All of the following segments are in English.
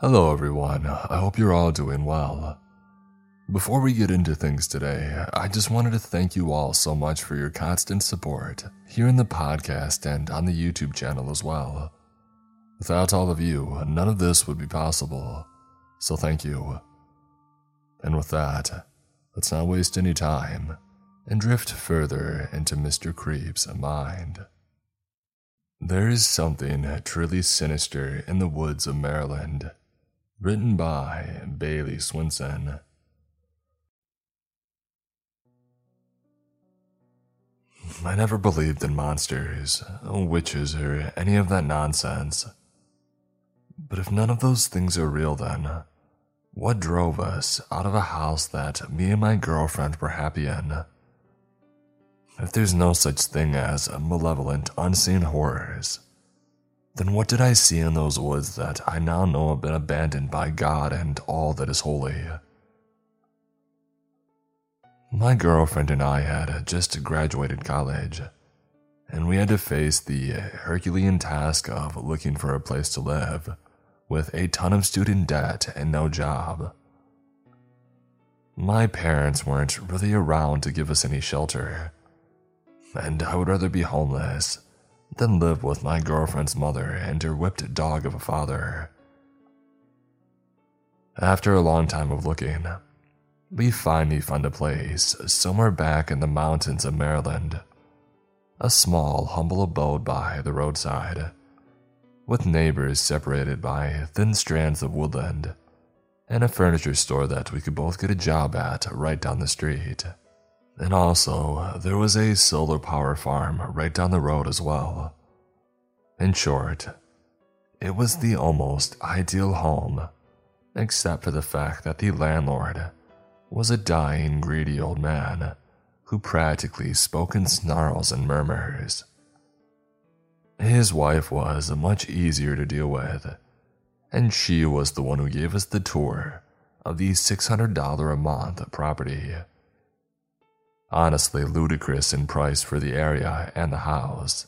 Hello, everyone. I hope you're all doing well. Before we get into things today, I just wanted to thank you all so much for your constant support here in the podcast and on the YouTube channel as well. Without all of you, none of this would be possible, so thank you. And with that, let's not waste any time and drift further into Mr. Creep's mind. There is something truly sinister in the woods of Maryland. Written by Bailey Swinson. I never believed in monsters, witches, or any of that nonsense. But if none of those things are real, then what drove us out of a house that me and my girlfriend were happy in? If there's no such thing as malevolent, unseen horrors, then what did I see in those woods that I now know have been abandoned by God and all that is holy? My girlfriend and I had just graduated college, and we had to face the Herculean task of looking for a place to live with a ton of student debt and no job. My parents weren't really around to give us any shelter, and I would rather be homeless than live with my girlfriend's mother and her whipped dog of a father. After a long time of looking, we finally found a place somewhere back in the mountains of Maryland. A small, humble abode by the roadside, with neighbors separated by thin strands of woodland, and a furniture store that we could both get a job at right down the street. And also, there was a solar power farm right down the road as well. In short, it was the almost ideal home, except for the fact that the landlord was a dying, greedy old man who practically spoke in snarls and murmurs. His wife was much easier to deal with, and she was the one who gave us the tour of the $600 a month property honestly ludicrous in price for the area and the house,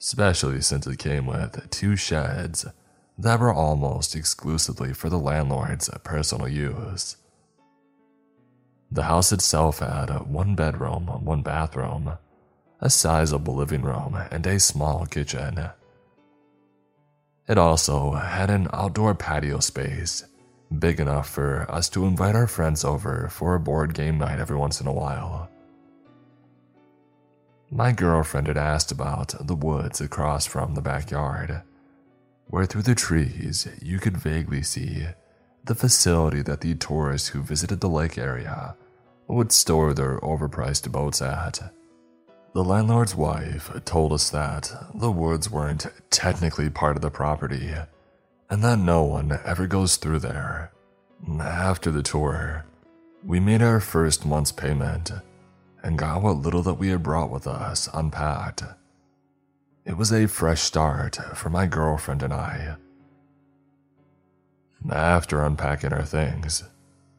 especially since it came with two sheds that were almost exclusively for the landlord's personal use. The house itself had one bedroom, one bathroom, a sizable living room, and a small kitchen. It also had an outdoor patio space big enough for us to invite our friends over for a board game night every once in a while. My girlfriend had asked about the woods across from the backyard, where through the trees you could vaguely see the facility that the tourists who visited the lake area would store their overpriced boats at. The landlord's wife told us that the woods weren't technically part of the property and that no one ever goes through there. After the tour, we made our first month's payment and got what little that we had brought with us unpacked. It was a fresh start for my girlfriend and I. After unpacking our things,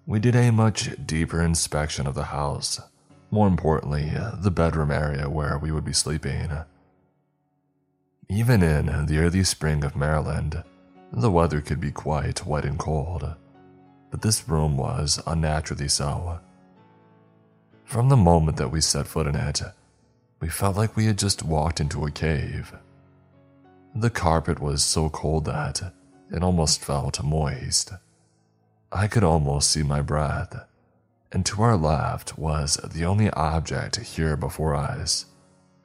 we did a much deeper inspection of the house, more importantly, the bedroom area where we would be sleeping. Even in the early spring of Maryland, the weather could be quite wet and cold, but this room was unnaturally so. From the moment that we set foot in it, we felt like we had just walked into a cave. The carpet was so cold that it almost felt moist. I could almost see my breath, and to our left was the only object here before us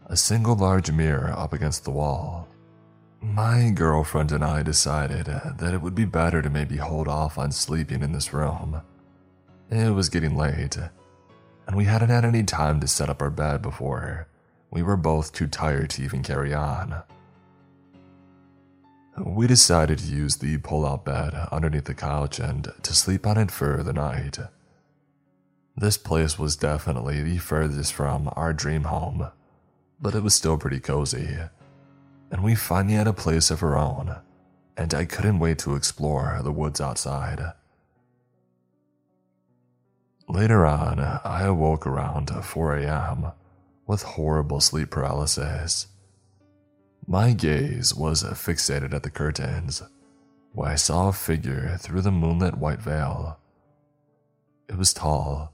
a single large mirror up against the wall. My girlfriend and I decided that it would be better to maybe hold off on sleeping in this room. It was getting late, and we hadn't had any time to set up our bed before. We were both too tired to even carry on. We decided to use the pull out bed underneath the couch and to sleep on it for the night. This place was definitely the furthest from our dream home, but it was still pretty cozy. And we finally had a place of our own, and I couldn't wait to explore the woods outside. Later on, I awoke around 4 a.m. with horrible sleep paralysis. My gaze was fixated at the curtains, where I saw a figure through the moonlit white veil. It was tall,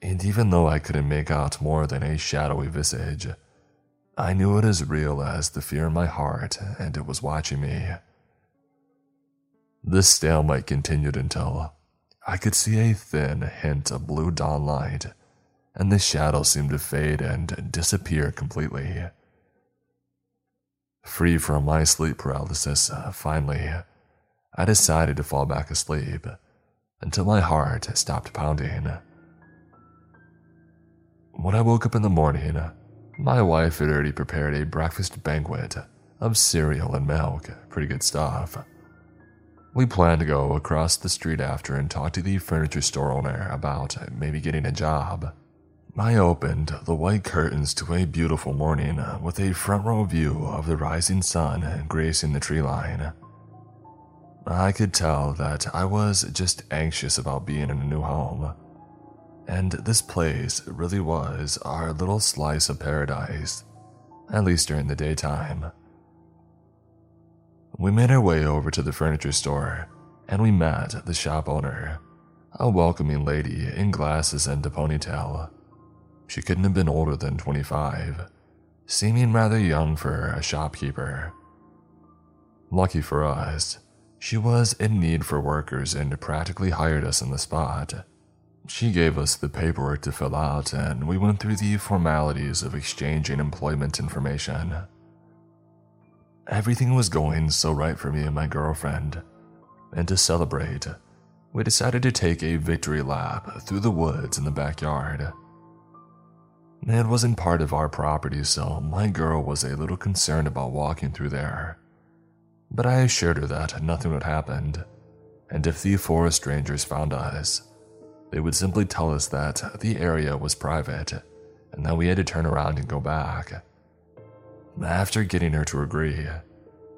and even though I couldn't make out more than a shadowy visage, I knew it as real as the fear in my heart, and it was watching me. This stalemate continued until I could see a thin hint of blue dawn light, and the shadow seemed to fade and disappear completely. Free from my sleep paralysis, uh, finally, I decided to fall back asleep until my heart stopped pounding. When I woke up in the morning, my wife had already prepared a breakfast banquet of cereal and milk, pretty good stuff. We planned to go across the street after and talk to the furniture store owner about maybe getting a job. I opened the white curtains to a beautiful morning with a front row view of the rising sun gracing the tree line. I could tell that I was just anxious about being in a new home. And this place really was our little slice of paradise, at least during the daytime. We made our way over to the furniture store and we met the shop owner, a welcoming lady in glasses and a ponytail. She couldn't have been older than 25, seeming rather young for a shopkeeper. Lucky for us, she was in need for workers and practically hired us on the spot. She gave us the paperwork to fill out, and we went through the formalities of exchanging employment information. Everything was going so right for me and my girlfriend, and to celebrate, we decided to take a victory lap through the woods in the backyard. It wasn't part of our property, so my girl was a little concerned about walking through there. But I assured her that nothing would happen, and if the forest rangers found us, they would simply tell us that the area was private and that we had to turn around and go back. After getting her to agree,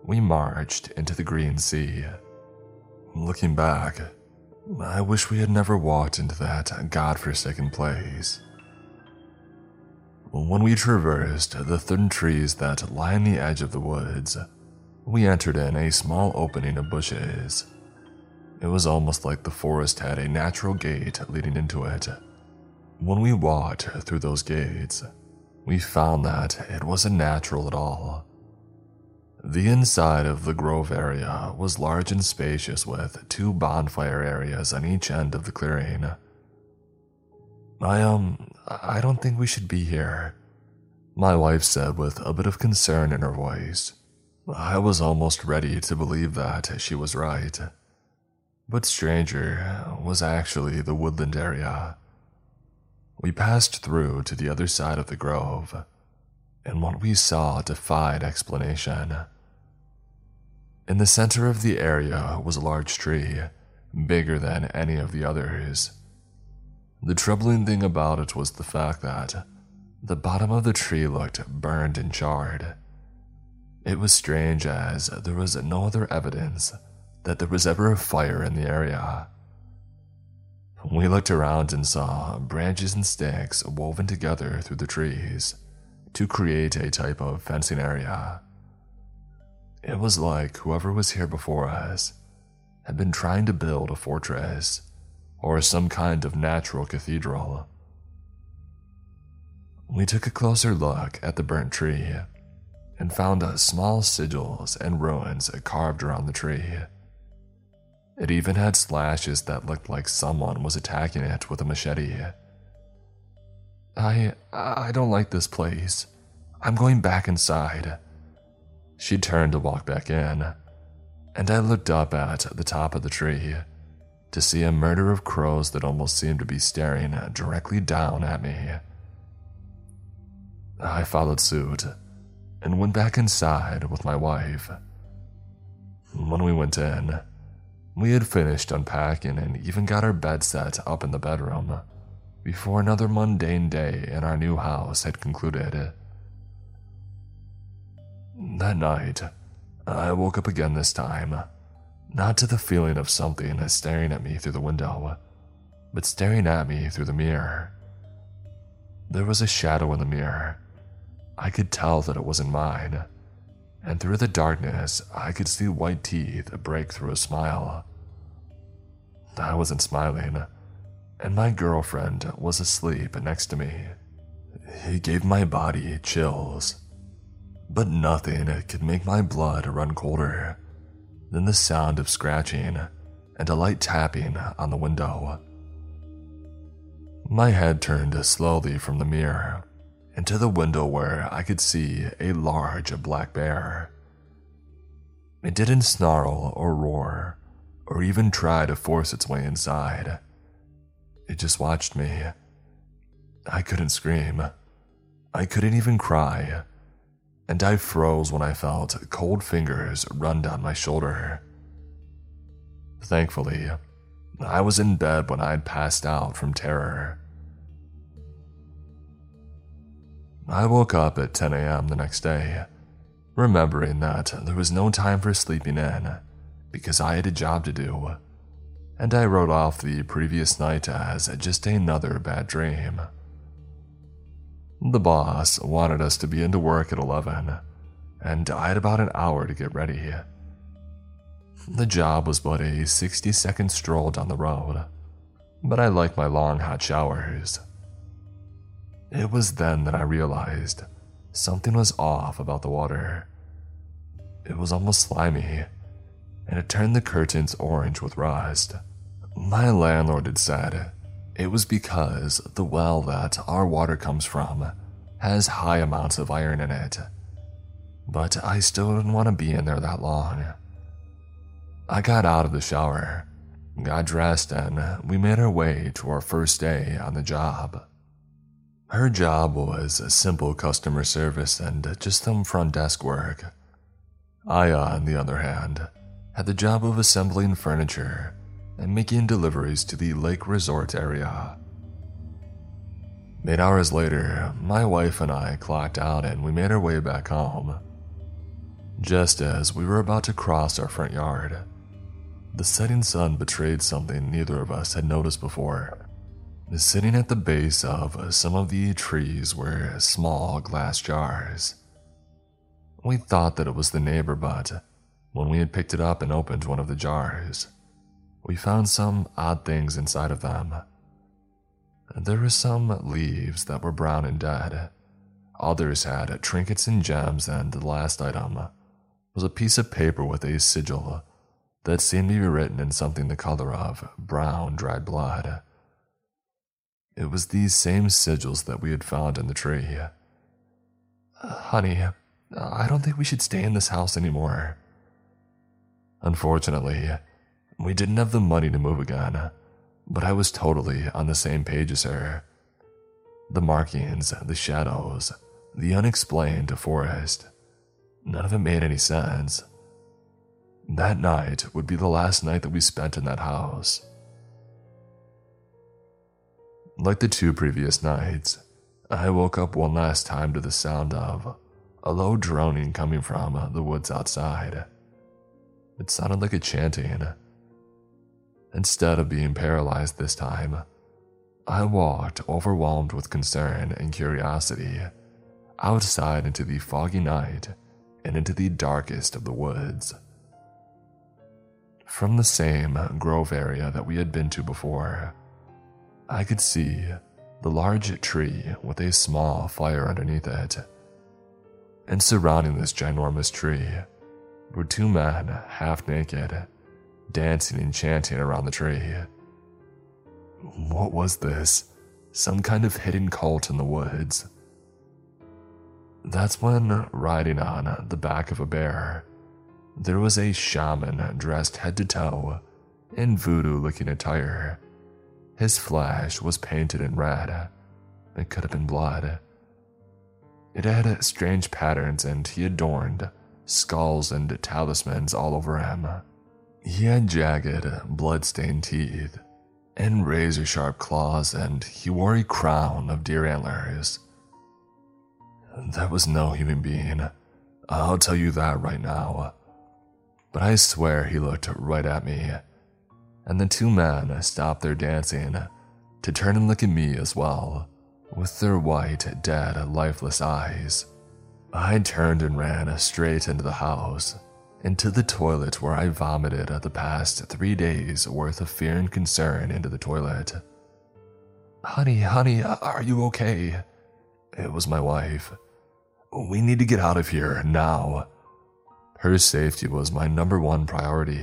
we marched into the green sea. Looking back, I wish we had never walked into that god-forsaken place. When we traversed the thin trees that line the edge of the woods, we entered in a small opening of bushes. It was almost like the forest had a natural gate leading into it. When we walked through those gates, we found that it wasn't natural at all. The inside of the grove area was large and spacious with two bonfire areas on each end of the clearing. I, um, I don't think we should be here, my wife said with a bit of concern in her voice. I was almost ready to believe that she was right. But stranger was actually the woodland area. We passed through to the other side of the grove, and what we saw defied explanation. In the center of the area was a large tree, bigger than any of the others. The troubling thing about it was the fact that the bottom of the tree looked burned and charred. It was strange as there was no other evidence that there was ever a fire in the area. We looked around and saw branches and sticks woven together through the trees to create a type of fencing area. It was like whoever was here before us had been trying to build a fortress or some kind of natural cathedral. We took a closer look at the burnt tree and found small sigils and runes carved around the tree. It even had slashes that looked like someone was attacking it with a machete. I I don't like this place. I'm going back inside. She turned to walk back in, and I looked up at the top of the tree to see a murder of crows that almost seemed to be staring directly down at me. I followed suit and went back inside with my wife. When we went in, we had finished unpacking and even got our bed set up in the bedroom before another mundane day in our new house had concluded. That night, I woke up again this time, not to the feeling of something staring at me through the window, but staring at me through the mirror. There was a shadow in the mirror. I could tell that it wasn't mine, and through the darkness, I could see white teeth break through a smile. I wasn't smiling, and my girlfriend was asleep next to me. It gave my body chills, but nothing could make my blood run colder than the sound of scratching and a light tapping on the window. My head turned slowly from the mirror into the window where I could see a large black bear. It didn't snarl or roar or even try to force its way inside. It just watched me. I couldn't scream. I couldn't even cry. And I froze when I felt cold fingers run down my shoulder. Thankfully, I was in bed when I had passed out from terror. I woke up at 10 a.m. the next day, remembering that there was no time for sleeping in because I had a job to do, and I wrote off the previous night as just another bad dream. The boss wanted us to be into work at 11, and I had about an hour to get ready. The job was but a 60 second stroll down the road, but I like my long hot showers. It was then that I realized something was off about the water. It was almost slimy, and it turned the curtains orange with rust. My landlord had said it was because the well that our water comes from has high amounts of iron in it. But I still didn't want to be in there that long. I got out of the shower, got dressed, and we made our way to our first day on the job. Her job was simple customer service and just some front desk work. Aya, on the other hand, had the job of assembling furniture and making deliveries to the lake resort area. Eight hours later, my wife and I clocked out and we made our way back home. Just as we were about to cross our front yard, the setting sun betrayed something neither of us had noticed before. Sitting at the base of some of the trees were small glass jars. We thought that it was the neighbor, but when we had picked it up and opened one of the jars, we found some odd things inside of them. There were some leaves that were brown and dead. Others had trinkets and gems, and the last item was a piece of paper with a sigil that seemed to be written in something the color of brown dried blood. It was these same sigils that we had found in the tree. Uh, honey, I don't think we should stay in this house anymore, Unfortunately, we didn't have the money to move again, but I was totally on the same page as her. The markings, the shadows, the unexplained forest, none of it made any sense. That night would be the last night that we spent in that house. Like the two previous nights, I woke up one last time to the sound of a low droning coming from the woods outside. It sounded like a chanting. Instead of being paralyzed this time, I walked, overwhelmed with concern and curiosity, outside into the foggy night and into the darkest of the woods. From the same grove area that we had been to before, I could see the large tree with a small fire underneath it. And surrounding this ginormous tree were two men, half naked, dancing and chanting around the tree. What was this? Some kind of hidden cult in the woods. That's when, riding on the back of a bear, there was a shaman dressed head to toe in voodoo looking attire. His flesh was painted in red. It could have been blood. It had strange patterns and he adorned skulls and talismans all over him. He had jagged, blood-stained teeth and razor-sharp claws, and he wore a crown of deer antlers. That was no human being. I'll tell you that right now. But I swear he looked right at me. And the two men stopped their dancing to turn and look at me as well, with their white, dead, lifeless eyes. I turned and ran straight into the house, into the toilet where I vomited the past three days worth of fear and concern into the toilet. Honey, honey, are you okay? It was my wife. We need to get out of here now. Her safety was my number one priority,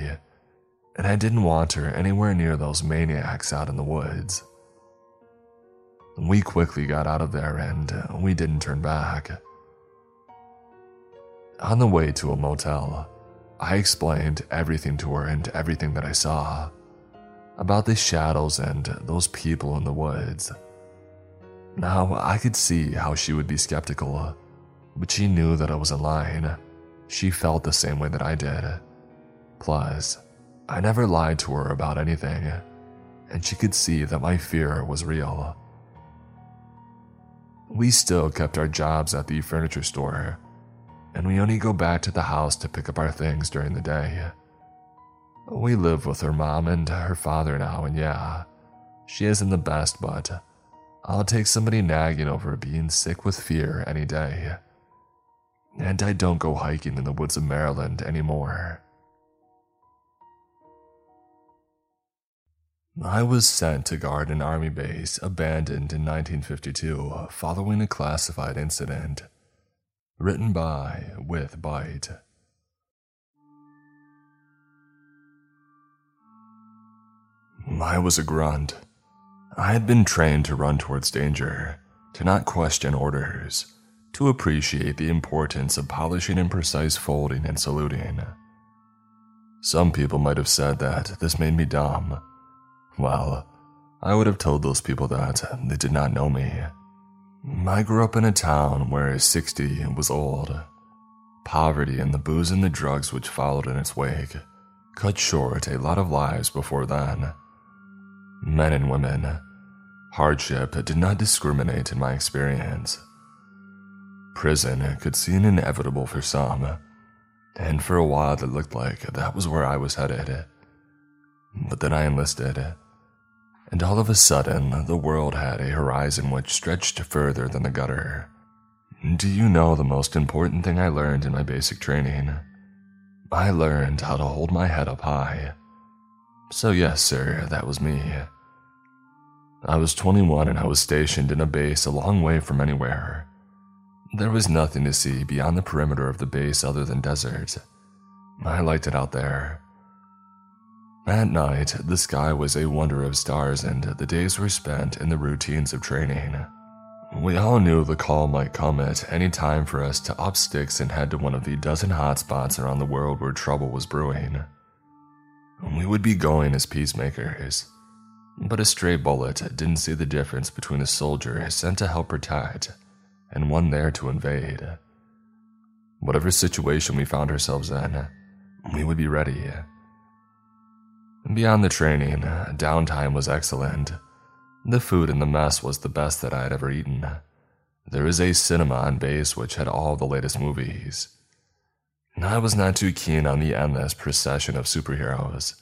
and I didn't want her anywhere near those maniacs out in the woods. We quickly got out of there and uh, we didn't turn back. On the way to a motel, I explained everything to her and everything that I saw about the shadows and those people in the woods. Now, I could see how she would be skeptical, but she knew that I wasn't lying. She felt the same way that I did. Plus, I never lied to her about anything, and she could see that my fear was real. We still kept our jobs at the furniture store, and we only go back to the house to pick up our things during the day. We live with her mom and her father now, and yeah, she isn't the best, but I'll take somebody nagging over being sick with fear any day and I don't go hiking in the woods of Maryland anymore. I was sent to guard an army base abandoned in 1952 following a classified incident. Written by With Bite. I was a grunt. I had been trained to run towards danger, to not question orders to appreciate the importance of polishing and precise folding and saluting. Some people might have said that this made me dumb. Well, I would have told those people that they did not know me. I grew up in a town where 60 was old. Poverty and the booze and the drugs which followed in its wake cut short a lot of lives before then. Men and women, hardship did not discriminate in my experience. Prison could seem inevitable for some, and for a while it looked like that was where I was headed. But then I enlisted, and all of a sudden the world had a horizon which stretched further than the gutter. Do you know the most important thing I learned in my basic training? I learned how to hold my head up high. So, yes, sir, that was me. I was 21 and I was stationed in a base a long way from anywhere. There was nothing to see beyond the perimeter of the base other than desert. I liked it out there. At night, the sky was a wonder of stars, and the days were spent in the routines of training. We all knew the call might come at any time for us to up sticks and head to one of the dozen hotspots around the world where trouble was brewing. We would be going as peacemakers, but a stray bullet didn't see the difference between a soldier sent to help protect and one there to invade. Whatever situation we found ourselves in, we would be ready. Beyond the training, downtime was excellent. The food in the mess was the best that I had ever eaten. There is a cinema on base which had all the latest movies. I was not too keen on the endless procession of superheroes,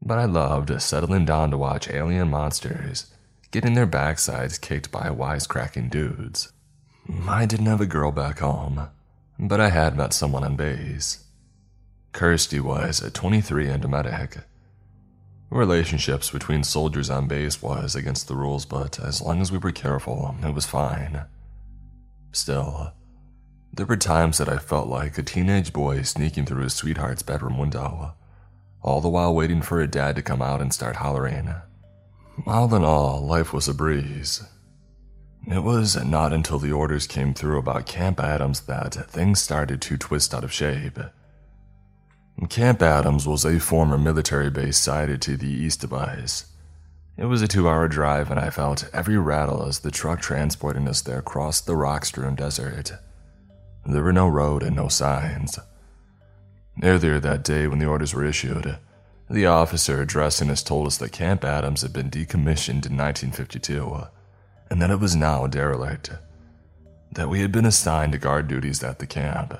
but I loved settling down to watch alien monsters getting their backsides kicked by wisecracking dudes. I didn't have a girl back home, but I had met someone on base. Kirsty was 23 and a medic. Relationships between soldiers on base was against the rules, but as long as we were careful, it was fine. Still, there were times that I felt like a teenage boy sneaking through his sweetheart's bedroom window, all the while waiting for a dad to come out and start hollering. All in all, life was a breeze, it was not until the orders came through about Camp Adams that things started to twist out of shape. Camp Adams was a former military base sited to the east of us. It was a two hour drive, and I felt every rattle as the truck transporting us there crossed the rock strewn desert. There were no road and no signs. Earlier that day, when the orders were issued, the officer addressing us told us that Camp Adams had been decommissioned in 1952 and that it was now derelict. That we had been assigned to guard duties at the camp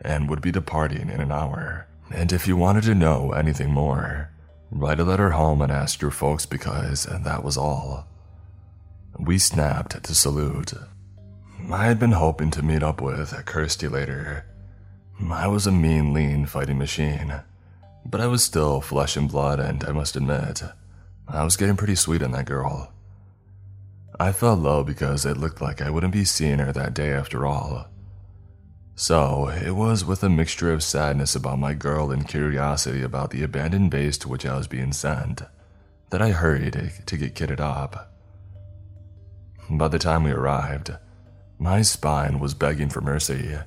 and would be departing in an hour. And if you wanted to know anything more, write a letter home and ask your folks because that was all. We snapped to salute. I had been hoping to meet up with Kirsty later. I was a mean, lean fighting machine, but I was still flesh and blood, and I must admit, I was getting pretty sweet on that girl. I felt low because it looked like I wouldn't be seeing her that day after all. So, it was with a mixture of sadness about my girl and curiosity about the abandoned base to which I was being sent that I hurried to get kitted up. By the time we arrived, my spine was begging for mercy.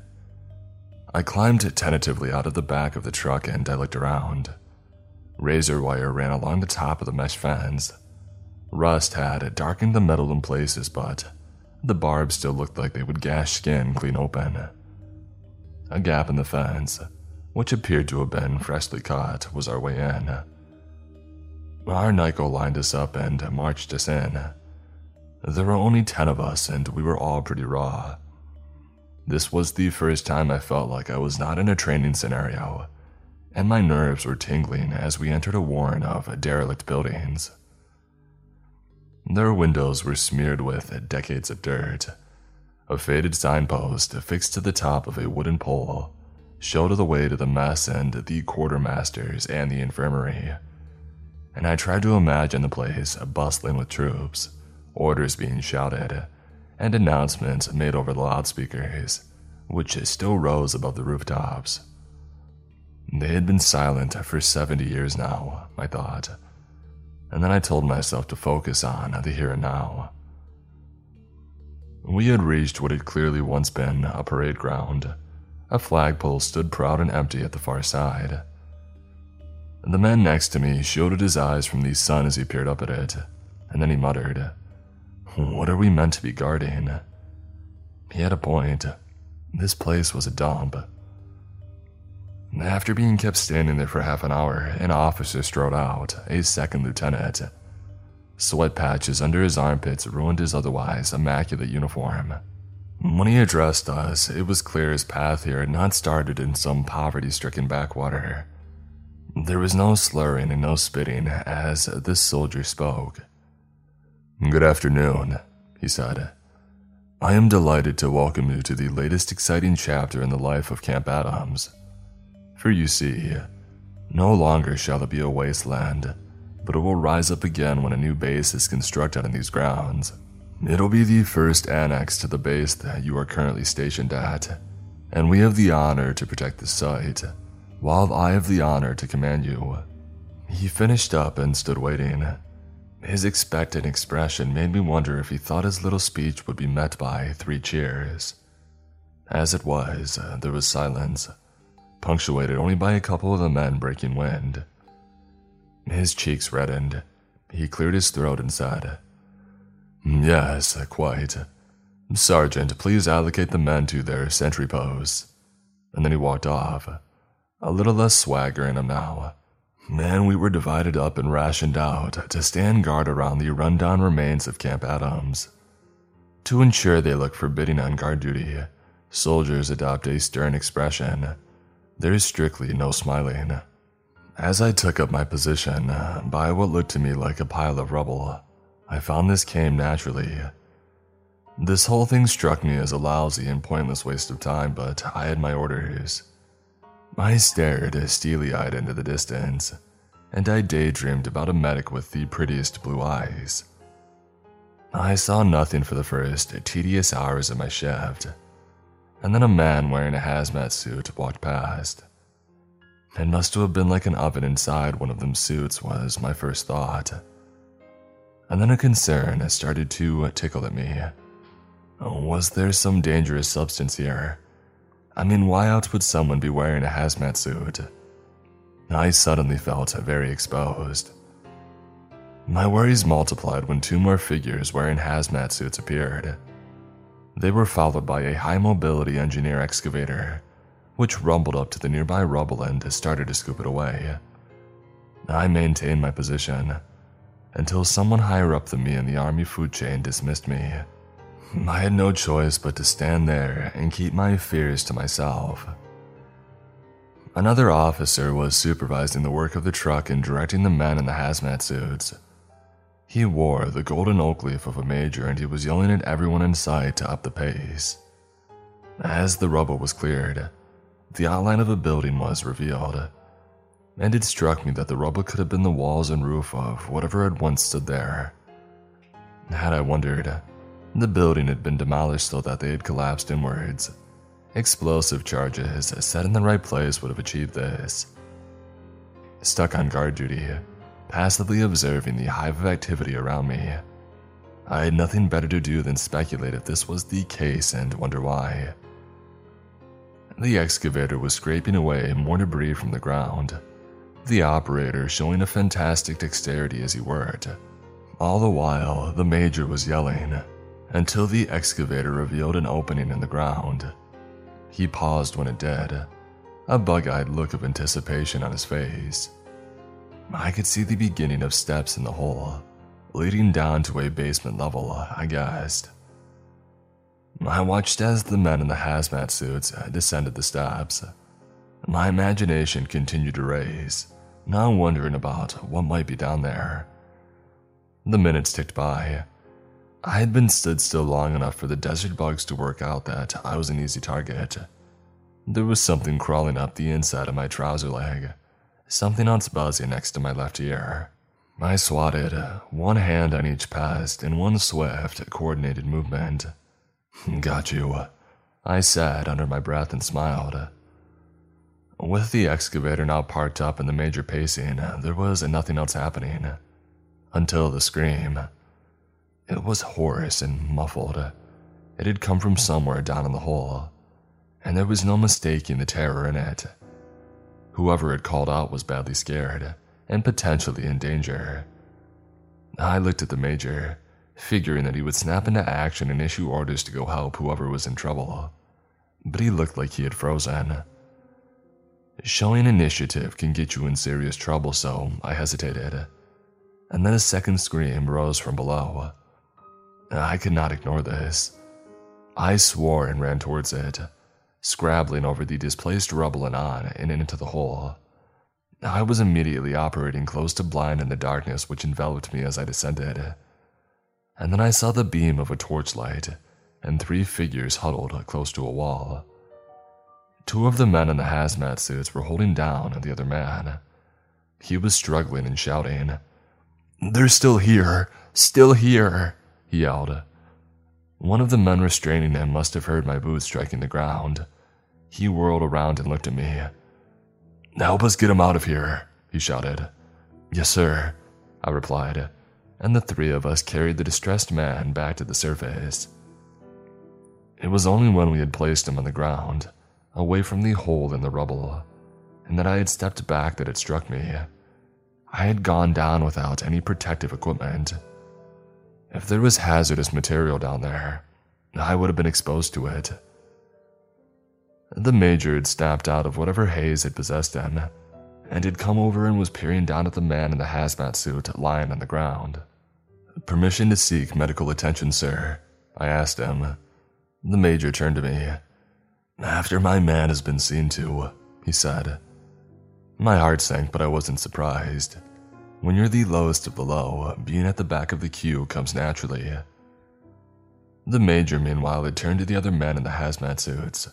I climbed tentatively out of the back of the truck and I looked around. Razor wire ran along the top of the mesh fence. Rust had darkened the metal in places, but the barbs still looked like they would gash skin clean open. A gap in the fence, which appeared to have been freshly cut, was our way in. Our NCO lined us up and marched us in. There were only ten of us, and we were all pretty raw. This was the first time I felt like I was not in a training scenario, and my nerves were tingling as we entered a warren of derelict buildings. Their windows were smeared with decades of dirt. A faded signpost affixed to the top of a wooden pole showed the way to the mess and the quartermasters and the infirmary. And I tried to imagine the place bustling with troops orders being shouted, and announcements made over the loudspeakers, which still rose above the rooftops. They had been silent for 70 years now, I thought, and then I told myself to focus on the here and now. We had reached what had clearly once been a parade ground. A flagpole stood proud and empty at the far side. The man next to me shielded his eyes from the sun as he peered up at it, and then he muttered, what are we meant to be guarding? He had a point. This place was a dump. After being kept standing there for half an hour, an officer strode out, a second lieutenant. Sweat patches under his armpits ruined his otherwise immaculate uniform. When he addressed us, it was clear his path here had not started in some poverty stricken backwater. There was no slurring and no spitting as this soldier spoke. Good afternoon, he said. I am delighted to welcome you to the latest exciting chapter in the life of Camp Adams. For you see, no longer shall it be a wasteland, but it will rise up again when a new base is constructed on these grounds. It'll be the first annex to the base that you are currently stationed at, and we have the honor to protect the site, while I have the honor to command you. He finished up and stood waiting. His expectant expression made me wonder if he thought his little speech would be met by three cheers. As it was, there was silence, punctuated only by a couple of the men breaking wind. His cheeks reddened. He cleared his throat and said, Yes, quite. Sergeant, please allocate the men to their sentry posts. And then he walked off, a little less swagger in him now, and we were divided up and rationed out to stand guard around the rundown remains of Camp Adams. To ensure they look forbidding on guard duty, soldiers adopt a stern expression. There is strictly no smiling. As I took up my position uh, by what looked to me like a pile of rubble, I found this came naturally. This whole thing struck me as a lousy and pointless waste of time, but I had my orders. I stared steely eyed into the distance, and I daydreamed about a medic with the prettiest blue eyes. I saw nothing for the first tedious hours of my shift, and then a man wearing a hazmat suit walked past. It must have been like an oven inside one of them suits, was my first thought. And then a concern started to tickle at me. Was there some dangerous substance here? I mean, why else would someone be wearing a hazmat suit? I suddenly felt very exposed. My worries multiplied when two more figures wearing hazmat suits appeared. They were followed by a high mobility engineer excavator, which rumbled up to the nearby rubble and started to scoop it away. I maintained my position until someone higher up than me in the army food chain dismissed me. I had no choice but to stand there and keep my fears to myself. Another officer was supervising the work of the truck and directing the men in the hazmat suits. He wore the golden oak leaf of a major and he was yelling at everyone in sight to up the pace. As the rubble was cleared, the outline of a building was revealed, and it struck me that the rubble could have been the walls and roof of whatever had once stood there. Had I wondered, the building had been demolished so that they had collapsed inwards. Explosive charges set in the right place would have achieved this. Stuck on guard duty, passively observing the hive of activity around me, I had nothing better to do than speculate if this was the case and wonder why. The excavator was scraping away more debris from the ground, the operator showing a fantastic dexterity as he worked. All the while, the major was yelling until the excavator revealed an opening in the ground. He paused when it did, a bug eyed look of anticipation on his face. I could see the beginning of steps in the hole, leading down to a basement level, I guessed. I watched as the men in the hazmat suits descended the steps. My imagination continued to race, now wondering about what might be down there. The minutes ticked by. I had been stood still long enough for the desert bugs to work out that I was an easy target. There was something crawling up the inside of my trouser leg, something else buzzing next to my left ear. I swatted, one hand on each pest in one swift, coordinated movement. Got you, uh, I said under my breath and smiled. Uh, with the excavator now parked up in the major pacing, uh, there was nothing else happening. Until the scream. It was hoarse and muffled. It had come from somewhere down in the hole, and there was no mistaking the terror in it. Whoever had called out was badly scared and potentially in danger. I looked at the major, figuring that he would snap into action and issue orders to go help whoever was in trouble. But he looked like he had frozen. Showing initiative can get you in serious trouble, so I hesitated and then a second scream rose from below. I could not ignore this. I swore and ran towards it, scrabbling over the displaced rubble and on and into the hole. I was immediately operating close to blind in the darkness which enveloped me as I descended. And then I saw the beam of a torchlight and three figures huddled close to a wall. Two of the men in the hazmat suits were holding down the other man. He was struggling and shouting, they're still here, still here, he yelled. One of the men restraining him must have heard my boots striking the ground. He whirled around and looked at me. Help us get him out of here, he shouted. Yes, sir, I replied, and the three of us carried the distressed man back to the surface. It was only when we had placed him on the ground, away from the hole in the rubble, and that I had stepped back that it struck me. I had gone down without any protective equipment. If there was hazardous material down there, I would have been exposed to it. The major had snapped out of whatever haze had possessed him, and had come over and was peering down at the man in the hazmat suit lying on the ground. Permission to seek medical attention, sir, I asked him. The major turned to me. After my man has been seen to, he said. My heart sank, but I wasn't surprised. When you're the lowest of the low, being at the back of the queue comes naturally. The major, meanwhile, had turned to the other men in the hazmat suits.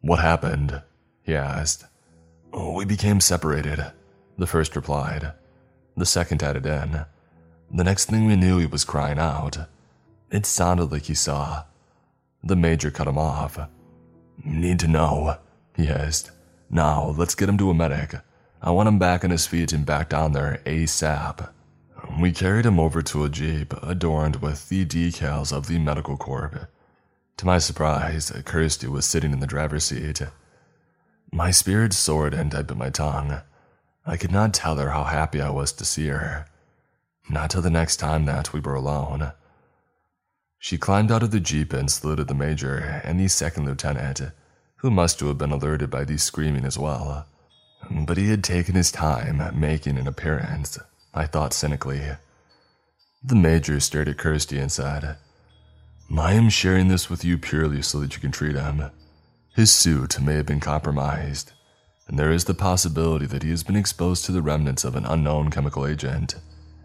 What happened? he asked. Oh, We became separated, the first replied. The second added in. The next thing we knew, he was crying out. It sounded like he saw. The major cut him off. Need to know, he hissed. Now, let's get him to a medic. I want him back on his feet and back down there ASAP. We carried him over to a jeep adorned with the decals of the medical corps. To my surprise, Kirsty was sitting in the driver's seat. My spirit soared and I bit my tongue. I could not tell her how happy I was to see her. Not till the next time that we were alone. She climbed out of the jeep and saluted the major and the second lieutenant, who must have been alerted by the screaming as well. But he had taken his time making an appearance, I thought cynically. The major stared at Kirsty and said, I am sharing this with you purely so that you can treat him. His suit may have been compromised, and there is the possibility that he has been exposed to the remnants of an unknown chemical agent,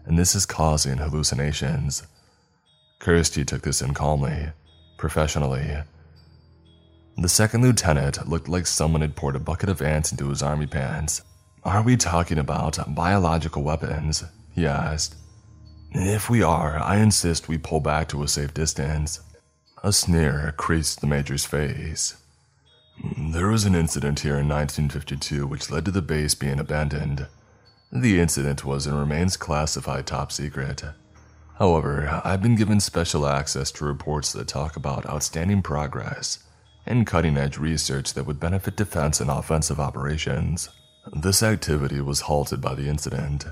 and this is causing hallucinations. Kirsty took this in calmly, professionally. The second lieutenant looked like someone had poured a bucket of ants into his army pants. Are we talking about biological weapons? he asked. If we are, I insist we pull back to a safe distance. A sneer creased the major's face. There was an incident here in 1952 which led to the base being abandoned. The incident was and remains classified top secret. However, I've been given special access to reports that talk about outstanding progress and cutting edge research that would benefit defense and offensive operations. This activity was halted by the incident,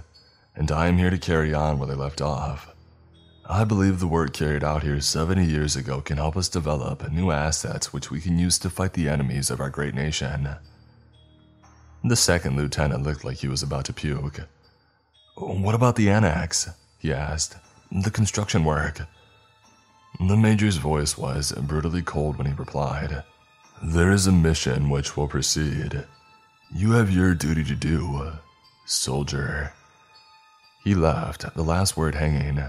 and I am here to carry on where they left off. I believe the work carried out here 70 years ago can help us develop new assets which we can use to fight the enemies of our great nation. The second lieutenant looked like he was about to puke. What about the annex? he asked. The construction work. The major's voice was brutally cold when he replied. There is a mission which will proceed. You have your duty to do, soldier. He left, the last word hanging.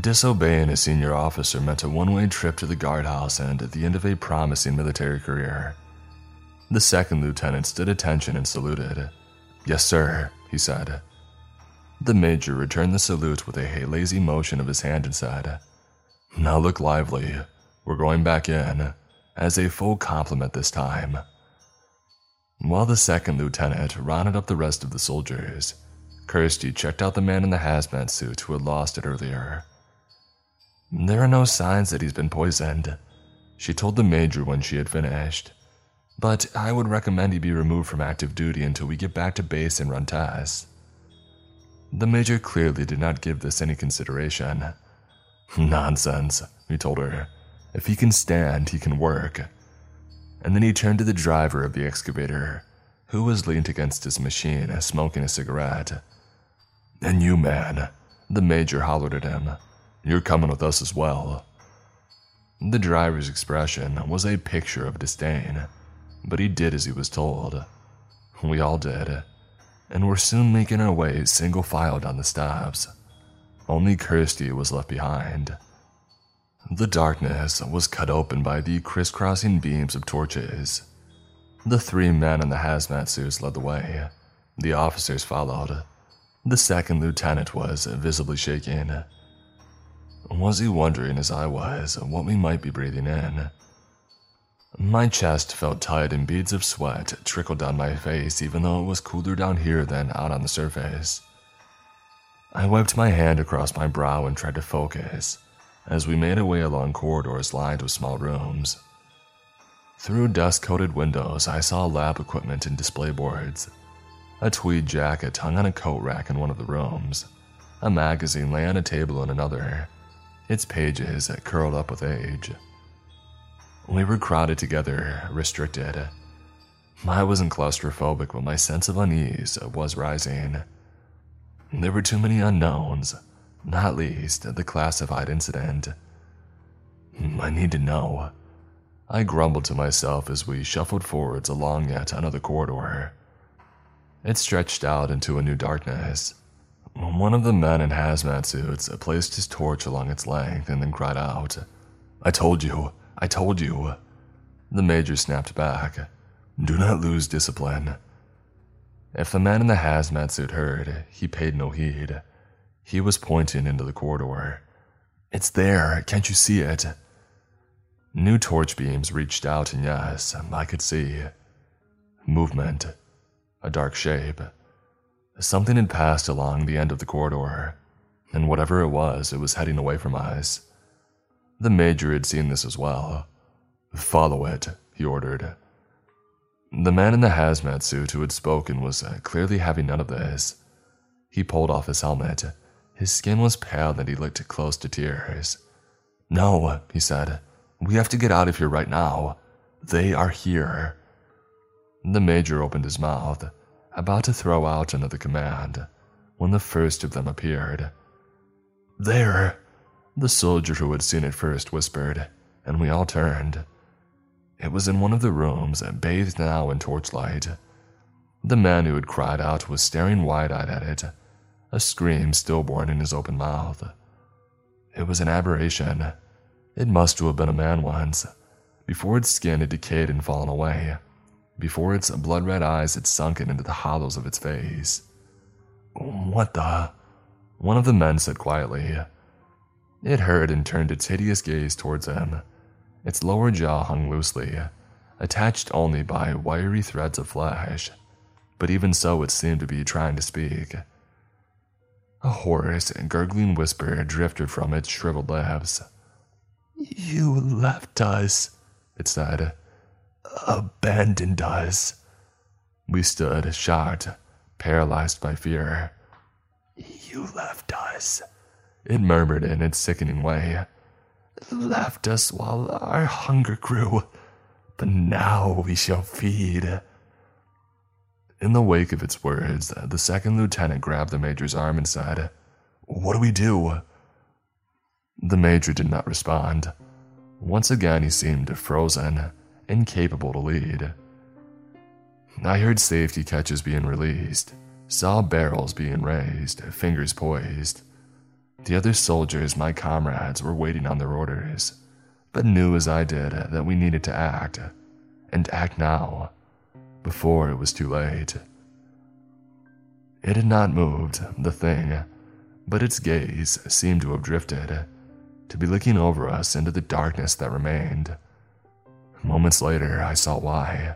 Disobeying a senior officer meant a one way trip to the guardhouse and the end of a promising military career. The second lieutenant stood attention and saluted. Yes, sir, he said. The major returned the salute with a lazy motion of his hand and said, Now look lively. We're going back in, as a full complement this time. While the second lieutenant rounded up the rest of the soldiers, Kirsty checked out the man in the hazmat suit who had lost it earlier. There are no signs that he's been poisoned, she told the major when she had finished. But I would recommend he be removed from active duty until we get back to base and run tests. The major clearly did not give this any consideration. Nonsense, he told her. If he can stand, he can work. And then he turned to the driver of the excavator, who was leaned against his machine, smoking a cigarette. And you, man, the major hollered at him. You're coming with us as well. The driver's expression was a picture of disdain, but he did as he was told. We all did, and were soon making our way single file down the steps. Only Kirsty was left behind. The darkness was cut open by the crisscrossing beams of torches. The three men in the hazmat suits led the way. The officers followed. The second lieutenant was visibly shaking. Was he wondering, as I was, what we might be breathing in? My chest felt tight and beads of sweat trickled down my face, even though it was cooler down here than out on the surface. I wiped my hand across my brow and tried to focus as we made our way along corridors lined with small rooms. Through dust coated windows, I saw lab equipment and display boards. A tweed jacket hung on a coat rack in one of the rooms. A magazine lay on a table in another, its pages curled up with age. We were crowded together, restricted. I wasn't claustrophobic, but my sense of unease was rising. There were too many unknowns, not least the classified incident. I need to know. I grumbled to myself as we shuffled forwards along yet another corridor. It stretched out into a new darkness, one of the men in hazmat suits placed his torch along its length and then cried out, I told you, I told you. The major snapped back, Do not lose discipline. If the man in the hazmat suit heard, he paid no heed. He was pointing into the corridor. It's there, can't you see it? New torch beams reached out, and yes, I could see. Movement. A dark shape. Something had passed along the end of the corridor, and whatever it was, it was heading away from us. The Major had seen this as well. Follow it, he ordered. The man in the hazmat suit who had spoken was uh, clearly having none of this. He pulled off his helmet. His skin was pale and he looked close to tears. No, he said. We have to get out of here right now. They are here. The Major opened his mouth about to throw out another command, when the first of them appeared. There! The soldier who had seen it first whispered, and we all turned. It was in one of the rooms, bathed now in torchlight. The man who had cried out was staring wide eyed at it. a scream stillborn in his open mouth. It was an aberration. It must have been a man once, before its skin had decayed and fallen away, before its blood red eyes had sunken into the hollows of its face. What the? One of the men said quietly. It heard and turned its hideous gaze towards him. Its lower jaw hung loosely, attached only by wiry threads of flesh, but even so it seemed to be trying to speak. A hoarse gurgling whisper drifted from its shriveled lips. You left us, it said. Abandoned us. We stood, shocked, paralyzed by fear. You left us, it murmured in its sickening way. Left us while our hunger grew, but now we shall feed. In the wake of its words, the second lieutenant grabbed the major's arm and said, What do we do? The major did not respond. Once again, he seemed frozen, incapable to lead. I heard safety catches being released, saw barrels being raised, fingers poised. The other soldiers, my comrades, were waiting on their orders, but knew as I did that we needed to act, and act now before it was too late. It had not moved, the thing, but its gaze seemed to have drifted, to be looking over us into the darkness that remained. Moments later, I saw why.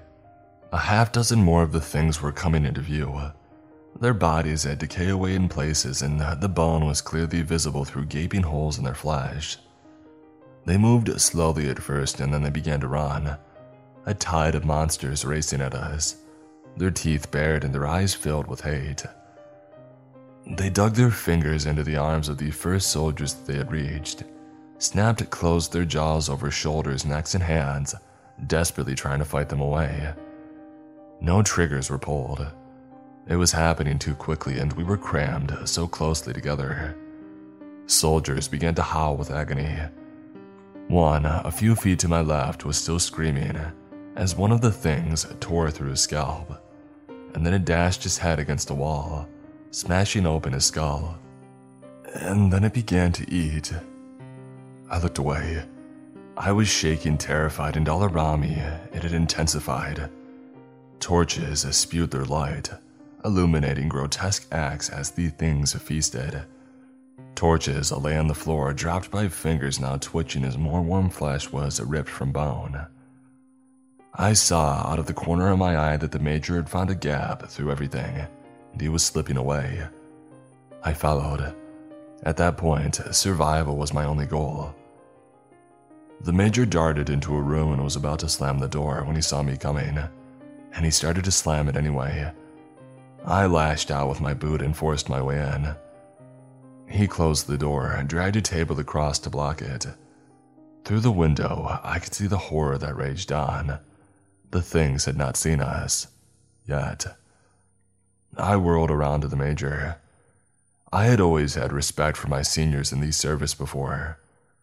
A half dozen more of the things were coming into view. Their bodies had decayed away in places, and the bone was clearly visible through gaping holes in their flesh. They moved slowly at first, and then they began to run, a tide of monsters racing at us, their teeth bared and their eyes filled with hate. They dug their fingers into the arms of the first soldiers that they had reached, snapped closed their jaws over shoulders, necks, and hands, desperately trying to fight them away. No triggers were pulled. It was happening too quickly, and we were crammed so closely together. Soldiers began to howl with agony. One, a few feet to my left, was still screaming, as one of the things tore through his scalp, and then it dashed his head against a wall, smashing open his skull. And then it began to eat. I looked away. I was shaking, terrified, and all around me it had intensified. Torches spewed their light, illuminating grotesque acts as the things feasted. Torches lay on the floor, dropped by fingers now twitching as more warm flesh was ripped from bone. I saw out of the corner of my eye that the Major had found a gap through everything, and he was slipping away. I followed. At that point, survival was my only goal. The Major darted into a room and was about to slam the door when he saw me coming, and he started to slam it anyway. I lashed out with my boot and forced my way in. He closed the door and dragged a table across to block it. Through the window, I could see the horror that raged on. The things had not seen us. Yet. I whirled around to the major. I had always had respect for my seniors in the service before,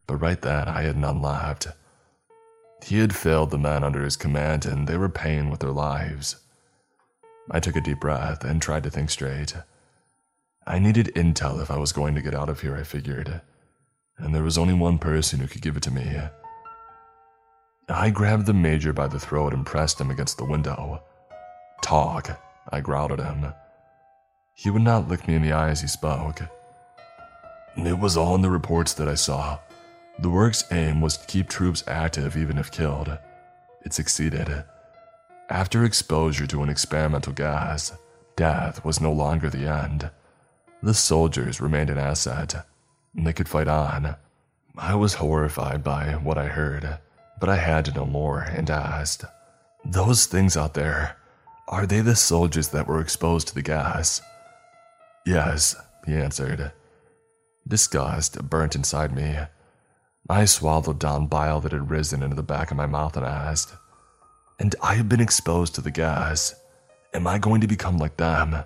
but right then I had none left. He had failed the men under his command and they were paying with their lives. I took a deep breath and tried to think straight. I needed intel if I was going to get out of here, I figured, and there was only one person who could give it to me I grabbed the major by the throat and pressed him against the window. Talk, I growled at him. He would not look me in the eye as he spoke. It was all in the reports that I saw. The work's aim was to keep troops active even if killed. It succeeded. After exposure to an experimental gas, death was no longer the end. The soldiers remained an asset. They could fight on. I was horrified by what I heard but I had to know more and asked, Those things out there, are they the soldiers that were exposed to the gas? Yes, he answered. Disgust burnt inside me. I swallowed down bile that had risen into the back of my mouth and asked, And I have been exposed to the gas. Am I going to become like them?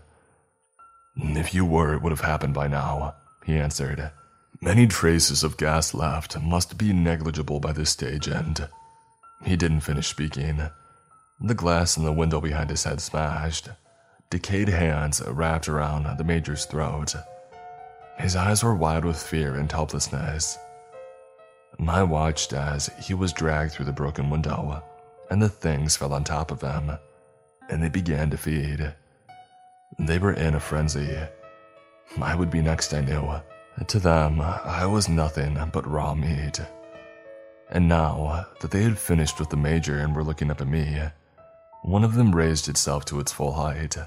If you were, it would have happened by now, he answered. Many traces of gas left must be negligible by this stage, and he didn't finish speaking. The glass in the window behind his head smashed. Decayed hands wrapped around the major's throat, His eyes were wide with fear and helplessness. I watched as he was dragged through the broken window, and the things fell on top of them, and they began to feed. They were in a frenzy. I would be next, I knew. To them, I was nothing but raw meat. And now that they had finished with the major and were looking up at me, one of them raised itself to its full height.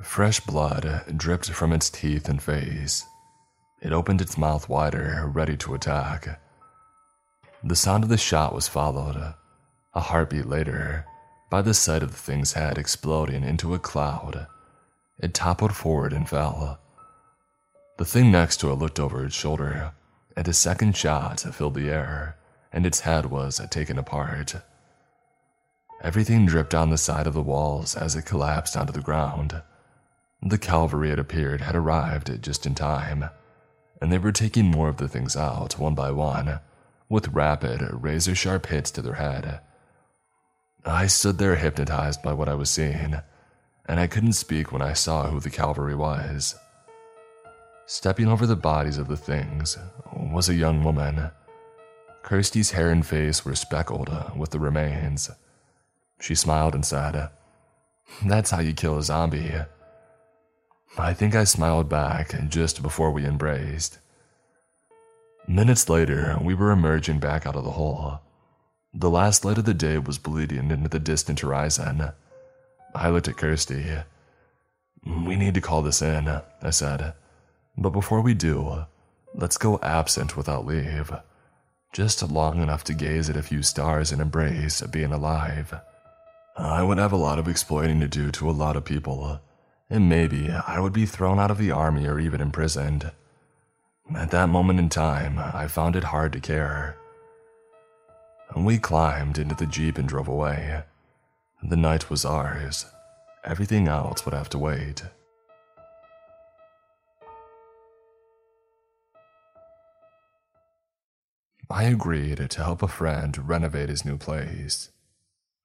Fresh blood dripped from its teeth and face. It opened its mouth wider, ready to attack. The sound of the shot was followed, a heartbeat later, by the sight of the thing's head exploding into a cloud. It toppled forward and fell. The thing next to it looked over its shoulder, and a second shot filled the air, and its head was taken apart. Everything dripped down the side of the walls as it collapsed onto the ground. The cavalry, it appeared, had arrived just in time, and they were taking more of the things out one by one, with rapid, razor sharp hits to their head. I stood there hypnotized by what I was seeing, and I couldn't speak when I saw who the cavalry was. Stepping over the bodies of the things was a young woman. Kirsty's hair and face were speckled with the remains. She smiled and said, That's how you kill a zombie. I think I smiled back just before we embraced. Minutes later, we were emerging back out of the hole. The last light of the day was bleeding into the distant horizon. I looked at Kirsty. We need to call this in, I said. But before we do, let's go absent without leave. Just long enough to gaze at a few stars and embrace being alive. I would have a lot of exploiting to do to a lot of people, and maybe I would be thrown out of the army or even imprisoned. At that moment in time, I found it hard to care. We climbed into the Jeep and drove away. The night was ours. Everything else would have to wait. I agreed to help a friend renovate his new place.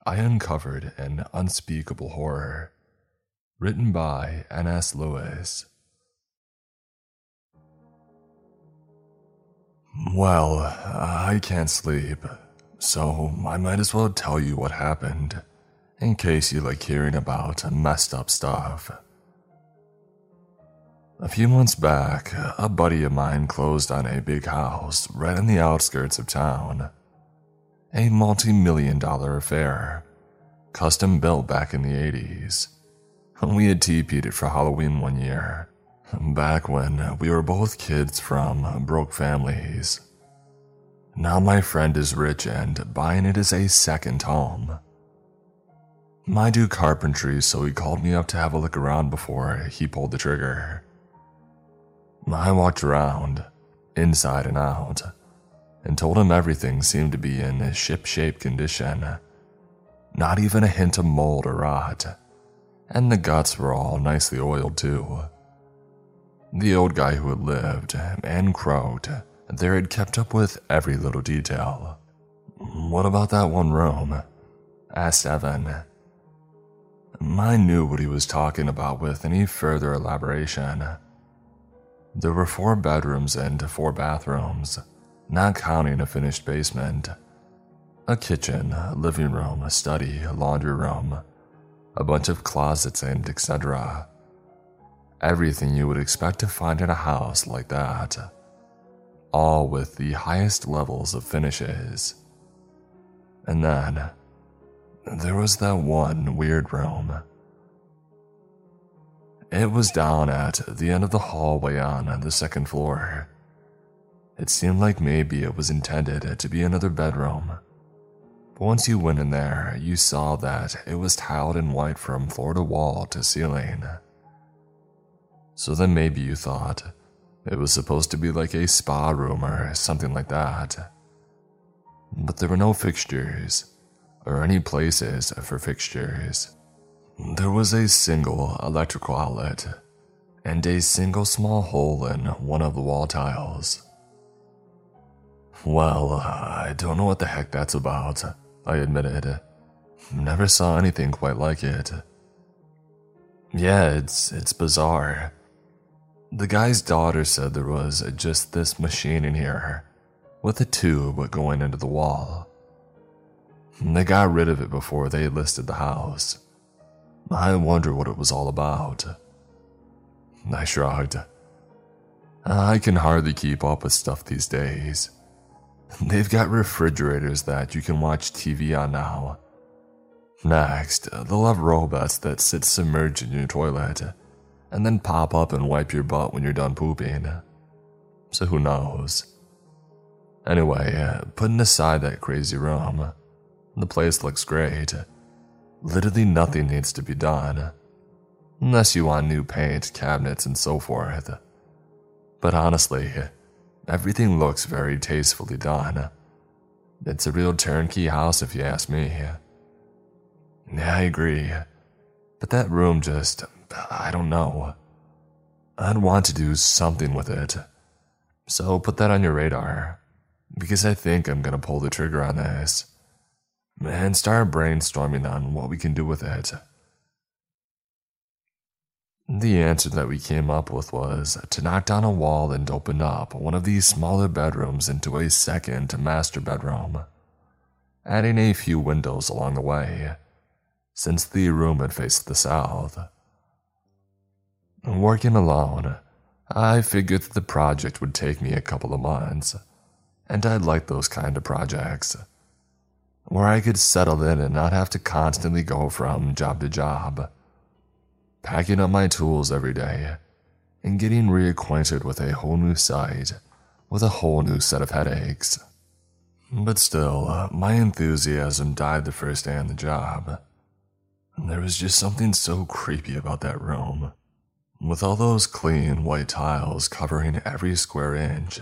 I uncovered an unspeakable horror. Written by N.S. Lewis. Well, I can't sleep, so I might as well tell you what happened, in case you like hearing about messed up stuff. A few months back, a buddy of mine closed on a big house right in the outskirts of town. A multi million dollar affair, custom built back in the 80s. We had TP'd it for Halloween one year, back when we were both kids from broke families. Now my friend is rich and buying it as a second home. I do carpentry, so he called me up to have a look around before he pulled the trigger. I walked around, inside and out, and told him everything seemed to be in ship-shape condition. Not even a hint of mold or rot, and the guts were all nicely oiled too. The old guy who had lived and croaked there had kept up with every little detail. What about that one room? asked Evan. I knew what he was talking about with any further elaboration. There were four bedrooms and four bathrooms, not counting a finished basement. A kitchen, living room, a study, a laundry room, a bunch of closets, and etc. Everything you would expect to find in a house like that. All with the highest levels of finishes. And then, there was that one weird room it was down at the end of the hallway on the second floor. It seemed like maybe it was intended to be another bedroom. But once you went in there, you saw that it was tiled in white from floor to wall to ceiling. So then maybe you thought it was supposed to be like a spa room or something like that. But there were no fixtures, or any places for fixtures. There was a single electrical outlet and a single small hole in one of the wall tiles. Well, I don't know what the heck that's about, I admitted. Never saw anything quite like it. Yeah, it's it's bizarre. The guy's daughter said there was just this machine in here with a tube going into the wall. They got rid of it before they listed the house. I wonder what it was all about. I shrugged. I can hardly keep up with stuff these days. They've got refrigerators that you can watch TV on now. Next, they'll have robots that sit submerged in your toilet and then pop up and wipe your butt when you're done pooping. So who knows? Anyway, uh, putting aside that crazy room, the place looks great. Literally nothing needs to be done. Unless you want new paint, cabinets, and so forth. But honestly, everything looks very tastefully done. It's a real turnkey house if you ask me. Yeah, I agree. But that room just, I don't know. I'd want to do something with it. So put that on your radar. Because I think I'm gonna pull the trigger on this. And start brainstorming on what we can do with it. The answer that we came up with was to knock down a wall and open up one of these smaller bedrooms into a second master bedroom, adding a few windows along the way, since the room had faced the south. Working alone, I figured that the project would take me a couple of months, and I'd like those kind of projects, where I could settle in and not have to constantly go from job to job packing up my tools every day, and getting reacquainted with a whole new site with a whole new set of headaches. But still, my enthusiasm died the first day on the job. There was just something so creepy about that room. With all those clean white tiles covering every square inch,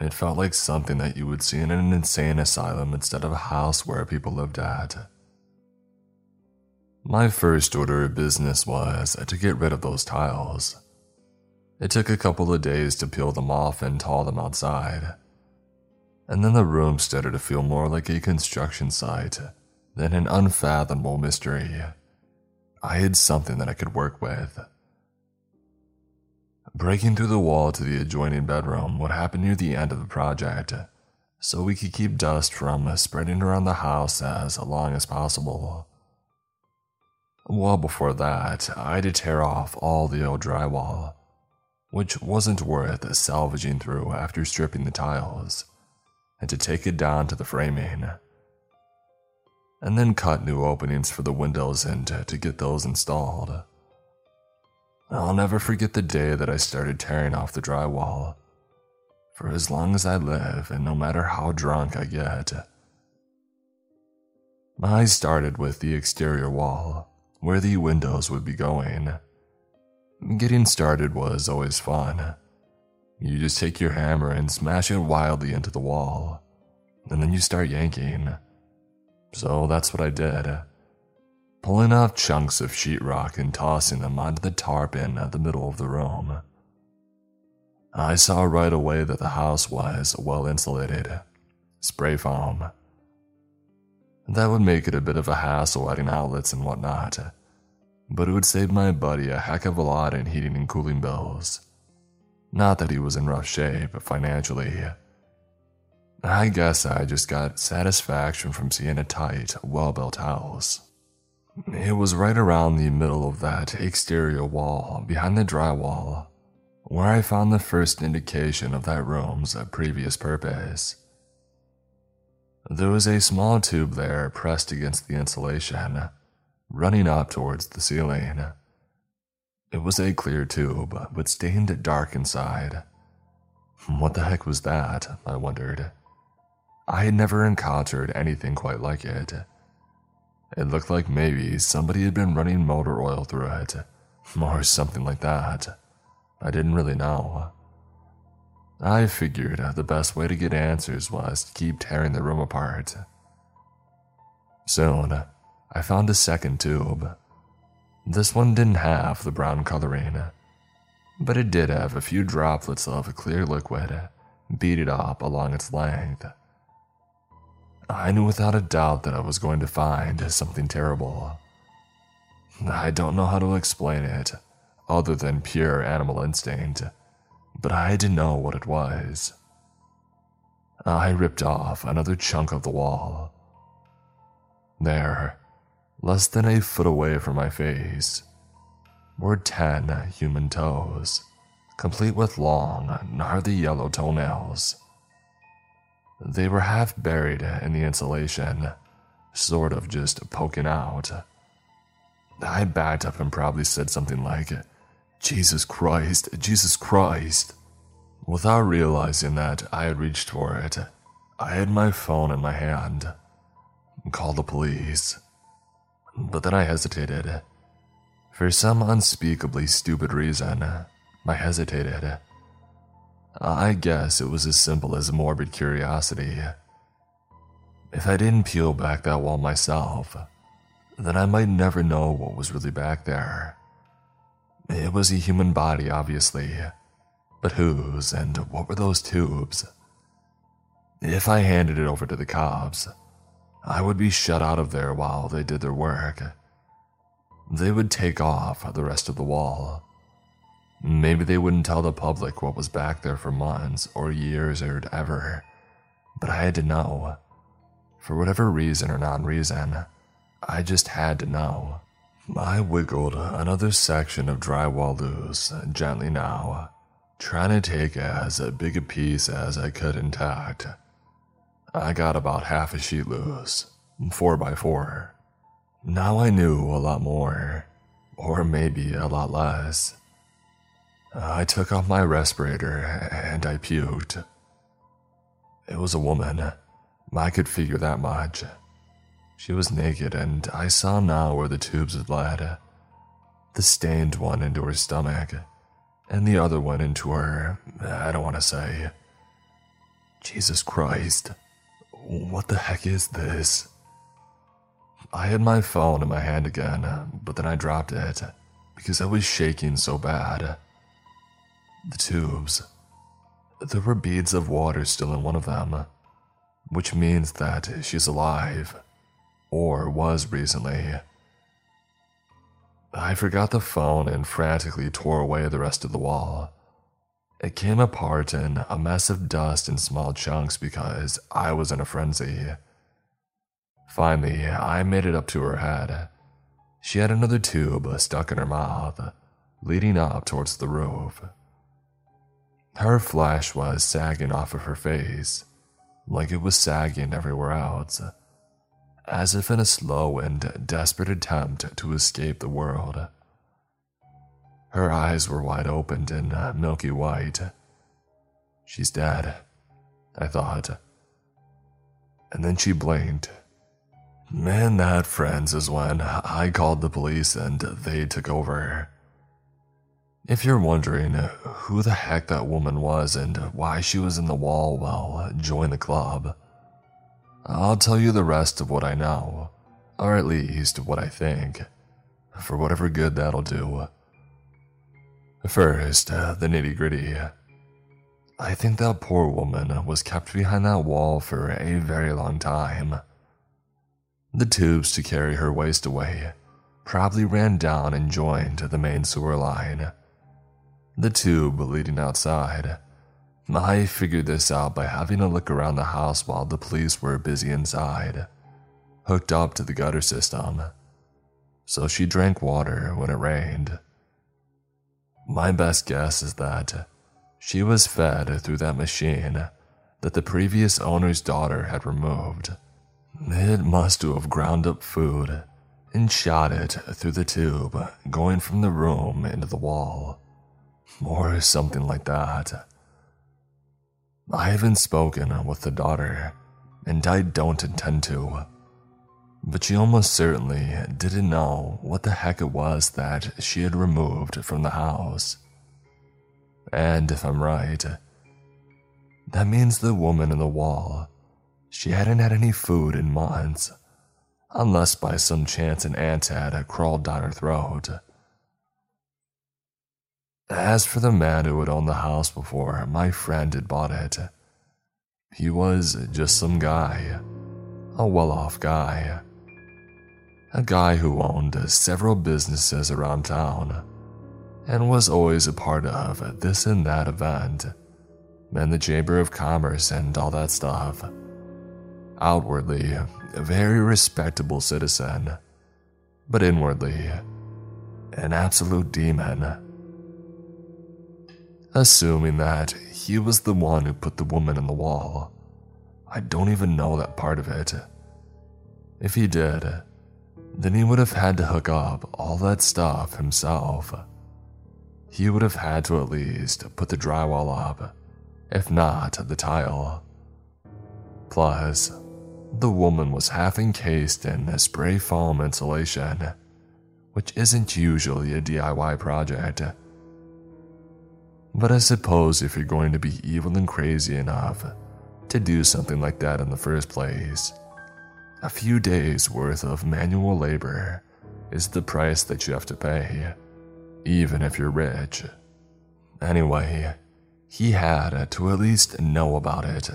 it felt like something that you would see in an insane asylum instead of a house where people lived at. My first order of business was to get rid of those tiles. It took a couple of days to peel them off and haul them outside. And then the room started to feel more like a construction site than an unfathomable mystery. I had something that I could work with. Breaking through the wall to the adjoining bedroom would happen near the end of the project, so we could keep dust from spreading around the house as long as possible. Well, before that, I had to tear off all the old drywall, which wasn't worth salvaging through after stripping the tiles, and to take it down to the framing. And then cut new openings for the windows and to get those installed. I'll never forget the day that I started tearing off the drywall. For as long as I live, and no matter how drunk I get, I started with the exterior wall where the windows would be going. Getting started was always fun. You just take your hammer and smash it wildly into the wall, and then you start yanking. So that's what I did. Pulling off chunks of sheetrock and tossing them onto the tarpaulin at the middle of the room. I saw right away that the house was well insulated. Spray foam that would make it a bit of a hassle adding outlets and whatnot, but it would save my buddy a heck of a lot in heating and cooling bills. Not that he was in rough shape financially. I guess I just got satisfaction from seeing a tight, well built house. It was right around the middle of that exterior wall behind the drywall where I found the first indication of that room's previous purpose. There was a small tube there pressed against the insulation, running up towards the ceiling. It was a clear tube, but stained dark inside. What the heck was that? I wondered. I had never encountered anything quite like it. It looked like maybe somebody had been running motor oil through it, or something like that. I didn't really know. I figured the best way to get answers was to keep tearing the room apart. Soon, I found a second tube. This one didn't have the brown coloring, but it did have a few droplets of a clear liquid beaded up along its length. I knew without a doubt that I was going to find something terrible. I don't know how to explain it, other than pure animal instinct, but I to know what it was. I ripped off another chunk of the wall. There, less than a foot away from my face, were ten human toes, complete with long, gnarly yellow toenails. They were half buried in the insulation, sort of just poking out. I backed up and probably said something like, Jesus Christ, Jesus Christ. Without realizing that I had reached for it, I had my phone in my hand. Called the police. But then I hesitated. For some unspeakably stupid reason, I hesitated. I guess it was as simple as morbid curiosity. If I didn't peel back that wall myself, then I might never know what was really back there. It was a human body, obviously, but whose and what were those tubes? If I handed it over to the cops, I would be shut out of there while they did their work. They would take off the rest of the wall. Maybe they wouldn't tell the public what was back there for months or years or ever, but I had to know. For whatever reason or non reason, I just had to know. I wiggled another section of drywall loose, gently now, trying to take as big a piece as I could intact. I got about half a sheet loose, four by four. Now I knew a lot more, or maybe a lot less. Uh, I took off my respirator and I puked. It was a woman. I could figure that much. She was naked, and I saw now where the tubes had led. The stained one into her stomach, and the other one into her. I don't want to say. Jesus Christ. What the heck is this? I had my phone in my hand again, but then I dropped it because I was shaking so bad. The tubes. There were beads of water still in one of them, which means that she's alive, or was recently. I forgot the phone and frantically tore away the rest of the wall. It came apart in a mess of dust and small chunks because I was in a frenzy. Finally, I made it up to her head. She had another tube stuck in her mouth, leading up towards the roof. Her flesh was sagging off of her face, like it was sagging everywhere else, as if in a slow and desperate attempt to escape the world. Her eyes were wide opened and uh, milky white. She's dead, I thought. And then she blinked. Man, that, friends, is when I called the police and they took over. If you're wondering who the heck that woman was and why she was in the wall, well, join the club. I'll tell you the rest of what I know, or at least what I think, for whatever good that'll do. First, uh, the nitty gritty. I think that poor woman was kept behind that wall for a very long time. The tubes to carry her waste away probably ran down and joined the main sewer line. The tube leading outside. I figured this out by having a look around the house while the police were busy inside, hooked up to the gutter system. So she drank water when it rained. My best guess is that she was fed through that machine that the previous owner's daughter had removed. It must have ground up food and shot it through the tube going from the room into the wall, or something like that. I haven't spoken with the daughter, and I don't intend to. But she almost certainly didn't know what the heck it was that she had removed from the house. And if I'm right, that means the woman in the wall, she hadn't had any food in months, unless by some chance an ant had crawled down her throat. As for the man who had owned the house before my friend had bought it, he was just some guy, a well off guy a guy who owned several businesses around town and was always a part of this and that event, and the Chamber of Commerce and all that stuff. Outwardly, a very respectable citizen, but inwardly, an absolute demon. Assuming that he was the one who put the woman in the wall, I don't even know that part of it. If he did, then he would have had to hook up all that stuff himself. He would have had to at least put the drywall up, if not the tile. Plus, the woman was half encased in spray foam insulation, which isn't usually a DIY project. But I suppose if you're going to be evil and crazy enough to do something like that in the first place, a few days' worth of manual labor is the price that you have to pay, even if you're rich. Anyway, he had to at least know about it,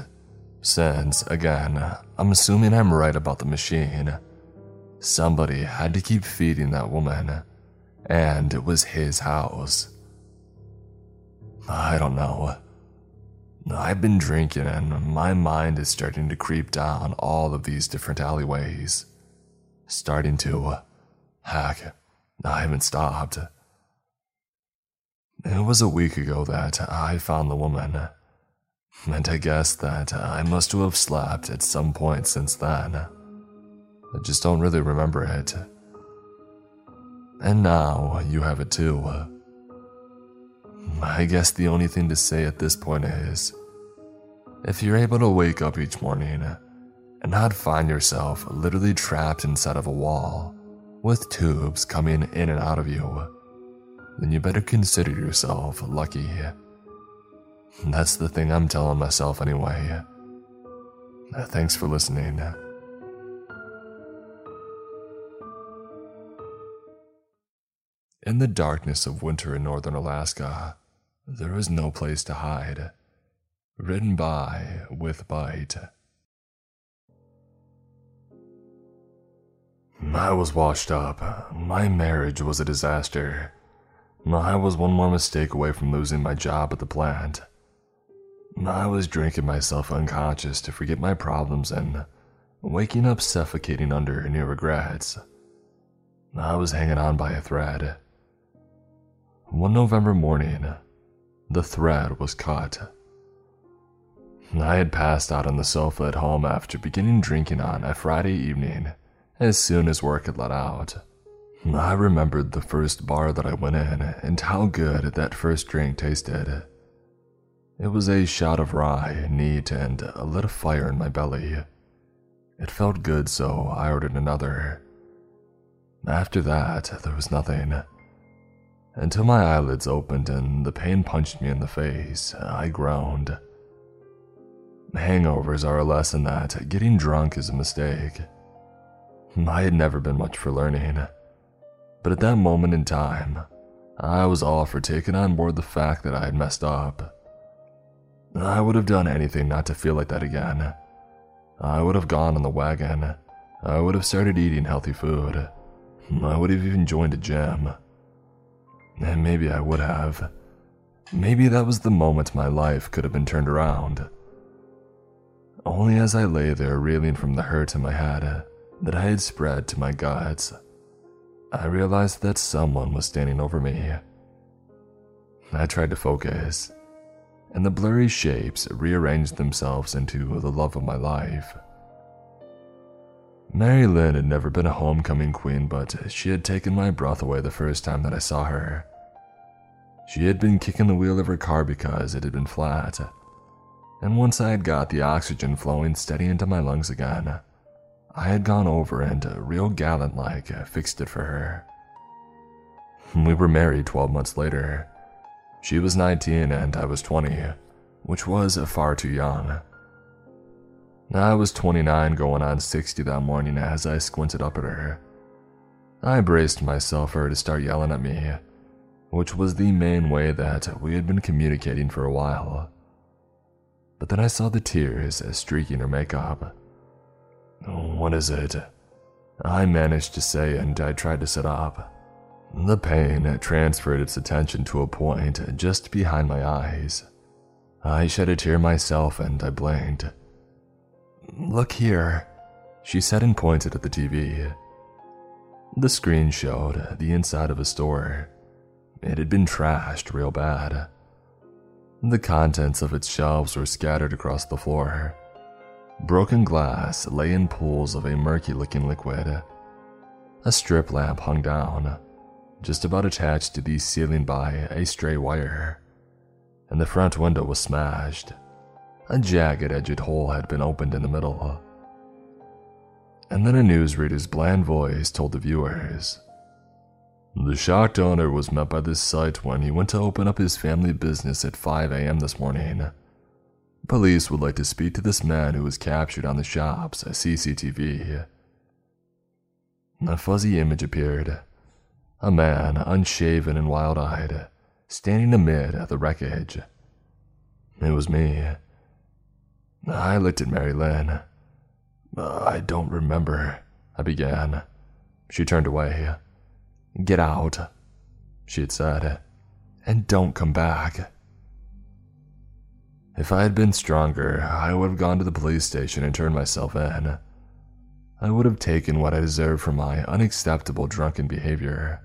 since, again, I'm assuming I'm right about the machine. Somebody had to keep feeding that woman, and it was his house. I don't know. I've been drinking and my mind is starting to creep down all of these different alleyways. Starting to. Uh, Heck, I haven't stopped. It was a week ago that I found the woman, and I guess that I must have slept at some point since then. I just don't really remember it. And now you have it too. I guess the only thing to say at this point is if you're able to wake up each morning and not find yourself literally trapped inside of a wall with tubes coming in and out of you, then you better consider yourself lucky. That's the thing I'm telling myself anyway. Thanks for listening. In the darkness of winter in northern Alaska, there is no place to hide. Written by With Bite. I was washed up. My marriage was a disaster. I was one more mistake away from losing my job at the plant. I was drinking myself unconscious to forget my problems and waking up suffocating under new regrets. I was hanging on by a thread. One November morning, the thread was cut. I had passed out on the sofa at home after beginning drinking on a Friday evening as soon as work had let out. I remembered the first bar that I went in and how good that first drink tasted. It was a shot of rye, neat, and a lit a fire in my belly. It felt good, so I ordered another. After that, there was nothing. Until my eyelids opened and the pain punched me in the face, I groaned. Hangovers are a lesson that getting drunk is a mistake. I had never been much for learning, but at that moment in time, I was all for taking on board the fact that I had messed up. I would have done anything not to feel like that again. I would have gone on the wagon. I would have started eating healthy food. I would have even joined a gym. And maybe I would have. Maybe that was the moment my life could have been turned around. Only as I lay there reeling from the hurt in my head that I had spread to my guts, I realized that someone was standing over me. I tried to focus, and the blurry shapes rearranged themselves into the love of my life. Mary Lynn had never been a homecoming queen, but she had taken my breath away the first time that I saw her. She had been kicking the wheel of her car because it had been flat. And once I had got the oxygen flowing steady into my lungs again, I had gone over and, uh, real gallant like, uh, fixed it for her. We were married 12 months later. She was 19 and I was 20, which was uh, far too young. I was 29 going on 60 that morning as I squinted up at her. I braced myself for her to start yelling at me, which was the main way that we had been communicating for a while. But then I saw the tears streaking her makeup. What is it? I managed to say and I tried to sit up. The pain transferred its attention to a point just behind my eyes. I shed a tear myself and I blinked. Look here, she said and pointed at the TV. The screen showed the inside of a store. It had been trashed real bad. The contents of its shelves were scattered across the floor. Broken glass lay in pools of a murky looking liquid. A strip lamp hung down, just about attached to the ceiling by a stray wire, and the front window was smashed. A jagged edged hole had been opened in the middle. And then a newsreader's bland voice told the viewers the shocked owner was met by this sight when he went to open up his family business at 5 a.m. this morning. Police would like to speak to this man who was captured on the shop's CCTV. A fuzzy image appeared. A man, unshaven and wild eyed, standing amid the wreckage. It was me. I looked at Mary Lynn. Uh, I don't remember, I began. She turned away. Get out, she had said, and don't come back. If I had been stronger, I would have gone to the police station and turned myself in. I would have taken what I deserved for my unacceptable drunken behavior.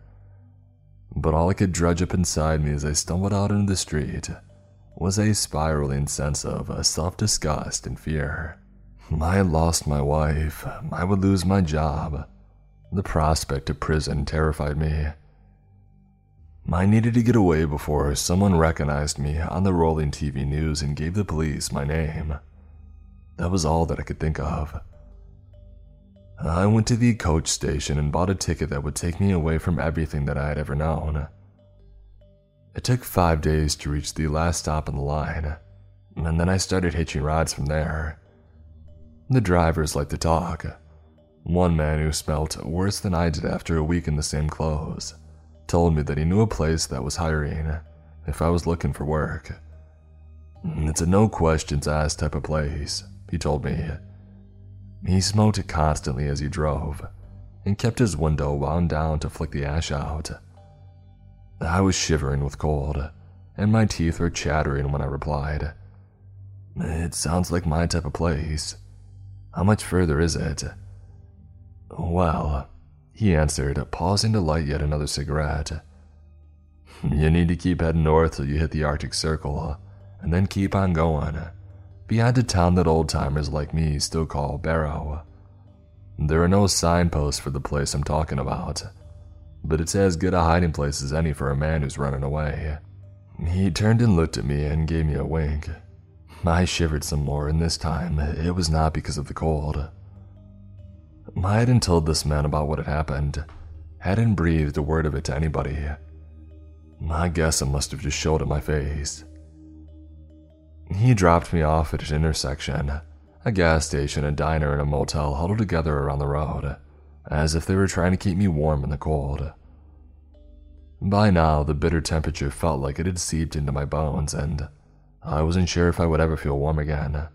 But all I could drudge up inside me as I stumbled out into the street was a spiraling sense of uh, self disgust and fear. I had lost my wife, I would lose my job, the prospect of prison terrified me. I needed to get away before someone recognized me on the rolling TV news and gave the police my name. That was all that I could think of. I went to the coach station and bought a ticket that would take me away from everything that I had ever known. It took five days to reach the last stop on the line, and then I started hitching rides from there. The drivers liked to talk, one man who smelt worse than I did after a week in the same clothes told me that he knew a place that was hiring if I was looking for work. It's a no questions asked type of place, he told me. He smoked constantly as he drove and kept his window wound down to flick the ash out. I was shivering with cold, and my teeth were chattering when I replied. It sounds like my type of place. How much further is it? Well, he answered, pausing to light yet another cigarette. You need to keep heading north till you hit the Arctic Circle, and then keep on going, beyond a town that old timers like me still call Barrow. There are no signposts for the place I'm talking about, but it's as good a hiding place as any for a man who's running away. He turned and looked at me and gave me a wink. I shivered some more, and this time it was not because of the cold. I hadn't told this man about what had happened, hadn't breathed a word of it to anybody. I guess I must have just showed it my face. He dropped me off at an intersection, a gas station, a diner, and a motel huddled together around the road, as if they were trying to keep me warm in the cold. By now, the bitter temperature felt like it had seeped into my bones, and I wasn't sure if I would ever feel warm again.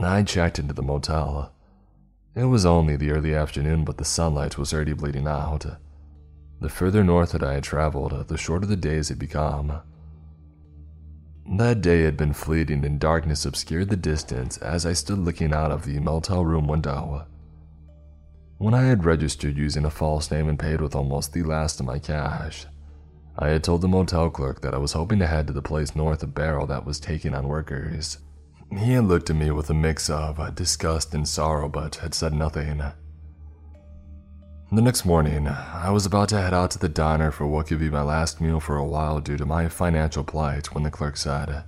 I checked into the motel. It was only the early afternoon, but the sunlight was already bleeding out. The further north that I had traveled, the shorter the days had become. That day had been fleeting and darkness obscured the distance as I stood looking out of the motel room window. When I had registered using a false name and paid with almost the last of my cash, I had told the motel clerk that I was hoping to head to the place north of Barrow that was taking on workers. He had looked at me with a mix of uh, disgust and sorrow, but had said nothing. The next morning, I was about to head out to the diner for what could be my last meal for a while due to my financial plight when the clerk said,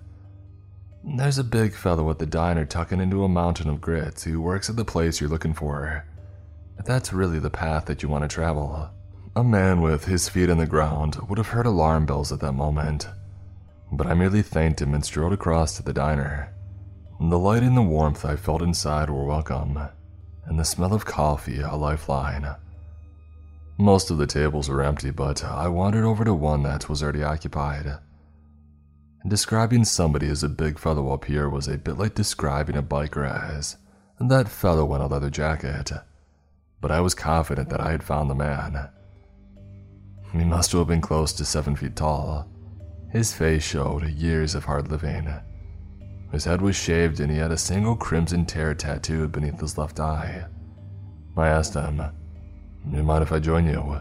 There's a big fellow at the diner tucking into a mountain of grits who works at the place you're looking for. That's really the path that you want to travel. A man with his feet on the ground would have heard alarm bells at that moment, but I merely thanked him and strode across to the diner. The light and the warmth I felt inside were welcome, and the smell of coffee a lifeline. Most of the tables were empty, but I wandered over to one that was already occupied. Describing somebody as a big fellow up here was a bit like describing a biker as that fellow in a leather jacket, but I was confident that I had found the man. He must have been close to seven feet tall. His face showed years of hard living. His head was shaved and he had a single crimson tear tattooed beneath his left eye. I asked him, You mind if I join you?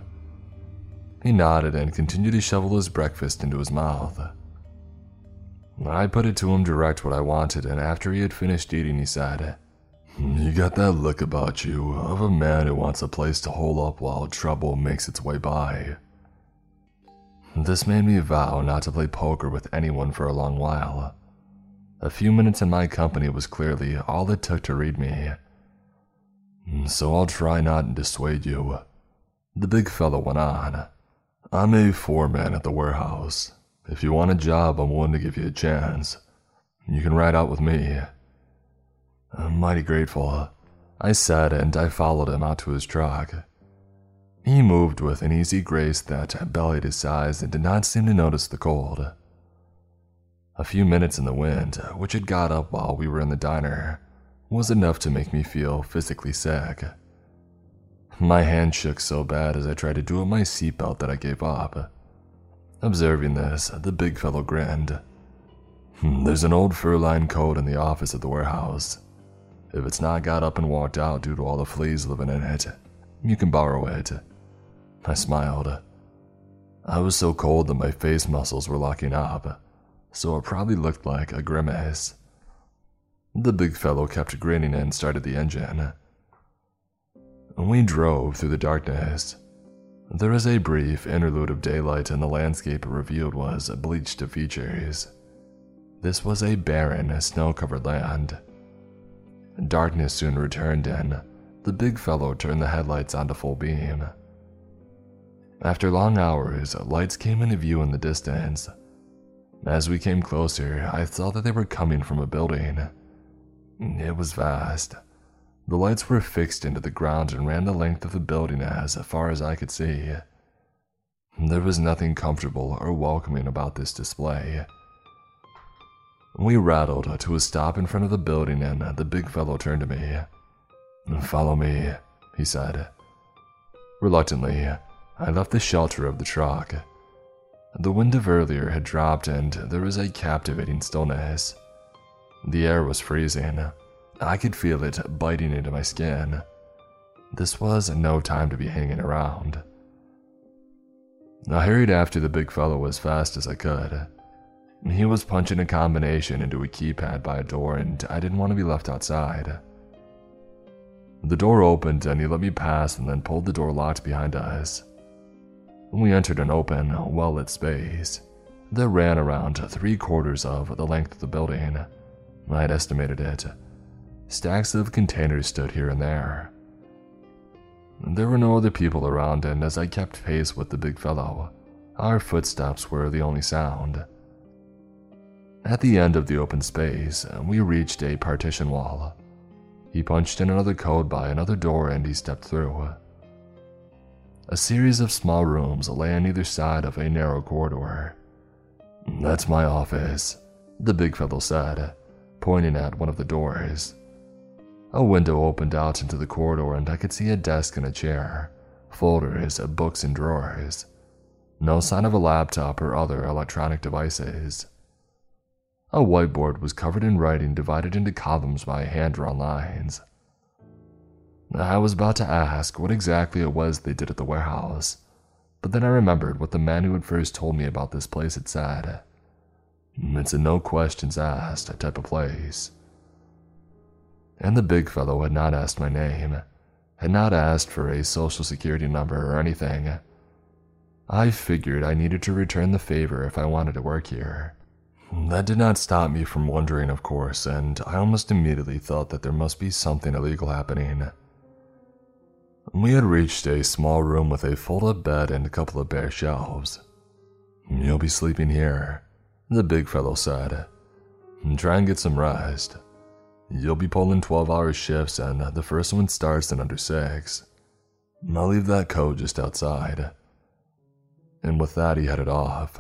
He nodded and continued to shovel his breakfast into his mouth. I put it to him direct what I wanted, and after he had finished eating, he said, Mm, you got that look about you of a man who wants a place to hole up while trouble makes its way by. This made me vow not to play poker with anyone for a long while. A few minutes in my company was clearly all it took to read me. Mm, so I'll try not to dissuade you. The big fellow went on. I'm a foreman at the warehouse. If you want a job, I'm willing to give you a chance. You can ride out with me. I'm mighty grateful, I said, and I followed him out to his truck. He moved with an easy grace that belied his size and did not seem to notice the cold. A few minutes in the wind, which had got up while we were in the diner, was enough to make me feel physically sick. My hand shook so bad as I tried to do up my seatbelt that I gave up. Observing this, the big fellow grinned. Hmm, there's an old fur-lined coat in the office at the warehouse. If it's not got up and walked out due to all the fleas living in it, you can borrow it. I smiled. I was so cold that my face muscles were locking up, so it probably looked like a grimace. The big fellow kept grinning and started the engine. We drove through the darkness. There was a brief interlude of daylight, and the landscape revealed was bleached to features. This was a barren, snow covered land. Darkness soon returned, and the big fellow turned the headlights onto full beam. After long hours, lights came into view in the distance. As we came closer, I saw that they were coming from a building. It was vast. The lights were fixed into the ground and ran the length of the building as far as I could see. There was nothing comfortable or welcoming about this display. We rattled to a stop in front of the building, and the big fellow turned to me. Follow me, he said. Reluctantly, I left the shelter of the truck. The wind of earlier had dropped and there was a captivating stillness. The air was freezing. I could feel it biting into my skin. This was no time to be hanging around. I hurried after the big fellow as fast as I could. He was punching a combination into a keypad by a door, and I didn't want to be left outside. The door opened and he let me pass and then pulled the door locked behind us. We entered an open, well lit space that ran around three quarters of the length of the building. I had estimated it. Stacks of containers stood here and there. There were no other people around, and as I kept pace with the big fellow, our footsteps were the only sound. At the end of the open space, uh, we reached a partition wall. He punched in another code by another door and he stepped through. A series of small rooms lay on either side of a narrow corridor. That's my office, the big fellow said, pointing at one of the doors. A window opened out into the corridor, and I could see a desk and a chair, folders, books, and drawers. No sign of a laptop or other electronic devices. A whiteboard was covered in writing divided into columns by hand drawn lines. I was about to ask what exactly it was they did at the warehouse, but then I remembered what the man who had first told me about this place had said. It's a no questions asked type of place. And the big fellow had not asked my name, had not asked for a social security number or anything. I figured I needed to return the favor if I wanted to work here. That did not stop me from wondering, of course, and I almost immediately thought that there must be something illegal happening. We had reached a small room with a fold up bed and a couple of bare shelves. You'll be sleeping here, the big fellow said. Try and get some rest. You'll be pulling 12 hour shifts, and the first one starts in under six. I'll leave that coat just outside. And with that, he headed off.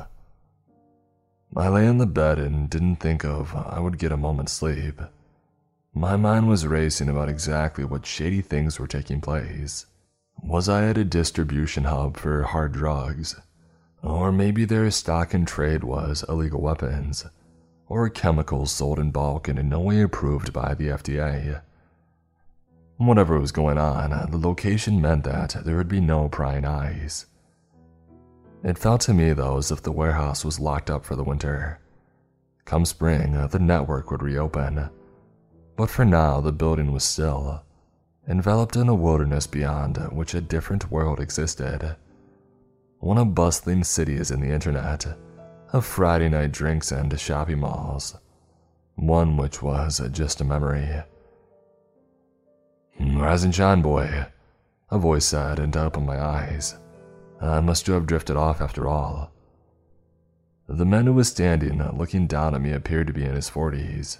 I lay in the bed and didn't think of uh, I would get a moment's sleep. My mind was racing about exactly what shady things were taking place. Was I at a distribution hub for hard drugs? Or maybe their stock in trade was illegal weapons, or chemicals sold in bulk and in no way approved by the FDA. Whatever was going on, the location meant that there would be no prying eyes. It felt to me, though, as if the warehouse was locked up for the winter. Come spring, uh, the network would reopen. But for now, the building was still, enveloped in a wilderness beyond which a different world existed. One of bustling cities in the internet, of Friday night drinks and shopping malls. One which was just a memory. Hmm, rise and shine, boy, a voice said, and I opened my eyes. Uh, I must have drifted off after all. The man who was standing, uh, looking down at me, appeared to be in his forties.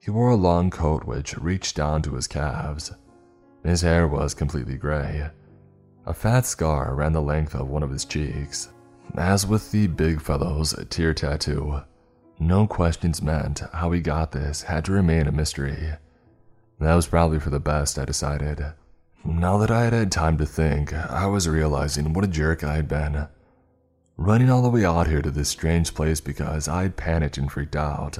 He wore a long coat which reached down to his calves. His hair was completely gray. A fat scar ran the length of one of his cheeks. As with the big fellow's tear tattoo, no questions meant how he got this had to remain a mystery. That was probably for the best, I decided. Now that I had had time to think, I was realizing what a jerk I had been. Running all the way out here to this strange place because I had panicked and freaked out.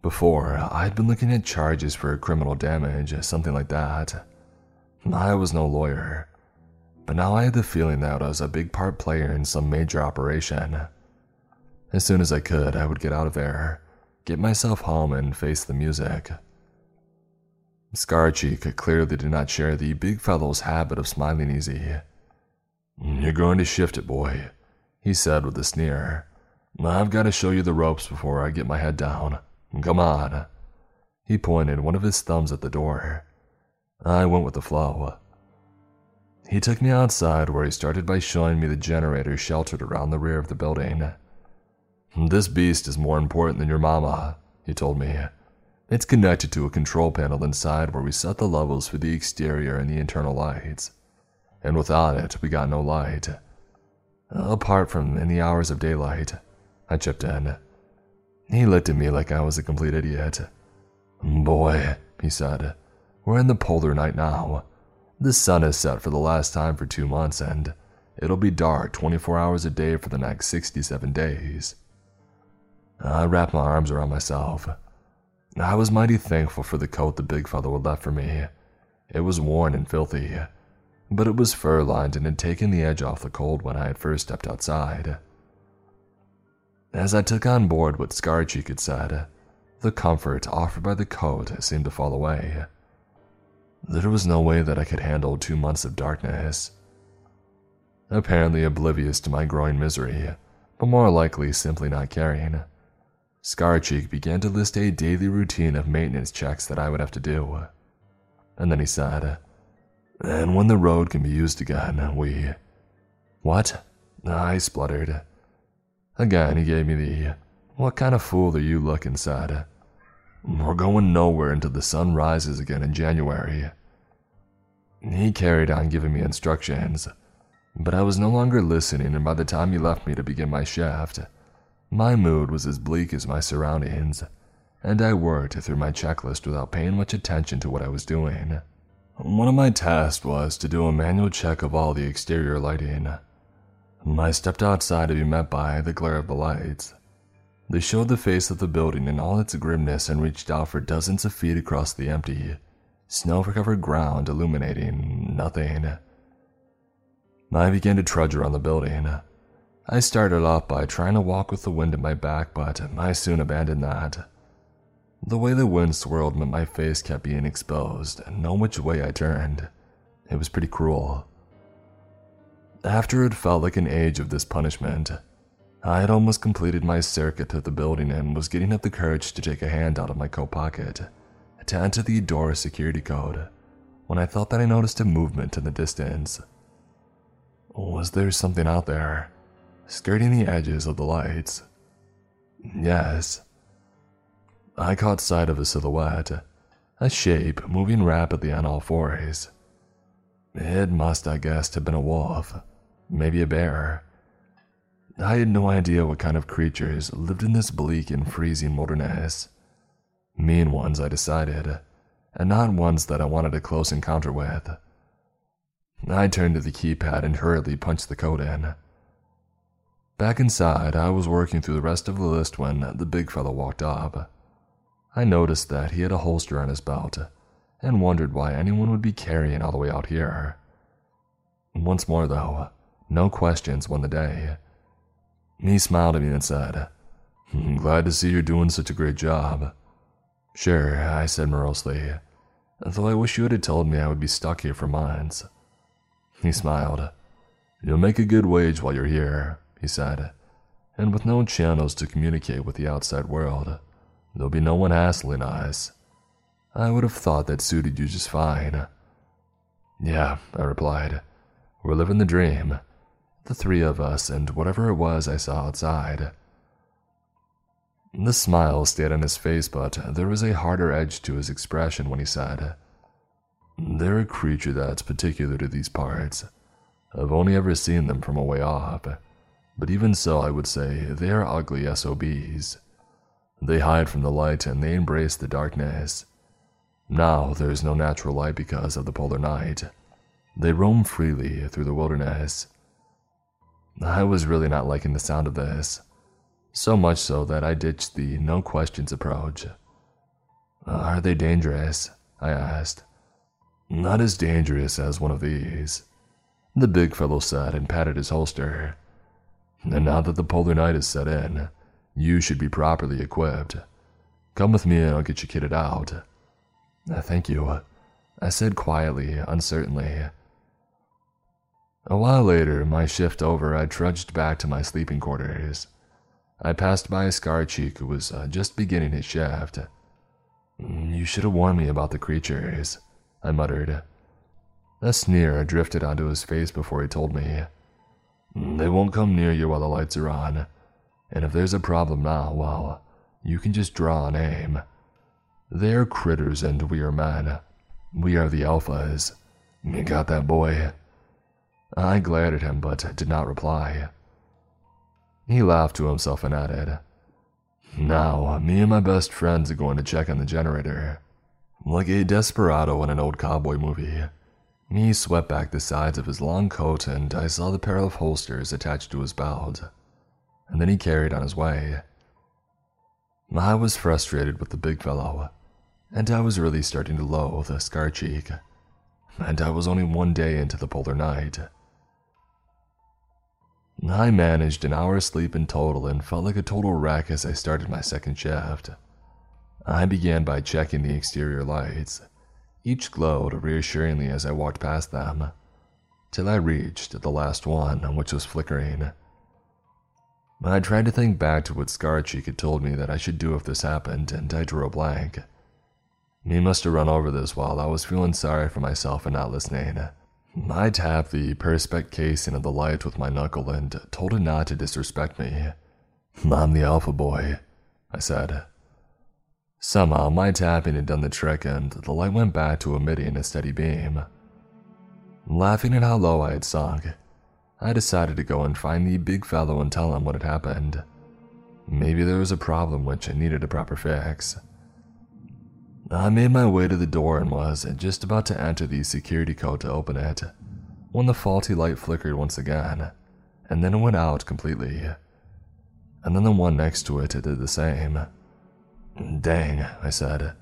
Before, I had been looking at charges for criminal damage, something like that. I was no lawyer, but now I had the feeling that I was a big part player in some major operation. As soon as I could, I would get out of there, get myself home, and face the music. Scarcheek clearly did not share the big fellow's habit of smiling easy. Mm, you're going to shift it, boy, he said with a sneer. I've got to show you the ropes before I get my head down. Come on. He pointed one of his thumbs at the door. I went with the flow. He took me outside where he started by showing me the generator sheltered around the rear of the building. This beast is more important than your mama, he told me. It's connected to a control panel inside where we set the levels for the exterior and the internal lights. And without it, we got no light. Apart from in the hours of daylight, I chipped in. He looked at me like I was a complete idiot. Boy, he said, we're in the polar night now. The sun has set for the last time for two months, and it'll be dark 24 hours a day for the next 67 days. I wrapped my arms around myself. I was mighty thankful for the coat the big fellow had left for me. It was worn and filthy, but it was fur lined and had taken the edge off the cold when I had first stepped outside. As I took on board what Scarcheek had said, the comfort offered by the coat seemed to fall away. There was no way that I could handle two months of darkness. Apparently oblivious to my growing misery, but more likely simply not caring. Scarcheek began to list a daily routine of maintenance checks that I would have to do. And then he said, And when the road can be used again, we. What? I spluttered. Again, he gave me the, What kind of fool are you looking, said. We're going nowhere until the sun rises again in January. He carried on giving me instructions, but I was no longer listening, and by the time he left me to begin my shift, my mood was as bleak as my surroundings, and I worked through my checklist without paying much attention to what I was doing. One of my tasks was to do a manual check of all the exterior lighting. I stepped outside to be met by the glare of the lights. They showed the face of the building in all its grimness and reached out for dozens of feet across the empty, snow covered ground, illuminating nothing. I began to trudge around the building, I started off by trying to walk with the wind at my back, but I soon abandoned that. The way the wind swirled meant my face kept being exposed, and no which way I turned. It was pretty cruel. After it felt like an age of this punishment, I had almost completed my circuit to the building and was getting up the courage to take a hand out of my coat pocket to enter the door security code when I thought that I noticed a movement in the distance. Was there something out there? Skirting the edges of the lights. Yes. I caught sight of a silhouette, a shape moving rapidly on all fours. It must, I guessed, have been a wolf, maybe a bear. I had no idea what kind of creatures lived in this bleak and freezing wilderness. Mean ones, I decided, and not ones that I wanted a close encounter with. I turned to the keypad and hurriedly punched the code in. Back inside, I was working through the rest of the list when the big fellow walked up. I noticed that he had a holster on his belt and wondered why anyone would be carrying all the way out here. Once more, though, no questions won the day. He smiled at me and said, I'm glad to see you're doing such a great job. Sure, I said morosely, though I wish you had told me I would be stuck here for months. He smiled. You'll make a good wage while you're here, he said, and with no channels to communicate with the outside world, there'll be no one hassling us. I would have thought that suited you just fine. Yeah, I replied. We're living the dream. The three of us and whatever it was I saw outside. The smile stayed on his face, but there was a harder edge to his expression when he said, They're a creature that's particular to these parts. I've only ever seen them from a way off, but even so, I would say they are ugly SOBs. They hide from the light and they embrace the darkness. Now there is no natural light because of the polar night. They roam freely through the wilderness. I was really not liking the sound of this, so much so that I ditched the no questions approach. Are they dangerous? I asked. Not as dangerous as one of these, the big fellow said and patted his holster. And now that the polar night is set in, you should be properly equipped. Come with me and I'll get you kitted out. Thank you, I said quietly, uncertainly. A while later, my shift over, I trudged back to my sleeping quarters. I passed by a scar cheek who was uh, just beginning his shift. Mm, you should have warned me about the creatures, I muttered. A sneer drifted onto his face before he told me. Mm, they won't come near you while the lights are on, and if there's a problem now, well, you can just draw and aim. They are critters and we are men. We are the alphas. You got that, boy? I glared at him but did not reply. He laughed to himself and added, Now, me and my best friends are going to check on the generator. Like a desperado in an old cowboy movie. He swept back the sides of his long coat and I saw the pair of holsters attached to his belt. And then he carried on his way. I was frustrated with the big fellow, and I was really starting to loathe the scar cheek. And I was only one day into the polar night. I managed an hour's sleep in total and felt like a total wreck as I started my second shift. I began by checking the exterior lights. Each glowed reassuringly as I walked past them, till I reached the last one, which was flickering. I tried to think back to what Scarcheek had told me that I should do if this happened, and I drew a blank. He must have run over this while I was feeling sorry for myself and not listening. I tapped the Perspex casing of the light with my knuckle and told it not to disrespect me. I'm the alpha boy, I said. Somehow, my tapping had done the trick and the light went back to emitting a steady beam. Laughing at how low I had sunk, I decided to go and find the big fellow and tell him what had happened. Maybe there was a problem which needed a proper fix. I made my way to the door and was just about to enter the security code to open it when the faulty light flickered once again, and then it went out completely. And then the one next to it did the same. Dang, I said,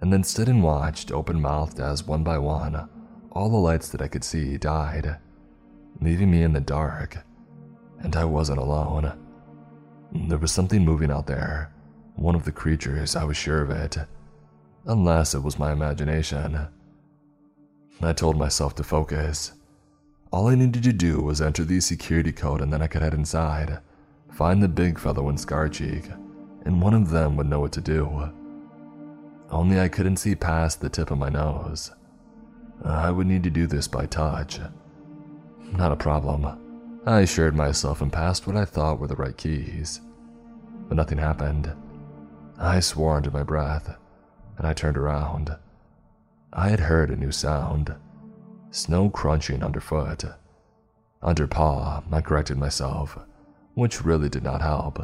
and then stood and watched open mouthed as one by one all the lights that I could see died, leaving me in the dark. And I wasn't alone. There was something moving out there, one of the creatures, I was sure of it unless it was my imagination. I told myself to focus. All I needed to do was enter the security code and then I could head inside, find the big fellow in Scarcheek, and one of them would know what to do. Only I couldn't see past the tip of my nose. I would need to do this by touch. Not a problem. I assured myself and passed what I thought were the right keys. But nothing happened. I swore under my breath and I turned around. I had heard a new sound snow crunching underfoot. Under paw, I corrected myself, which really did not help.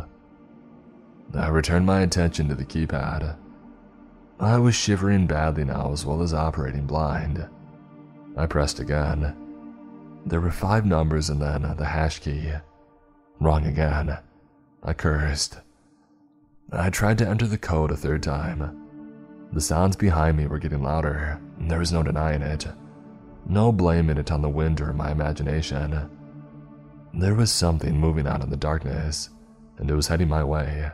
I returned my attention to the keypad. I was shivering badly now as well as operating blind. I pressed again, There were five numbers and then the hash key. Wrong again. I cursed. I tried to enter the code a third time. The sounds behind me were getting louder, there was no denying it. No blaming it on the wind or my imagination. There was something moving out in the darkness, and it was heading my way.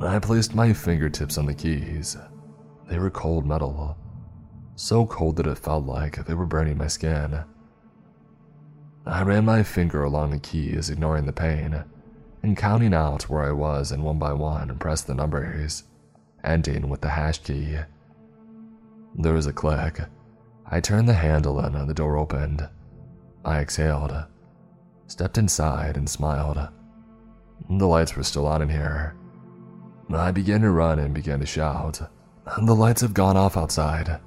I placed my fingertips on the keys. They were cold metal, so cold that it felt like they were burning my skin. I ran my finger along the keys, ignoring the pain, and counting out where I was and one by one pressed the numbers, ending with the hash key. There was a click. I turned the handle and the door opened. I exhaled, stepped inside, and smiled. The lights were still on in here. I began to run and began to shout. The lights have gone off outside.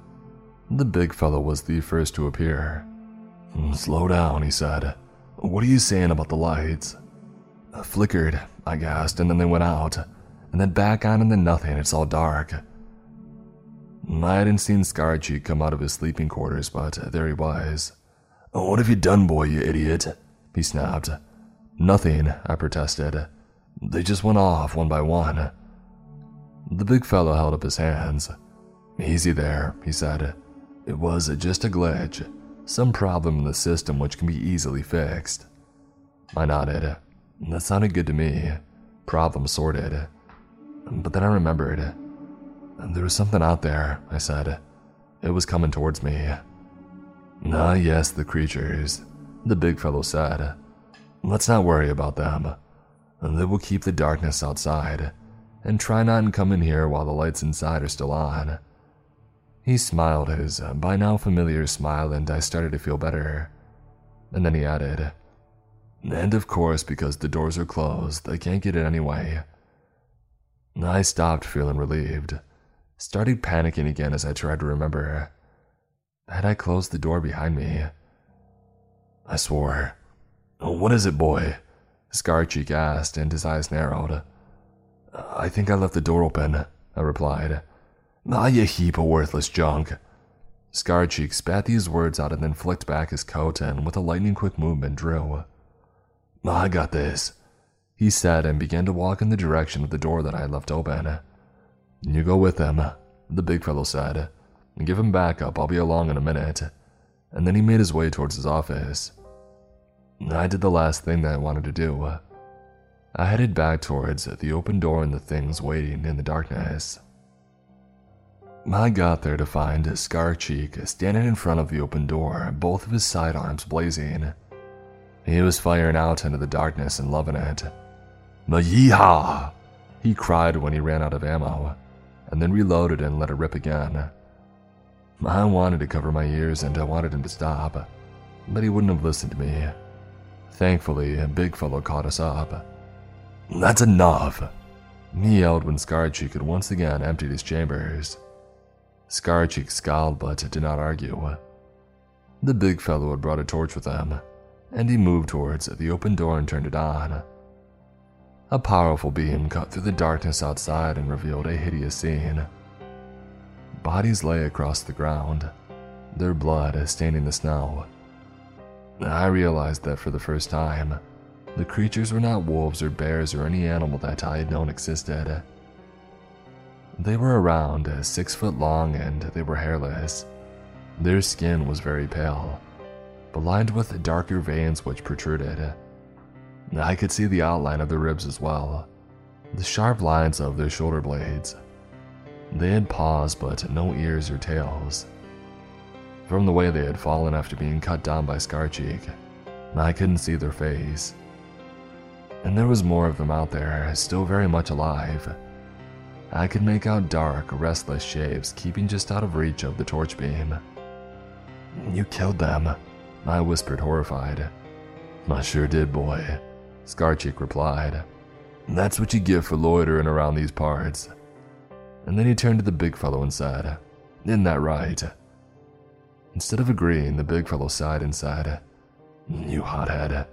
The big fellow was the first to appear. Slow down, he said. What are you saying about the lights? Flickered, I gasped, and then they went out. And then back on then nothing, it's all dark. I hadn't seen Scarcheek come out of his sleeping quarters, but there he was. What have you done, boy, you idiot? He snapped. Nothing, I protested. They just went off one by one. The big fellow held up his hands. Easy there, he said. It was just a glitch, some problem in the system which can be easily fixed. I nodded. That sounded good to me. Problem sorted. But then I remembered. There was something out there, I said. It was coming towards me. Ah, yes, the creatures, the big fellow said. Let's not worry about them. They will keep the darkness outside and try not to come in here while the lights inside are still on. He smiled his uh, by now familiar smile, and I started to feel better. And then he added, And of course, because the doors are closed, I can't get in anyway. I stopped feeling relieved, started panicking again as I tried to remember. Had I closed the door behind me? I swore. What is it, boy? Scarcheek asked, and his eyes narrowed. I think I left the door open, I replied. Ah, you heap of worthless junk. Scarcheek spat these words out and then flicked back his coat and, with a lightning quick movement, drew. I got this, he said and began to walk in the direction of the door that I had left open. You go with him, the big fellow said. Give him backup, I'll be along in a minute. And then he made his way towards his office. I did the last thing that I wanted to do. I headed back towards the open door and the things waiting in the darkness. I got there to find Scar Scarcheek standing in front of the open door, both of his sidearms blazing. He was firing out into the darkness and loving it. Yeehaw! He cried when he ran out of ammo, and then reloaded and let it rip again. I wanted to cover my ears and I wanted him to stop, but he wouldn't have listened to me. Thankfully, a big fellow caught us up. That's enough, he yelled when Scarcheek had once again emptied his chambers. Scarcheek scowled but did not argue. The big fellow had brought a torch with him, and he moved towards the open door and turned it on. A powerful beam cut through the darkness outside and revealed a hideous scene. Bodies lay across the ground, their blood staining the snow. I realized that for the first time, the creatures were not wolves or bears or any animal that I had known existed. They were around uh, six foot long and they were hairless. Their skin was very pale, but lined with darker veins which protruded. I could see the outline of their ribs as well, the sharp lines of their shoulder blades. They had paws but no ears or tails. From the way they had fallen after being cut down by Scarcheek, I couldn't see their face. And there was more of them out there, still very much alive. I could make out dark, restless shapes keeping just out of reach of the torch beam. You killed them, I whispered, horrified. I sure did, boy, Scarcheek replied. That's what you get for loitering around these parts. And then he turned to the big fellow and said, Isn't that right? Instead of agreeing, the big fellow sighed and said, You hothead,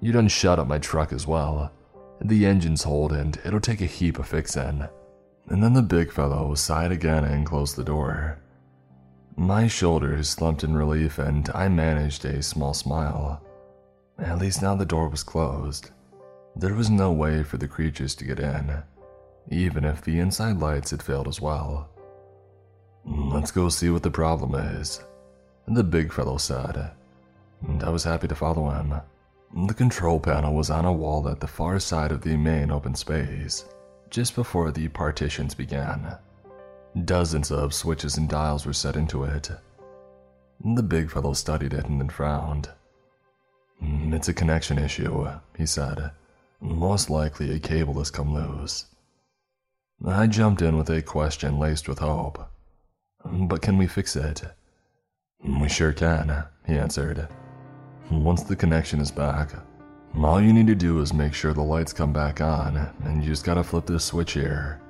you done shut up my truck as well. The engine's hold and it'll take a heap of fixing. And then the big fellow sighed again and closed the door. My shoulders slumped in relief and I managed a small smile. At least now the door was closed. There was no way for the creatures to get in, even if the inside lights had failed as well. Let's go see what the problem is, the big fellow said, and I was happy to follow him. The control panel was on a wall at the far side of the main open space, just before the partitions began. Dozens of switches and dials were set into it. The big fellow studied it and then frowned. Mm, it's a connection issue, he said. Most likely a cable has come loose. I jumped in with a question laced with hope. But can we fix it? We sure can, he answered. Once the connection is back, all you need to do is make sure the lights come back on, and you just gotta flip this switch here.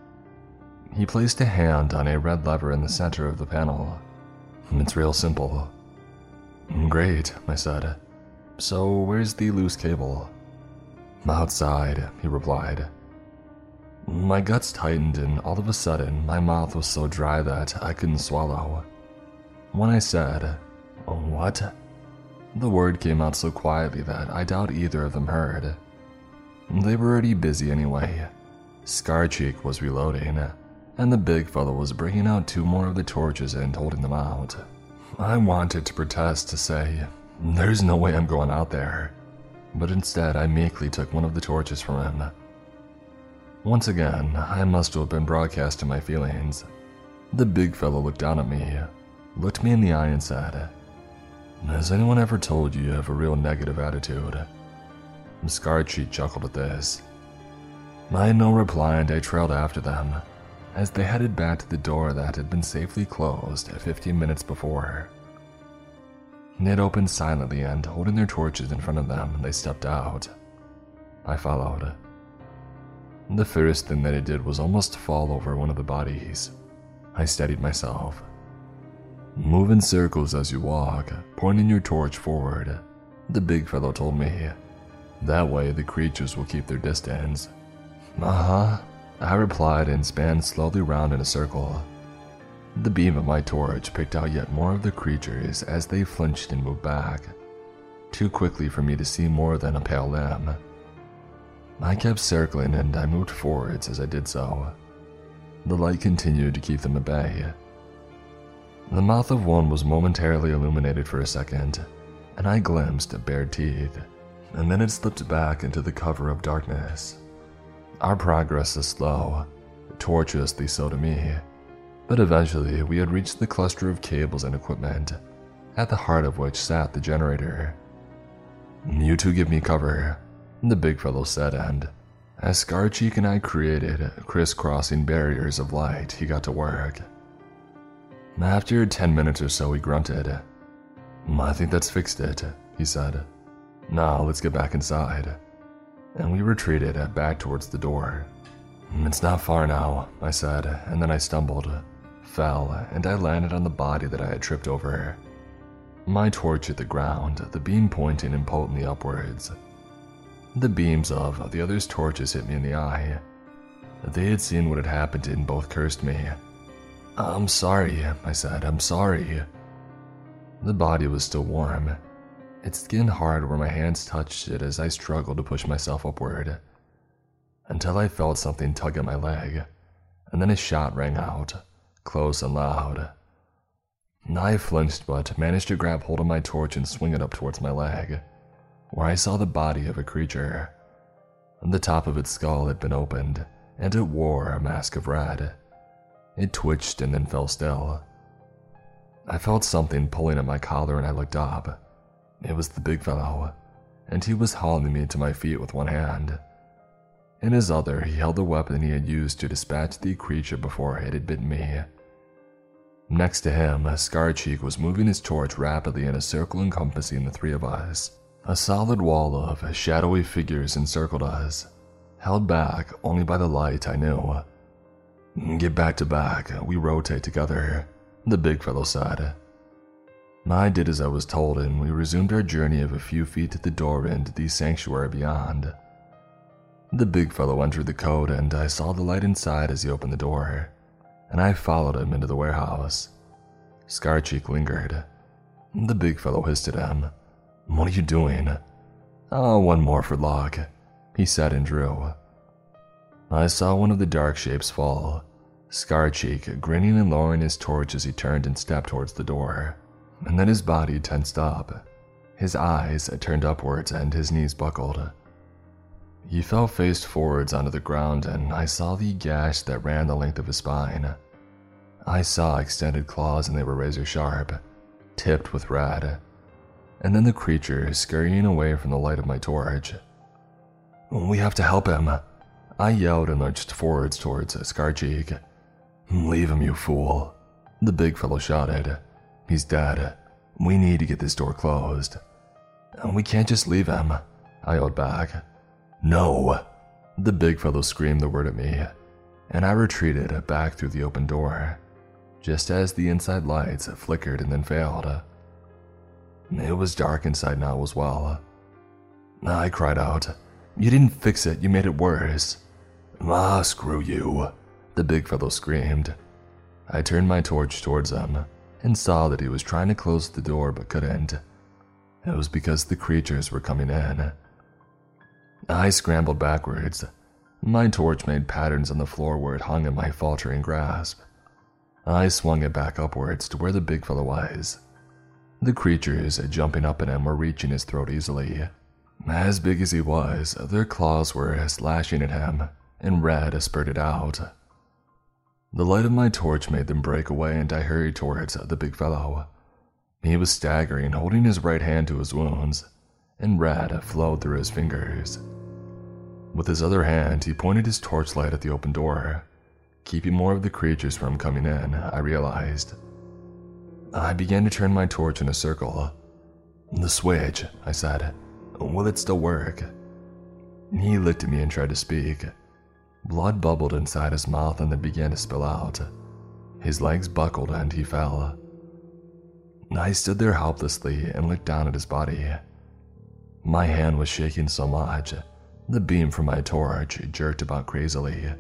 He placed a hand on a red lever in the center of the panel. It's real simple. Great, I said. So, where's the loose cable? Outside, he replied. My guts tightened, and all of a sudden, my mouth was so dry that I couldn't swallow. When I said, What? The word came out so quietly that I doubt either of them heard. They were already busy anyway. Scarcheek was reloading, and the big fellow was bringing out two more of the torches and holding them out. I wanted to protest to say, There's no way I'm going out there, but instead I meekly took one of the torches from him. Once again, I must have been broadcasting my feelings. The big fellow looked down at me, looked me in the eye, and said, Has anyone ever told you you have a real negative attitude? Scarcheek chuckled at this. I had no reply and I trailed after them as they headed back to the door that had been safely closed 15 minutes before. It opened silently and, holding their torches in front of them, they stepped out. I followed. The first thing that I did was almost fall over one of the bodies. I steadied myself. Move in circles as you walk, pointing your torch forward, the big fellow told me. That way the creatures will keep their distance. Uh huh, I replied and span slowly round in a circle. The beam of my torch picked out yet more of the creatures as they flinched and moved back, too quickly for me to see more than a pale limb. I kept circling and I moved forwards as I did so. The light continued to keep them at bay. The mouth of one was momentarily illuminated for a second, and I glimpsed bared teeth, and then it slipped back into the cover of darkness. Our progress is slow, tortuously so to me, but eventually we had reached the cluster of cables and equipment, at the heart of which sat the generator. You two give me cover, the big fellow said, and as Scarcheek and I created crisscrossing barriers of light, he got to work. After 10 minutes or so, he grunted. Mm, I think that's fixed it, he said. Now let's get back inside and we retreated back towards the door. Mm, it's not far now, I said, and then I stumbled, fell, and I landed on the body that I had tripped over. My torch hit the ground, the beam pointing impotently upwards. The beams of the other's torches hit me in the eye. They had seen what had happened and both cursed me. I'm sorry, I said, I'm sorry. The body was still warm, its skin hard where my hands touched it as I struggled to push myself upward. Until I felt something tug at my leg, and then a shot rang out, close and loud. I flinched but managed to grab hold of my torch and swing it up towards my leg, where I saw the body of a creature. The top of its skull had been opened, and it wore a mask of red. It twitched and then fell still. I felt something pulling at my collar and I looked up. It was the big fellow, and he was hauling me to my feet with one hand. In his other, he held the weapon he had used to dispatch the creature before it had bitten me. Next to him, Scarcheek was moving his torch rapidly in a circle encompassing the three of us. A solid wall of shadowy figures encircled us, held back only by the light I knew. Get back to back, we rotate together, the big fellow said. I did as I was told, and we resumed our journey of a few feet to the door into the sanctuary beyond. The big fellow entered the code, and I saw the light inside as he opened the door, and I followed him into the warehouse. Scarcheek lingered. The big fellow hissed at him. What are you doing? Oh, one more for luck, he said and drew. I saw one of the dark shapes fall, Scarcheek grinning and lowering his torch as he turned and stepped towards the door. And then his body tensed up. His eyes turned upwards and his knees buckled. He fell face forwards onto the ground, and I saw the gash that ran the length of his spine. I saw extended claws, and they were razor sharp, tipped with red. And then the creature scurrying away from the light of my torch. We have to help him. I yelled and lurched forwards towards Scarcheek. Leave him, you fool. The big fellow shouted. He's dead. We need to get this door closed. We can't just leave him, I yelled back. No! The big fellow screamed the word at me, and I retreated back through the open door, just as the inside lights flickered and then failed. It was dark inside now as well. I cried out, You didn't fix it, you made it worse. Ah, screw you, the big fellow screamed. I turned my torch towards him and saw that he was trying to close the door but couldn't. It was because the creatures were coming in. I scrambled backwards. My torch made patterns on the floor where it hung in my faltering grasp. I swung it back upwards to where the big fellow was. The creatures jumping up at him were reaching his throat easily. As big as he was, their claws were slashing at him, and red spurted out. The light of my torch made them break away, and I hurried towards the big fellow. He was staggering, holding his right hand to his wounds, and red flowed through his fingers. With his other hand, he pointed his torchlight at the open door, keeping more of the creatures from coming in, I realized. I began to turn my torch in a circle. The switch, I said. Will it still work? He looked at me and tried to speak. Blood bubbled inside his mouth and then began to spill out. His legs buckled and he fell. I stood there helplessly and looked down at his body. My hand was shaking so much the beam from my torch jerked about crazily.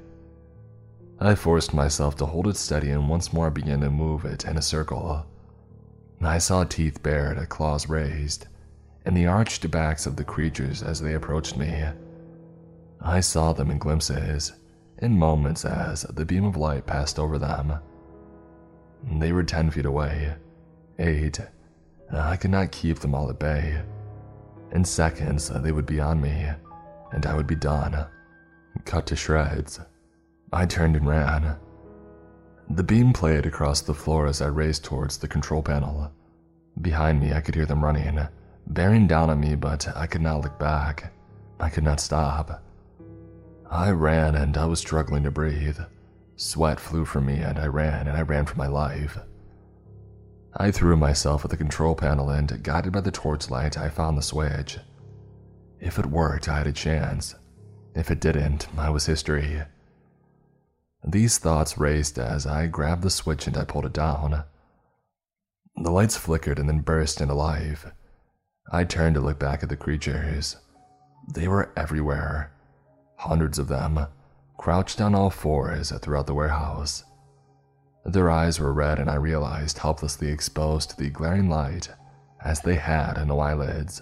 I forced myself to hold it steady and once more began to move it in a circle. I saw teeth bared, claws raised, and the arched backs of the creatures as they approached me. I saw them in glimpses, in moments as the beam of light passed over them. They were ten feet away, eight. I could not keep them all at bay. In seconds, they would be on me and I would be done, cut to shreds. I turned and ran. The beam played across the floor as I raced towards the control panel. Behind me, I could hear them running, bearing down on me, but I could not look back. I could not stop. I ran and I was struggling to breathe. Sweat flew from me and I ran and I ran for my life. I threw myself at the control panel and, guided by the torchlight, I found the switch. If it worked, I had a chance. If it didn't, I was history. These thoughts raced as I grabbed the switch and I pulled it down. The lights flickered and then burst into life. I turned to look back at the creatures. They were everywhere. Hundreds of them, crouched on all fours throughout the warehouse. Their eyes were red, and I realized helplessly exposed to the glaring light as they had no eyelids.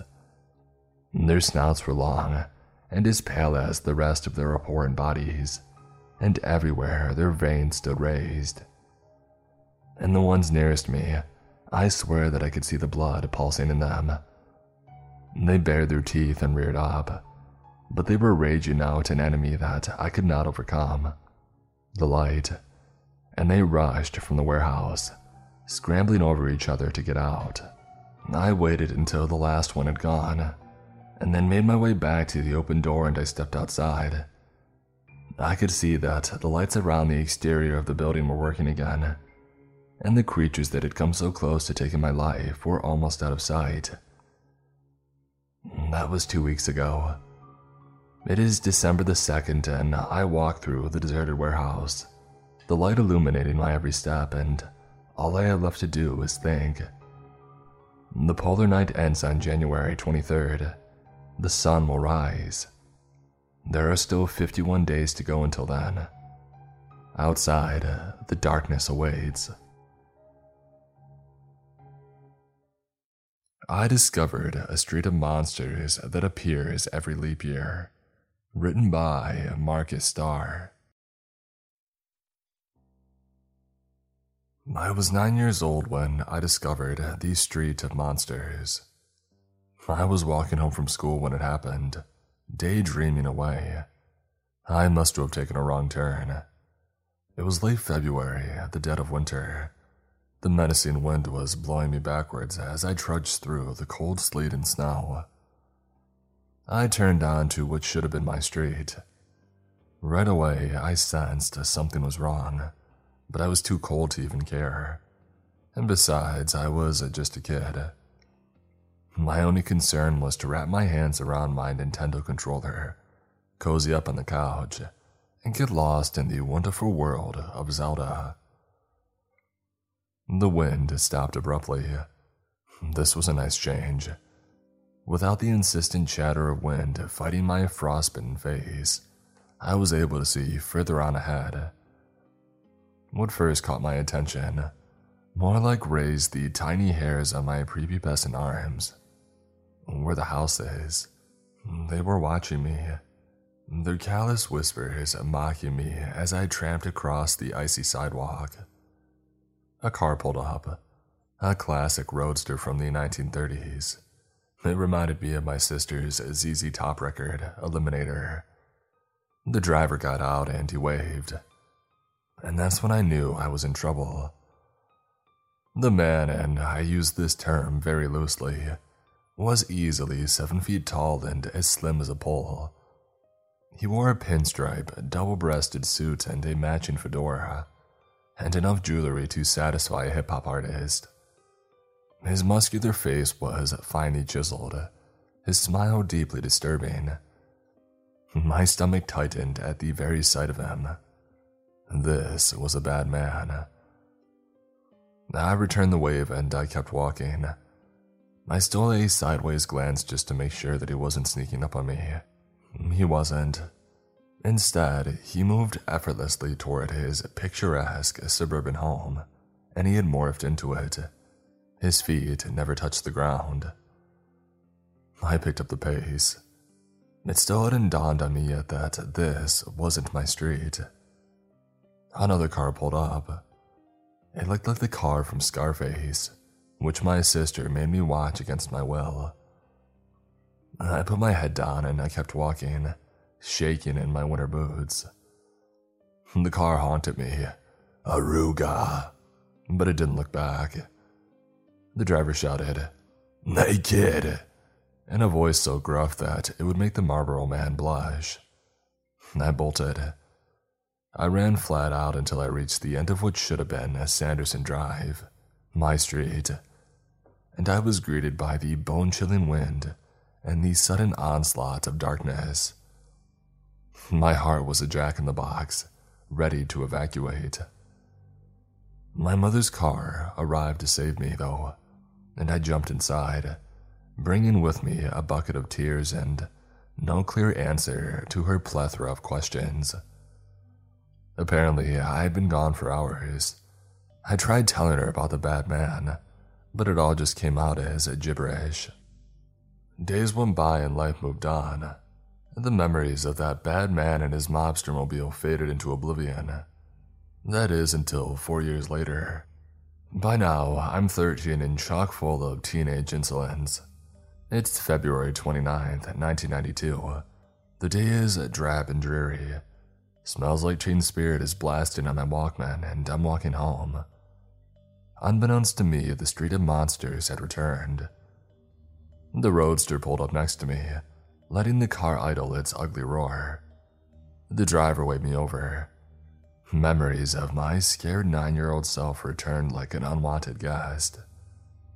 Their snouts were long and as pale as the rest of their abhorrent bodies, and everywhere their veins stood raised. And the ones nearest me, I swear that I could see the blood pulsing in them. They bared their teeth and reared up, but they were raging out an enemy that I could not overcome the light, and they rushed from the warehouse, scrambling over each other to get out. I waited until the last one had gone and then made my way back to the open door and I stepped outside. I could see that the lights around the exterior of the building were working again, and the creatures that had come so close to taking my life were almost out of sight. That was two weeks ago. It is December the 2nd, and I walk through the deserted warehouse, the light illuminating my every step, and all I have left to do is think. The polar night ends on January 23rd the sun will rise. There are still 51 days to go until then. Outside, the darkness awaits. I discovered a street of monsters that appears every leap year, written by Marcus Starr. I was nine years old when I discovered the street of monsters. I was walking home from school when it happened, daydreaming away. I must have taken a wrong turn. It was late February, at the dead of winter. The menacing wind was blowing me backwards as I trudged through the cold sleet and snow. I turned on to what should have been my street. Right away, I sensed something was wrong, but I was too cold to even care. And besides, I was just a kid. My only concern was to wrap my hands around my Nintendo controller, cozy up on the couch, and get lost in the wonderful world of Zelda. The wind stopped abruptly. This was a nice change. Without the insistent chatter of wind fighting my frostbitten face, I was able to see further on ahead. What first caught my attention, more like raised the tiny hairs on my prepubescent arms, were the houses. They were watching me, their callous whispers mocking me as I tramped across the icy sidewalk. A car pulled up, a classic roadster from the 1930s. It reminded me of my sister's ZZ Top record, Eliminator. The driver got out and he waved. And that's when I knew I was in trouble. The man, and I use this term very loosely, was easily seven feet tall and as slim as a pole. He wore a pinstripe, double breasted suit and a matching fedora and enough jewelry to satisfy a hip hop artist. His muscular face was finely chiseled, his smile deeply disturbing. My stomach tightened at the very sight of him. This was a bad man. I returned the wave and I kept walking. I stole a sideways glance just to make sure that he wasn't sneaking up on me. He wasn't. Instead, he moved effortlessly toward his picturesque suburban home, and he had morphed into it. His feet never touched the ground. I picked up the pace. It still hadn't dawned on me yet that this wasn't my street. Another car pulled up. It looked like the car from Scarface, which my sister made me watch against my will. I put my head down and I kept walking shaking in my winter boots. The car haunted me. Aruga. But it didn't look back. The driver shouted, Naked! In a voice so gruff that it would make the Marlboro man blush. I bolted. I ran flat out until I reached the end of what should have been Sanderson Drive, my street, and I was greeted by the bone chilling wind and the sudden onslaught of darkness. My heart was a jack in the box, ready to evacuate. My mother's car arrived to save me, though, and I jumped inside, bringing with me a bucket of tears and no clear answer to her plethora of questions. Apparently, I had been gone for hours. I tried telling her about the bad man, but it all just came out as gibberish. Days went by and life moved on. And the memories of that bad man and his mobster mobile faded into oblivion. That is until four years later. By now, I'm 13 and chock full of teenage insolence. It's February 29th, 1992. The day is drab and dreary. Smells like Teen Spirit is blasting on my Walkman, and I'm walking home. Unbeknownst to me, the street of monsters had returned. The roadster pulled up next to me, letting the car idle its ugly roar. The driver waved me over. Memories of my scared nine year old self returned like an unwanted guest.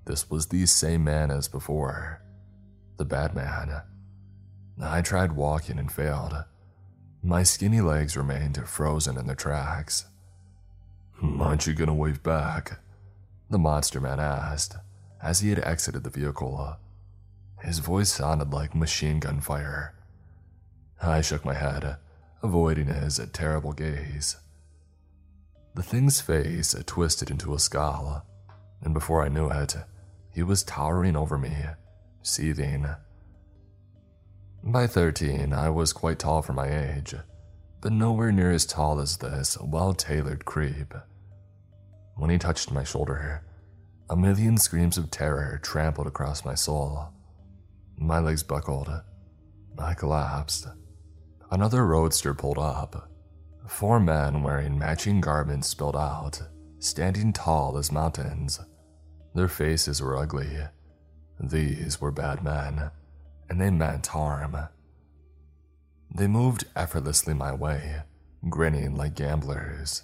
This was the same man as before. The bad man. I tried walking and failed. My skinny legs remained frozen in their tracks. Aren't you gonna wave back? The monster man asked as he had exited the vehicle. His voice sounded like machine gun fire. I shook my head, avoiding his terrible gaze. The thing's face twisted into a scowl, and before I knew it, he was towering over me, seething. By 13, I was quite tall for my age, but nowhere near as tall as this well tailored creep. When he touched my shoulder, a million screams of terror trampled across my soul. My legs buckled. I collapsed. Another roadster pulled up. Four men wearing matching garments spilled out, standing tall as mountains. Their faces were ugly. These were bad men, and they meant harm. They moved effortlessly my way, grinning like gamblers.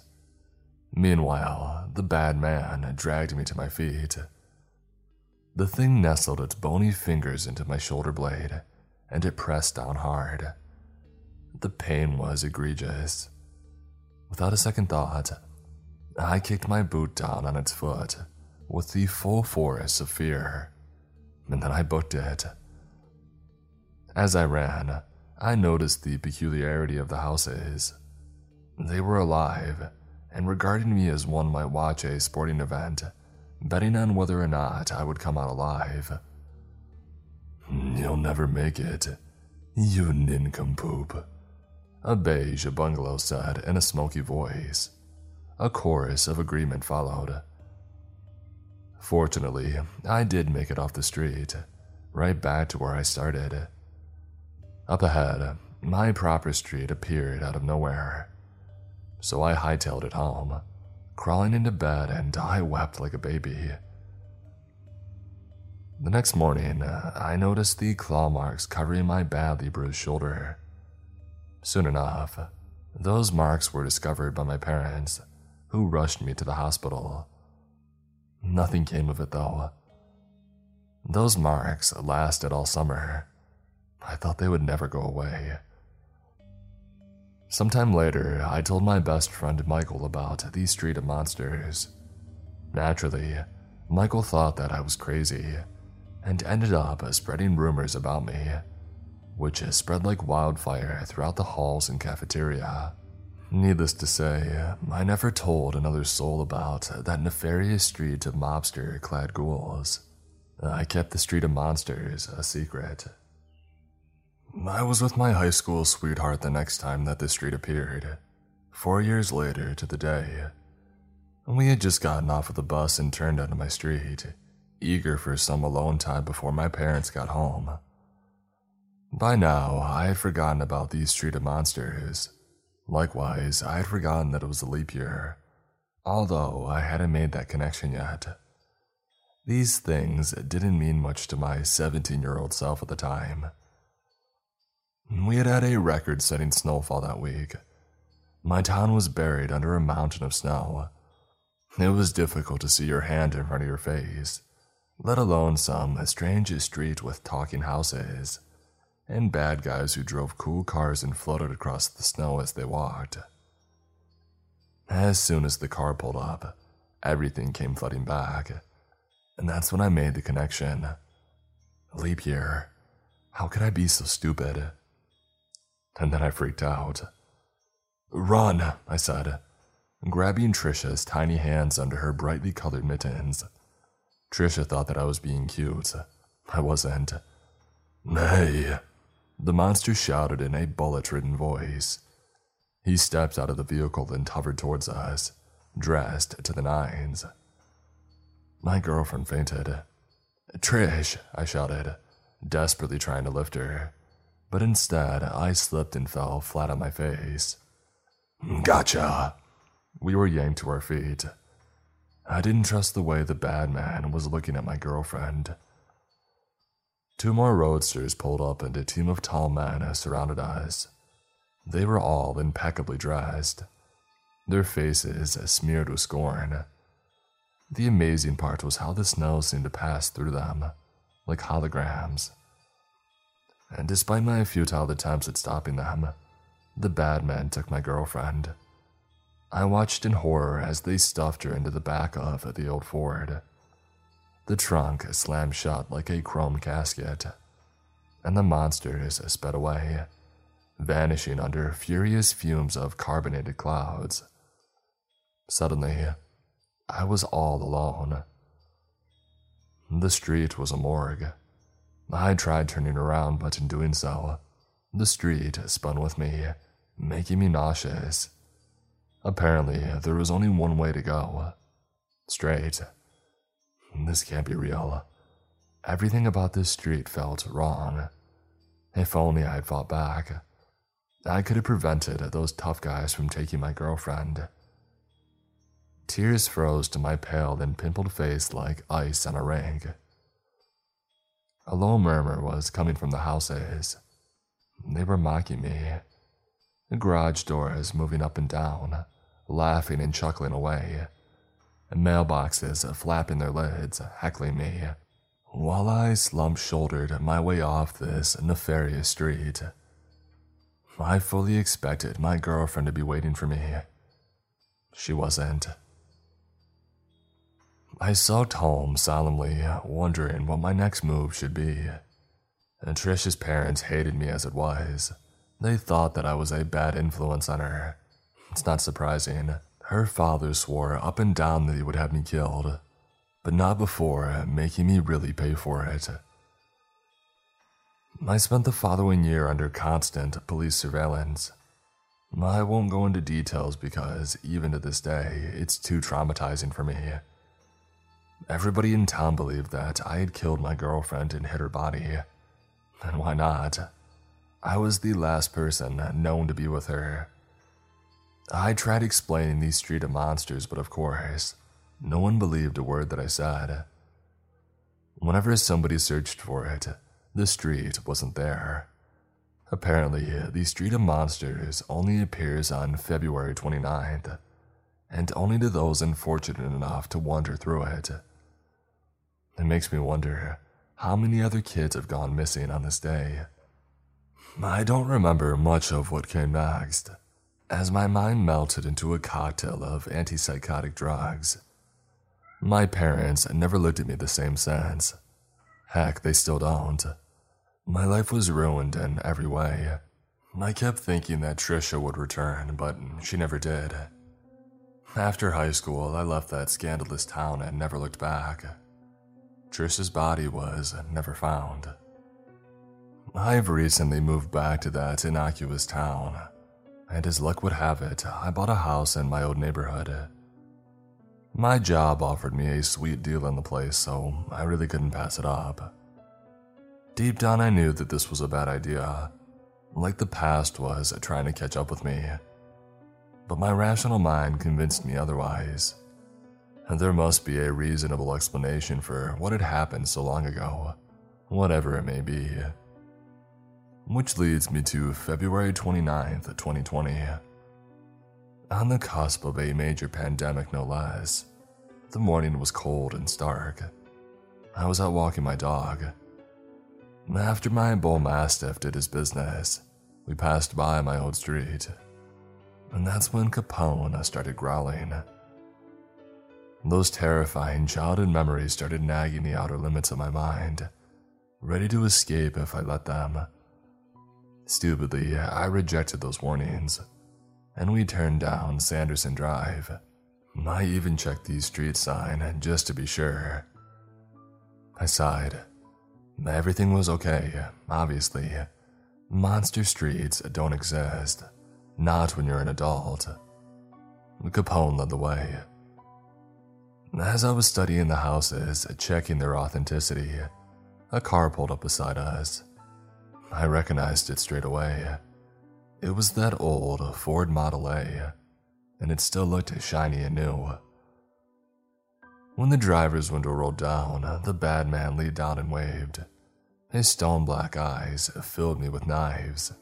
Meanwhile, the bad man dragged me to my feet. The thing nestled its bony fingers into my shoulder blade, and it pressed down hard. The pain was egregious. Without a second thought, I kicked my boot down on its foot with the full force of fear, and then I booked it. As I ran, I noticed the peculiarity of the houses. They were alive and regarding me as one might watch a sporting event, betting on whether or not I would come out alive. You'll never make it, you nincompoop. A beige bungalow said in a smoky voice. A chorus of agreement followed. Fortunately, I did make it off the street, right back to where I started. Up ahead, my proper street appeared out of nowhere. So I hightailed it home, crawling into bed, and I wept like a baby. The next morning, I noticed the claw marks covering my badly bruised shoulder. Soon enough, those marks were discovered by my parents, who rushed me to the hospital. Nothing came of it, though. Those marks lasted all summer. I thought they would never go away. Sometime later, I told my best friend Michael about the Street of Monsters. Naturally, Michael thought that I was crazy and ended up spreading rumors about me, which has spread like wildfire throughout the halls and cafeteria. Needless to say, I never told another soul about that nefarious street of mobster clad ghouls. I kept the Street of Monsters a secret. I was with my high school sweetheart the next time that the street appeared, four years later to the day. We had just gotten off of the bus and turned onto my street, eager for some alone time before my parents got home. By now, I had forgotten about these street of monsters. Likewise, I had forgotten that it was a leap year, although I hadn't made that connection yet. These things didn't mean much to my 17 year old self at the time. We had had a record setting snowfall that week. My town was buried under a mountain of snow. It was difficult to see your hand in front of your face, let alone some strange street with talking houses and bad guys who drove cool cars and floated across the snow as they walked. As soon as the car pulled up, everything came flooding back, and that's when I made the connection. Leap year. How could I be so stupid? and then I freaked out. Run, I said, grabbing Trisha's tiny hands under her brightly colored mittens. Trisha thought that I was being cute. I wasn't. Hey, the monster shouted in a bullet ridden voice. He stepped out of the vehicle and hovered towards us, dressed to the nines. My girlfriend fainted. Trish, I shouted, desperately trying to lift her but instead I slipped and fell flat on my face. Gotcha! We were yanked to our feet. I didn't trust the way the bad man was looking at my girlfriend. Two more roadsters pulled up and a team of tall men surrounded us. They were all impeccably dressed, their faces smeared with scorn. The amazing part was how the snow seemed to pass through them, like holograms and despite my futile attempts at stopping them, the bad men took my girlfriend. I watched in horror as they stuffed her into the back of the old Ford. The trunk slammed shut like a chrome casket, and the monsters sped away, vanishing under furious fumes of carbonated clouds. Suddenly, I was all alone. The street was a morgue. I tried turning around, but in doing so, the street spun with me, making me nauseous. Apparently, there was only one way to go straight. This can't be real. Everything about this street felt wrong. If only I had fought back. I could have prevented those tough guys from taking my girlfriend. Tears froze to my pale and pimpled face like ice on a ring. A low murmur was coming from the houses. They were mocking me. The garage doors moving up and down, laughing and chuckling away. Mailboxes flapping their lids, heckling me, while I slump shouldered my way off this nefarious street. I fully expected my girlfriend to be waiting for me. She wasn't. I sulked home solemnly, wondering what my next move should be. And Trish's parents hated me as it was. They thought that I was a bad influence on her. It's not surprising. Her father swore up and down that he would have me killed, but not before making me really pay for it. I spent the following year under constant police surveillance. I won't go into details because, even to this day, it's too traumatizing for me. Everybody in town believed that I had killed my girlfriend and hid her body. And why not? I was the last person known to be with her. I tried explaining these street of monsters, but of course, no one believed a word that I said. Whenever somebody searched for it, the street wasn't there. Apparently, the Street of Monsters only appears on February 29th, and only to those unfortunate enough to wander through it. It makes me wonder how many other kids have gone missing on this day. I don't remember much of what came next as my mind melted into a cocktail of antipsychotic drugs. My parents never looked at me the same since. Heck, they still don't. My life was ruined in every way. I kept thinking that Trisha would return, but she never did. After high school, I left that scandalous town and never looked back. Trisha's body was never found. I've recently moved back to that innocuous town, and as luck would have it, I bought a house in my old neighborhood. My job offered me a sweet deal on the place, so I really couldn't pass it up. Deep down, I knew that this was a bad idea, like the past was trying to catch up with me. But my rational mind convinced me otherwise. And there must be a reasonable explanation for what had happened so long ago, whatever it may be. Which leads me to February 29th, 2020. On the cusp of a major pandemic, no less. The morning was cold and stark. I was out walking my dog. After my bull mastiff did his business, we passed by my old street. And that's when Capone started growling. Those terrifying childhood memories started nagging the outer limits of my mind, ready to escape if I let them. Stupidly, I rejected those warnings, and we turned down Sanderson Drive. I even checked the street sign just to be sure. I sighed. Everything was okay, obviously. Monster streets don't exist, not when you're an adult. Capone led the way. As I was studying the houses, checking their authenticity, a car pulled up beside us. I recognized it straight away. It was that old Ford Model A, and it still looked shiny and new. When the driver's window rolled down, the bad man leaned down and waved. His stone black eyes filled me with knives.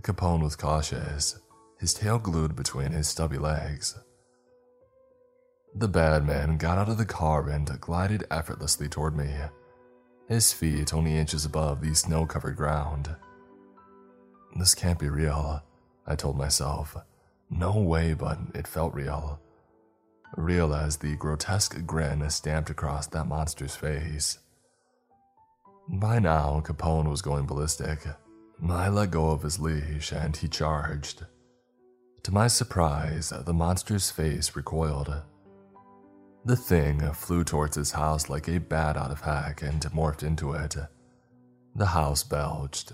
Capone was cautious, his tail glued between his stubby legs. The bad man got out of the car and glided effortlessly toward me his feet only inches above the snow covered ground. This can't be real, I told myself. No way, but it felt real. Real as the grotesque grin stamped across that monster's face. By now, Capone was going ballistic. I let go of his leash and he charged. To my surprise, the monster's face recoiled. The thing flew towards his house like a bat out of heck and morphed into it. The house belched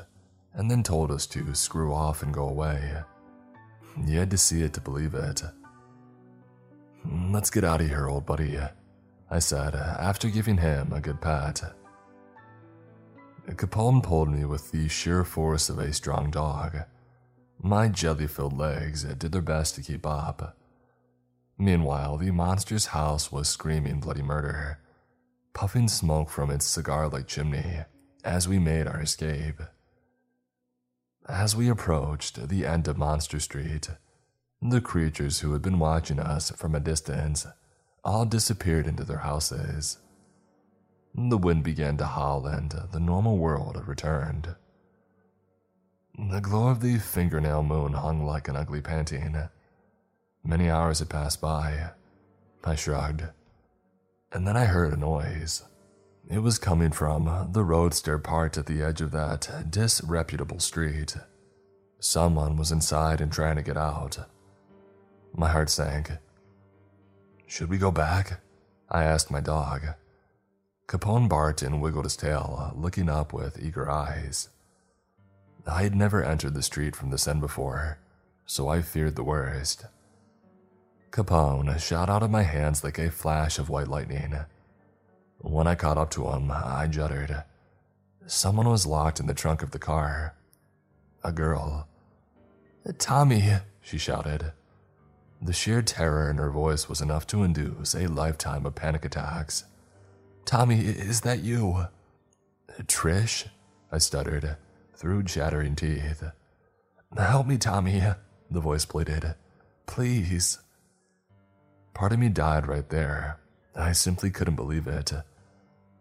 and then told us to screw off and go away. You had to see it to believe it. Let's get out of here, old buddy, I said after giving him a good pat. Capone pulled me with the sheer force of a strong dog. My jelly filled legs did their best to keep up. Meanwhile, the monster's house was screaming bloody murder, puffing smoke from its cigar like chimney as we made our escape. As we approached the end of Monster Street, the creatures who had been watching us from a distance all disappeared into their houses. The wind began to howl and the normal world returned. The glow of the fingernail moon hung like an ugly painting. Many hours had passed by. I shrugged. And then I heard a noise. It was coming from the roadster parked at the edge of that disreputable street. Someone was inside and trying to get out. My heart sank. Should we go back? I asked my dog. Capone barked and wiggled his tail, looking up with eager eyes. I had never entered the street from this end before, so I feared the worst. Capone shot out of my hands like a flash of white lightning. When I caught up to him, I juddered. Someone was locked in the trunk of the car. A girl. Tommy, she shouted. The sheer terror in her voice was enough to induce a lifetime of panic attacks. Tommy, is that you? Trish? I stuttered, through chattering teeth. Help me, Tommy, the voice pleaded. Please. Part of me died right there. I simply couldn't believe it.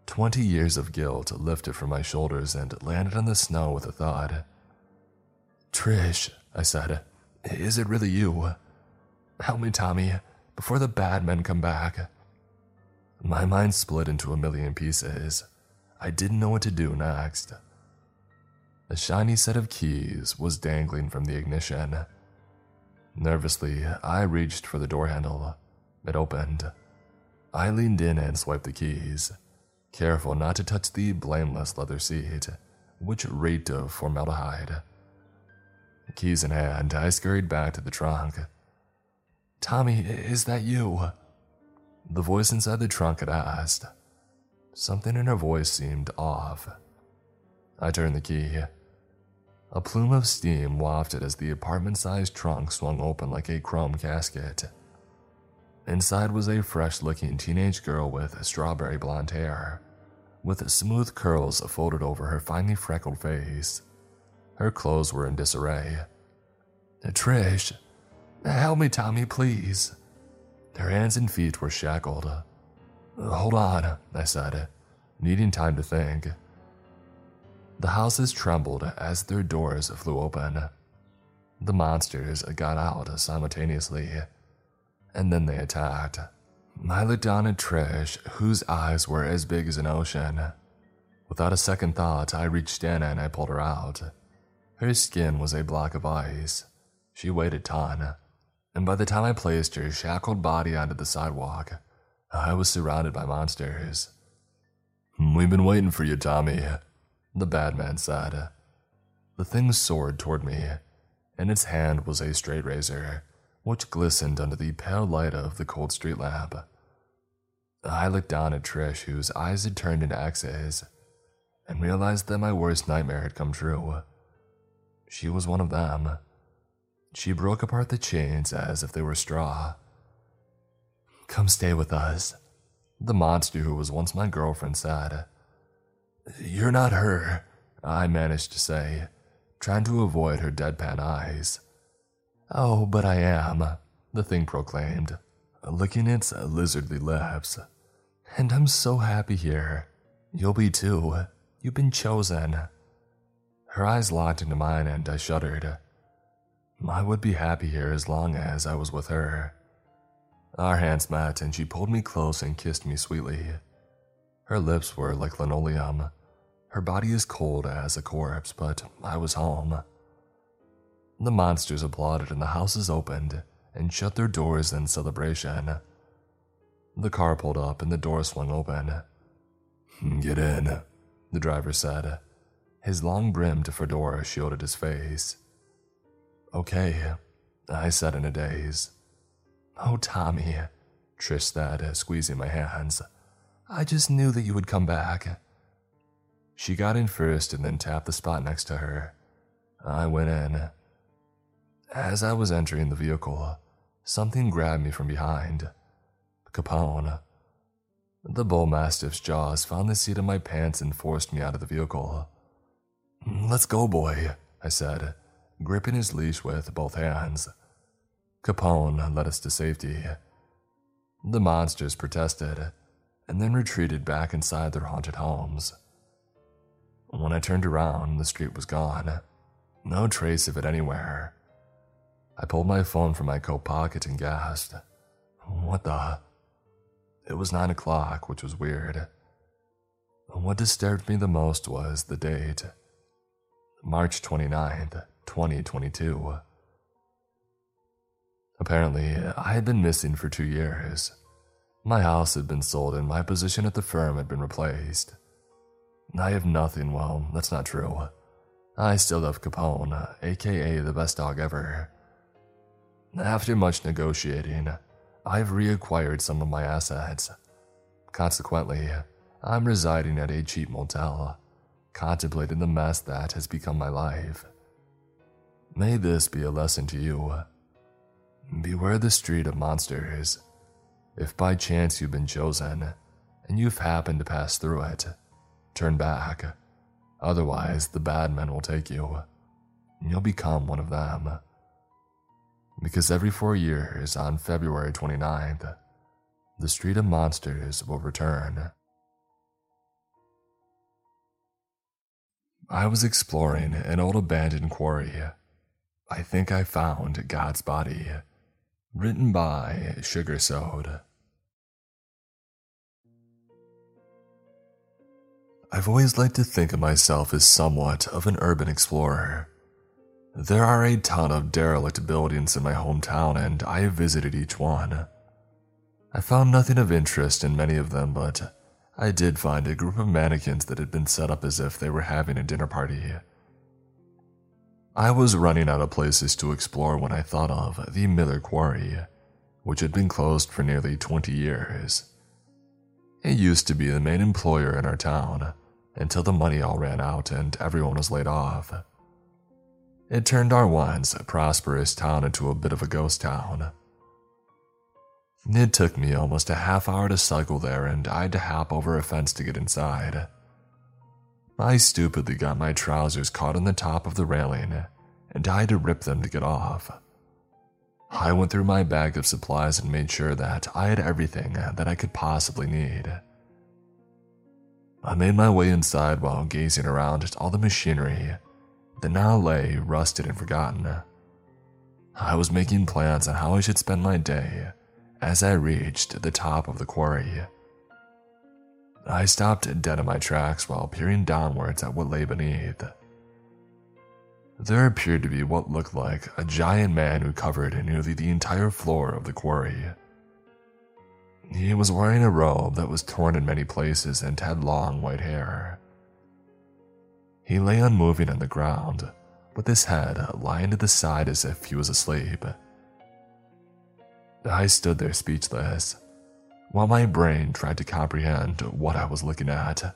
Twenty years of guilt lifted from my shoulders and landed on the snow with a thud. Trish, I said, is it really you? Help me, Tommy, before the bad men come back. My mind split into a million pieces. I didn't know what to do next. A shiny set of keys was dangling from the ignition. Nervously, I reached for the door handle. It opened. I leaned in and swiped the keys, careful not to touch the blameless leather seat, which reeked of formaldehyde. Keys in hand, I scurried back to the trunk. Tommy, is that you? The voice inside the trunk had asked. Something in her voice seemed off. I turned the key. A plume of steam wafted as the apartment sized trunk swung open like a chrome casket. Inside was a fresh looking teenage girl with strawberry blonde hair, with smooth curls folded over her finely freckled face. Her clothes were in disarray. Trish, help me, Tommy, please. Her hands and feet were shackled. Hold on, I said, needing time to think. The houses trembled as their doors flew open. The monsters got out simultaneously, and then they attacked. I looked down Trish, whose eyes were as big as an ocean. Without a second thought, I reached in and I pulled her out. Her skin was a block of ice. She weighed a ton, and by the time I placed her shackled body onto the sidewalk, I was surrounded by monsters. We've been waiting for you, Tommy, the bad man said. The thing soared toward me. and its hand was a straight razor, which glistened under the pale light of the cold street lamp. I looked down at Trish, whose eyes had turned into X's, and realized that my worst nightmare had come true. She was one of them. She broke apart the chains as if they were straw. Come stay with us, the monster who was once my girlfriend said. You're not her, I managed to say, trying to avoid her deadpan eyes. Oh, but I am, the thing proclaimed, licking its lizardly lips. And I'm so happy here. You'll be too. You've been chosen. Her eyes locked into mine and I shuddered. I would be happy here as long as I was with her. Our hands met and she pulled me close and kissed me sweetly. Her lips were like linoleum. Her body as cold as a corpse, but I was home. The monsters applauded and the houses opened and shut their doors in celebration. The car pulled up and the door swung open. Get in, the driver said. His long brimmed fedora shielded his face. Okay, I said in a daze. Oh, Tommy, Trish said, squeezing my hands. I just knew that you would come back. She got in first and then tapped the spot next to her. I went in. As I was entering the vehicle, something grabbed me from behind. Capone. The bull mastiff's jaws found the seat of my pants and forced me out of the vehicle. Let's go, boy, I said, gripping his leash with both hands. Capone led us to safety. The monsters protested and then retreated back inside their haunted homes. When I turned around, the street was gone. No trace of it anywhere. I pulled my phone from my coat pocket and gasped. What the? It was nine o'clock, which was weird. What disturbed me the most was the date March 29th, 2022. Apparently, I had been missing for two years. My house had been sold and my position at the firm had been replaced. I have nothing, well, that's not true. I still have Capone, aka the best dog ever. After much negotiating, I've reacquired some of my assets. Consequently, I'm residing at a cheap motel, contemplating the mess that has become my life. May this be a lesson to you. Beware the street of monsters. If by chance you've been chosen, and you've happened to pass through it, turn back. Otherwise, the bad men will take you. And you'll become one of them because every four years, on February 29th, the Street of Monsters will return. I was exploring an old abandoned quarry. I think I found God's Body, written by Sugar Sode. I've always liked to think of myself as somewhat of an urban explorer. There are a ton of derelict buildings in my hometown, and I have visited each one. I found nothing of interest in many of them, but I did find a group of mannequins that had been set up as if they were having a dinner party. I was running out of places to explore when I thought of the Miller Quarry, which had been closed for nearly 20 years. It used to be the main employer in our town until the money all ran out and everyone was laid off. It turned our once prosperous town into a bit of a ghost town. It took me almost a half hour to cycle there, and I had to hop over a fence to get inside. I stupidly got my trousers caught on the top of the railing, and I had to rip them to get off. I went through my bag of supplies and made sure that I had everything that I could possibly need. I made my way inside while gazing around at all the machinery that now lay rusted and forgotten. I was making plans on how I should spend my day as I reached the top of the quarry. I stopped dead in my tracks while peering downwards at what lay beneath. There appeared to be what looked like a giant man who covered nearly the entire floor of the quarry. He was wearing a robe that was torn in many places and had long white hair. He lay unmoving on the ground, with his head lying to the side as if he was asleep. I stood there speechless, while my brain tried to comprehend what I was looking at.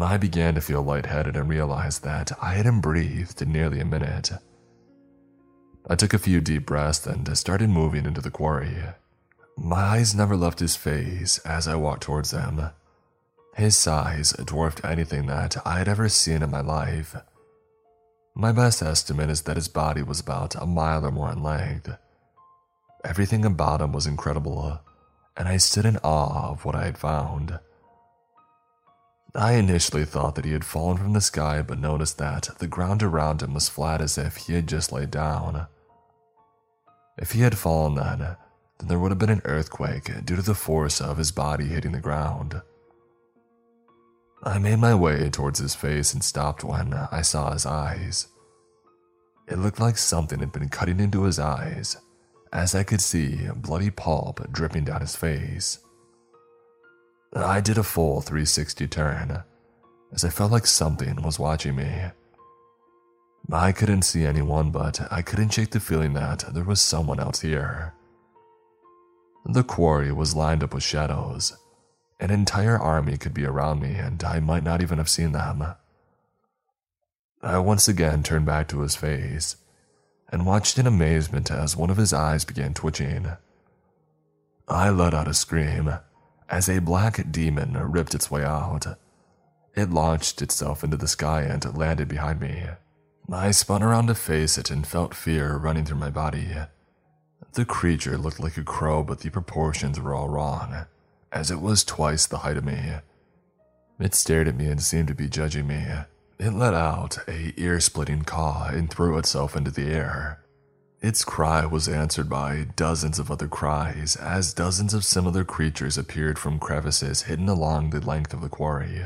I began to feel lightheaded and realized that I hadn't breathed in nearly a minute. I took a few deep breaths and started moving into the quarry. My eyes never left his face as I walked towards him. His size dwarfed anything that I had ever seen in my life. My best estimate is that his body was about a mile or more in length. Everything about him was incredible, and I stood in awe of what I had found. I initially thought that he had fallen from the sky, but noticed that the ground around him was flat as if he had just laid down. If he had fallen then, then there would have been an earthquake due to the force of his body hitting the ground. I made my way towards his face and stopped when I saw his eyes. It looked like something had been cutting into his eyes, as I could see bloody pulp dripping down his face. I did a full 360 turn, as I felt like something was watching me. I couldn't see anyone, but I couldn't shake the feeling that there was someone else here. The quarry was lined up with shadows. An entire army could be around me, and I might not even have seen them. I once again turned back to his face and watched in amazement as one of his eyes began twitching. I let out a scream as a black demon ripped its way out. It launched itself into the sky and landed behind me. I spun around to face it and felt fear running through my body. The creature looked like a crow, but the proportions were all wrong, as it was twice the height of me. It stared at me and seemed to be judging me. It let out a ear-splitting caw and threw itself into the air. Its cry was answered by dozens of other cries as dozens of similar creatures appeared from crevices hidden along the length of the quarry.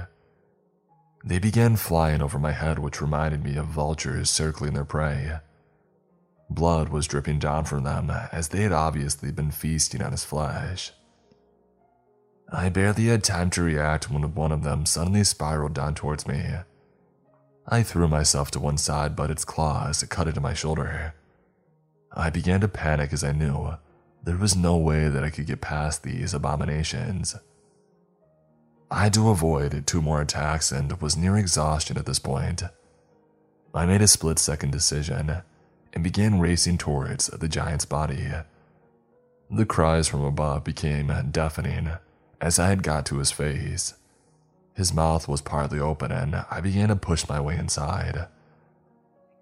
They began flying over my head, which reminded me of vultures circling their prey. Blood was dripping down from them as they had obviously been feasting on his flesh. I barely had time to react when one of them suddenly spiraled down towards me. I threw myself to one side, but its claws cut into my shoulder. I began to panic as I knew there was no way that I could get past these abominations. I had to avoid two more attacks and was near exhaustion at this point. I made a split second decision and began racing towards the giant's body. The cries from above became deafening as I had got to his face. His mouth was partly open and I began to push my way inside.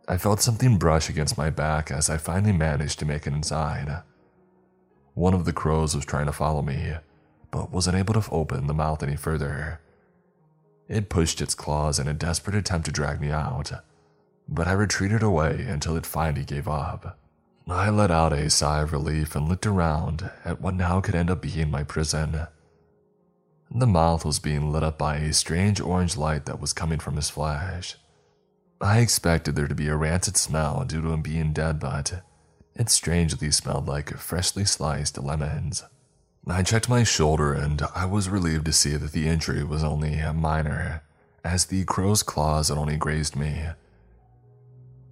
I felt something brush against my back as I finally managed to make it inside. One of the crows was trying to follow me, but wasn't able to open the mouth any further. It pushed its claws in a desperate attempt to drag me out, but I retreated away until it finally gave up. I let out a sigh of relief and looked around at what now could end up being my prison. The mouth was being lit up by a strange orange light that was coming from his flash. I expected there to be a rancid smell due to him being dead, but it strangely smelled like freshly sliced lemons. I checked my shoulder and I was relieved to see that the injury was only minor, as the crow's claws had only grazed me.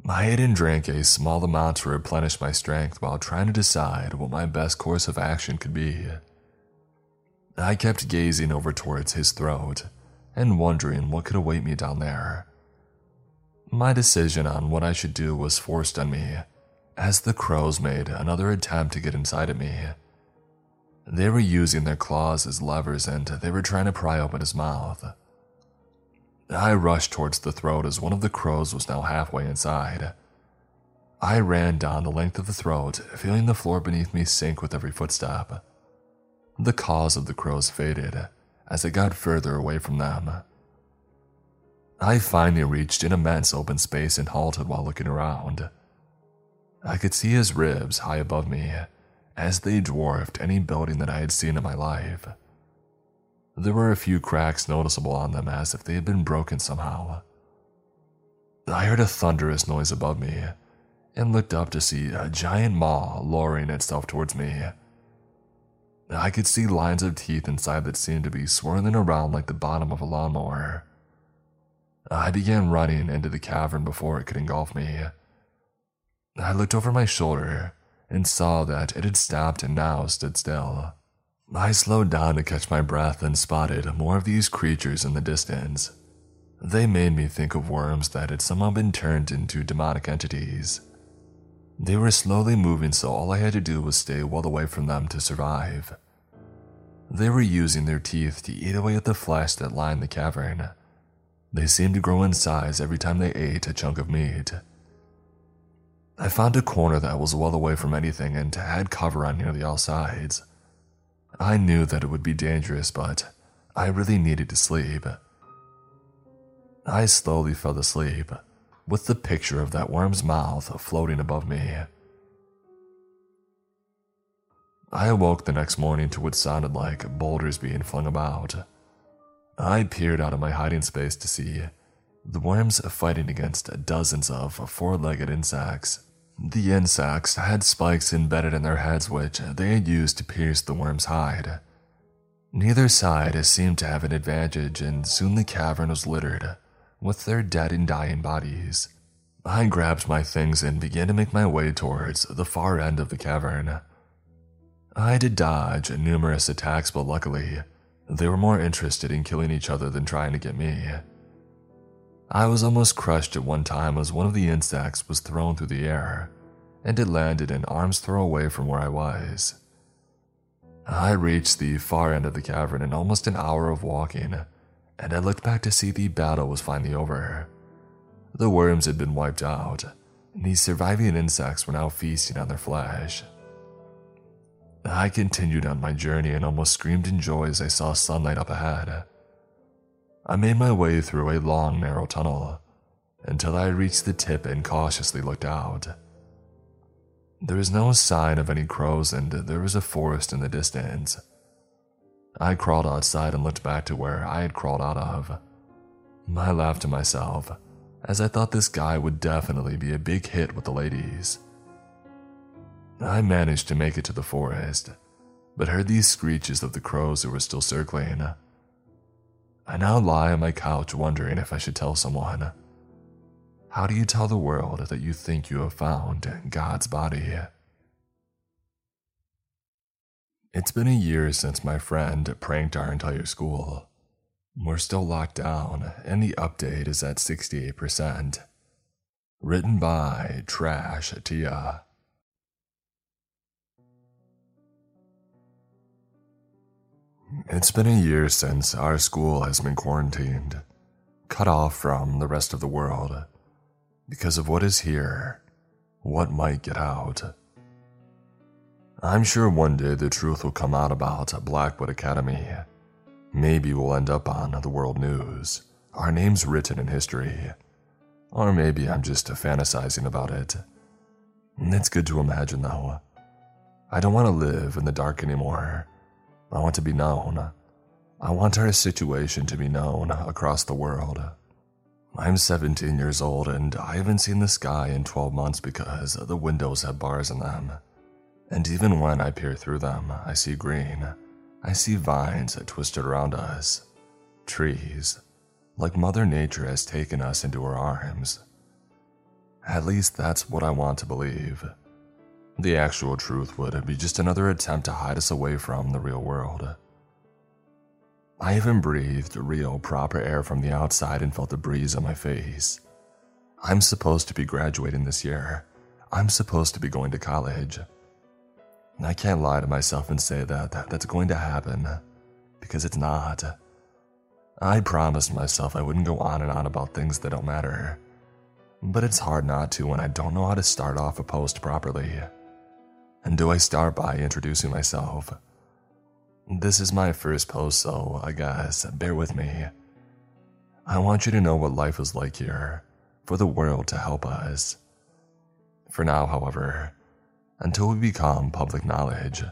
I ate and drank a small amount to replenish my strength while trying to decide what my best course of action could be. I kept gazing over towards his throat and wondering what could await me down there. My decision on what I should do was forced on me, as the crows made another attempt to get inside of me. They were using their claws as levers and they were trying to pry open his mouth. I rushed towards the throat as one of the crows was now halfway inside. I ran down the length of the throat, feeling the floor beneath me sink with every footstep. The caws of the crows faded as I got further away from them. I finally reached an immense open space and halted while looking around. I could see his ribs high above me, as they dwarfed any building that I had seen in my life. There were a few cracks noticeable on them as if they had been broken somehow. I heard a thunderous noise above me and looked up to see a giant maw lowering itself towards me. I could see lines of teeth inside that seemed to be swirling around like the bottom of a lawnmower. I began running into the cavern before it could engulf me. I looked over my shoulder and saw that it had stopped and now stood still. I slowed down to catch my breath and spotted more of these creatures in the distance. They made me think of worms that had somehow been turned into demonic entities. They were slowly moving, so all I had to do was stay well away from them to survive. They were using their teeth to eat away at the flesh that lined the cavern. They seemed to grow in size every time they ate a chunk of meat. I found a corner that was well away from anything and had cover on nearly all sides. I knew that it would be dangerous, but I really needed to sleep. I slowly fell asleep, with the picture of that worm's mouth floating above me. I awoke the next morning to what sounded like boulders being flung about. I peered out of my hiding space to see the worms fighting against dozens of four legged insects. The insects had spikes embedded in their heads, which they had used to pierce the worm's hide. Neither side seemed to have an advantage, and soon the cavern was littered with their dead and dying bodies. I grabbed my things and began to make my way towards the far end of the cavern. I to dodge numerous attacks, but luckily, they were more interested in killing each other than trying to get me. I was almost crushed at one time as one of the insects was thrown through the air, and it landed an arm's throw away from where I was. I reached the far end of the cavern in almost an hour of walking, and I looked back to see the battle was finally over. The worms had been wiped out, and the surviving insects were now feasting on their flesh. I continued on my journey and almost screamed in joy as I saw sunlight up ahead. I made my way through a long, narrow tunnel until I reached the tip and cautiously looked out. There was no sign of any crows, and there was a forest in the distance. I crawled outside and looked back to where I had crawled out of. I laughed to myself, as I thought this guy would definitely be a big hit with the ladies. I managed to make it to the forest, but heard these screeches of the crows who were still circling. I now lie on my couch wondering if I should tell someone. How do you tell the world that you think you have found God's body? It's been a year since my friend pranked our entire school. We're still locked down, and the update is at 68%. Written by Trash Tia. It's been a year since our school has been quarantined, cut off from the rest of the world, because of what is here, what might get out. I'm sure one day the truth will come out about Blackwood Academy. Maybe we'll end up on the world news, our names written in history. Or maybe I'm just fantasizing about it. It's good to imagine, though. I don't want to live in the dark anymore. I want to be known. I want our situation to be known across the world. I'm 17 years old and I haven't seen the sky in 12 months because the windows have bars in them. And even when I peer through them, I see green. I see vines twisted around us, trees, like Mother Nature has taken us into her arms. At least that's what I want to believe. The actual truth would be just another attempt to hide us away from the real world. I even breathed real, proper air from the outside and felt the breeze on my face. I'm supposed to be graduating this year. I'm supposed to be going to college. I can't lie to myself and say that, that that's going to happen, because it's not. I promised myself I wouldn't go on and on about things that don't matter. But it's hard not to when I don't know how to start off a post properly. And do I start by introducing myself? This is my first post, so I guess bear with me. I want you to know what life is like here, for the world to help us. For now, however, until we become public knowledge,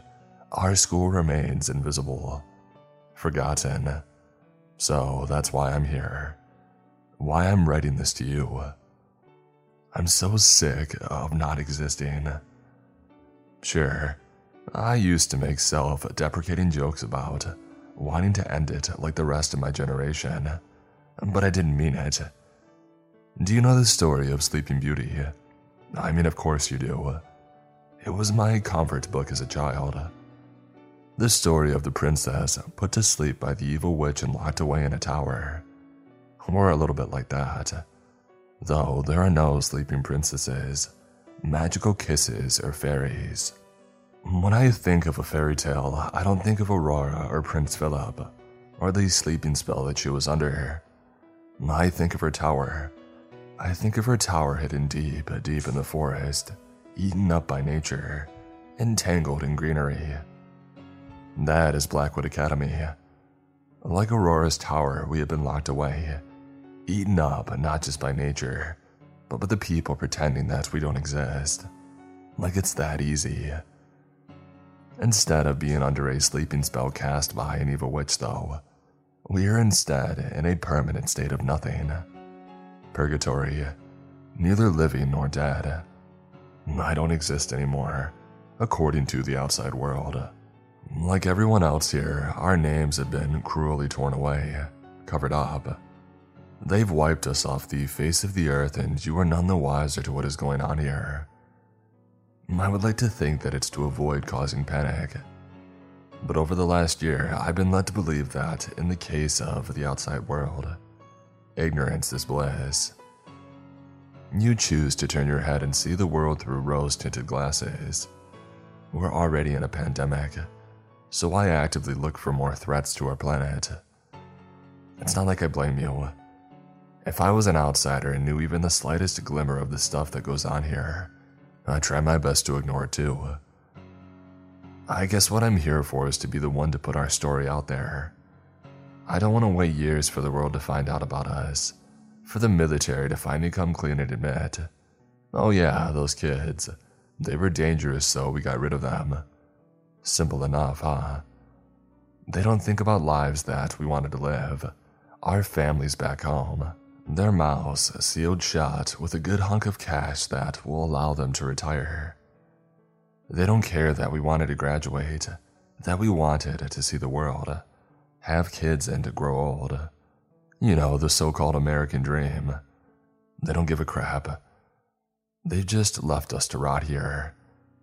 our school remains invisible, forgotten. So that's why I'm here, why I'm writing this to you. I'm so sick of not existing. Sure, I used to make self deprecating jokes about wanting to end it like the rest of my generation, but I didn't mean it. Do you know the story of Sleeping Beauty? I mean, of course you do. It was my comfort book as a child. The story of the princess put to sleep by the evil witch and locked away in a tower. Or a little bit like that. Though there are no sleeping princesses magical kisses, or fairies. When I think of a fairy tale, I don't think of Aurora or Prince Philip, or the sleeping spell that she was under. I think of her tower. I think of her tower hidden deep, deep in the forest, eaten up by nature, entangled in greenery. That is Blackwood Academy. Like Aurora's tower, we have been locked away, eaten up not just by nature, but by the people pretending that we don't exist. Like it's that easy. Instead of being under a sleeping spell cast by an evil witch, though, we are instead in a permanent state of nothing. Purgatory, neither living nor dead. I don't exist anymore, according to the outside world. Like everyone else here, our names have been cruelly torn away, covered up. They've wiped us off the face of the earth, and you are none the wiser to what is going on here. I would like to think that it's to avoid causing panic. But over the last year, I've been led to believe that, in the case of the outside world, ignorance is bliss. You choose to turn your head and see the world through rose tinted glasses. We're already in a pandemic, so I actively look for more threats to our planet. It's not like I blame you. If I was an outsider and knew even the slightest glimmer of the stuff that goes on here, I'd try my best to ignore it too. I guess what I'm here for is to be the one to put our story out there. I don't want to wait years for the world to find out about us, for the military to finally come clean and admit, oh yeah, those kids, they were dangerous, so we got rid of them. Simple enough, huh? They don't think about lives that we wanted to live, our families back home. Their mouths sealed shut with a good hunk of cash that will allow them to retire. They don't care that we wanted to graduate, that we wanted to see the world, have kids, and to grow old. You know, the so called American dream. They don't give a crap. They've just left us to rot here,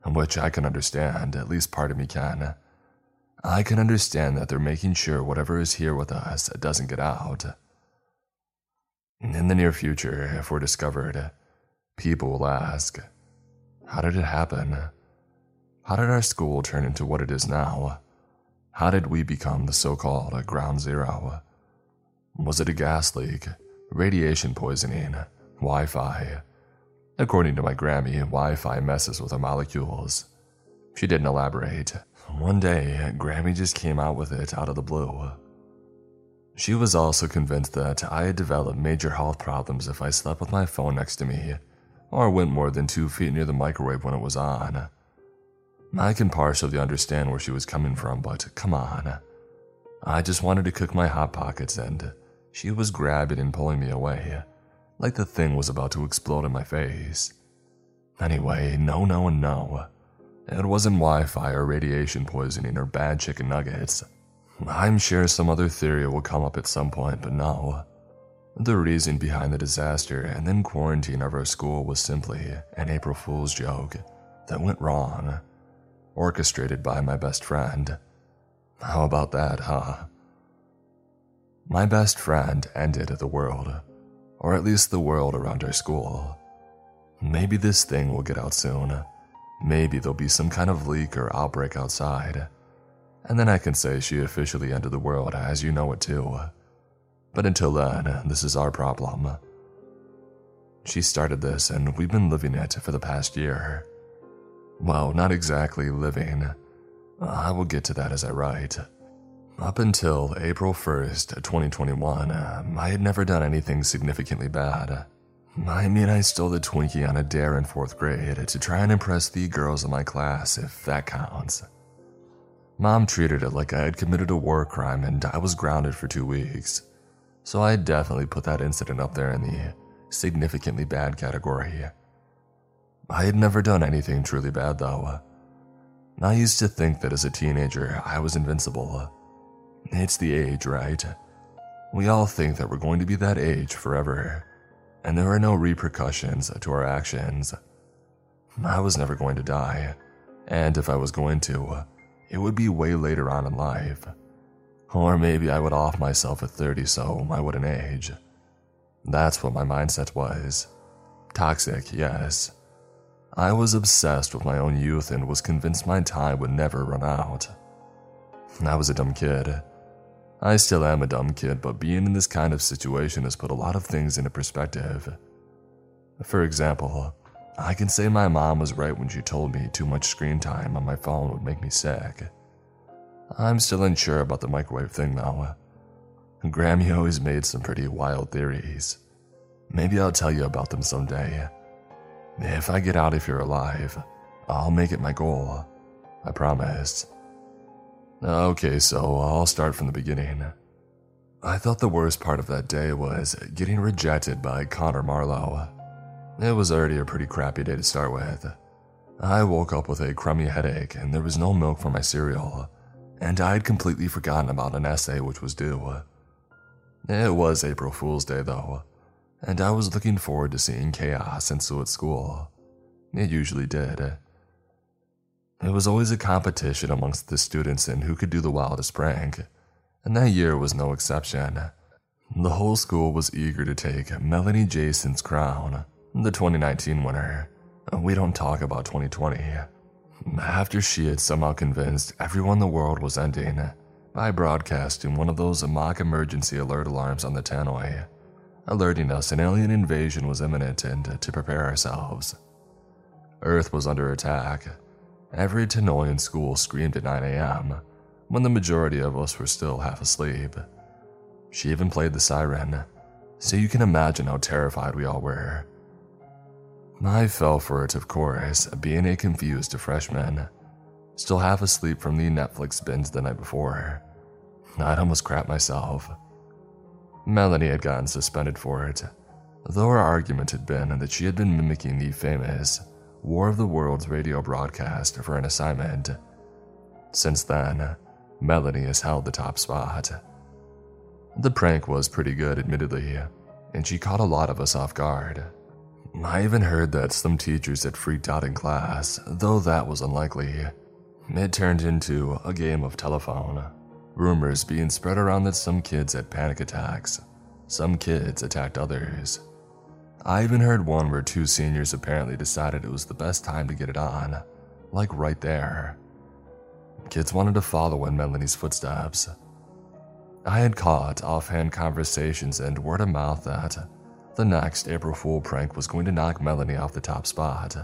which I can understand, at least part of me can. I can understand that they're making sure whatever is here with us doesn't get out. In the near future, if we're discovered, people will ask, How did it happen? How did our school turn into what it is now? How did we become the so called ground zero? Was it a gas leak, radiation poisoning, Wi Fi? According to my Grammy, Wi Fi messes with our molecules. She didn't elaborate. One day, Grammy just came out with it out of the blue. She was also convinced that I had developed major health problems if I slept with my phone next to me, or went more than two feet near the microwave when it was on. I can partially understand where she was coming from, but come on. I just wanted to cook my Hot Pockets, and she was grabbing and pulling me away, like the thing was about to explode in my face. Anyway, no, no, and no. It wasn't Wi Fi or radiation poisoning or bad chicken nuggets. I'm sure some other theory will come up at some point, but no. The reason behind the disaster and then quarantine of our school was simply an April Fool's joke that went wrong, orchestrated by my best friend. How about that, huh? My best friend ended the world, or at least the world around our school. Maybe this thing will get out soon. Maybe there'll be some kind of leak or outbreak outside and then I can say she officially ended the world as you know it too. But until then, this is our problem. She started this, and we've been living it for the past year. Well, not exactly living. I will get to that as I write. Up until April 1st, 2021, uh, I had never done anything significantly bad. Uh, I mean, I stole the Twinkie on a dare in fourth grade to try and impress the girls in my class, if that counts. Mom treated it like I had committed a war crime and I was grounded for two weeks. So I definitely put that incident up there in the significantly bad category. I had never done anything truly bad though. I used to think that as a teenager I was invincible. It's the age, right? We all think that we're going to be that age forever, and there are no repercussions to our actions. I was never going to die, and if I was going to, it would be way later on in life. Or maybe I would off myself at 30 so I wouldn't age. That's what my mindset was. Toxic, yes. I was obsessed with my own youth and was convinced my time would never run out. I was a dumb kid. I still am a dumb kid, but being in this kind of situation has put a lot of things into perspective. For example, I can say my mom was right when she told me too much screen time on my phone would make me sick. I'm still unsure about the microwave thing though. Grammy always made some pretty wild theories. Maybe I'll tell you about them someday. If I get out of here alive, I'll make it my goal. I promise. Okay, so I'll start from the beginning. I thought the worst part of that day was getting rejected by Connor Marlowe. It was already a pretty crappy day to start with. I woke up with a crummy headache and there was no milk for my cereal, and I had completely forgotten about an essay which was due. It was April Fool's Day though, and I was looking forward to seeing chaos ensue at school. It usually did. It was always a competition amongst the students in who could do the wildest prank, and that year was no exception. The whole school was eager to take Melanie Jason's crown, the 2019 winner. We don't talk about 2020. After she had somehow convinced everyone the world was ending by broadcasting one of those mock emergency alert alarms on the tannoy, alerting us an alien invasion was imminent and to prepare ourselves. Earth was under attack. Every tannoy in school screamed at 9 a.m., when the majority of us were still half asleep. She even played the siren, so you can imagine how terrified we all were. I fell for it, of course, being a confused freshman, still half asleep from the Netflix binge the night before. I'd almost crapped myself. Melanie had gotten suspended for it, though her argument had been that she had been mimicking the famous War of the Worlds radio broadcast for an assignment. Since then, Melanie has held the top spot. The prank was pretty good, admittedly, and she caught a lot of us off guard. I even heard that some teachers had freaked out in class, though that was unlikely. It turned into a game of telephone, rumors being spread around that some kids had panic attacks, some kids attacked others. I even heard one where two seniors apparently decided it was the best time to get it on, like right there. Kids wanted to follow in Melanie's footsteps, I had caught offhand conversations and word of mouth that the next April Fool prank was going to knock Melanie off the top spot,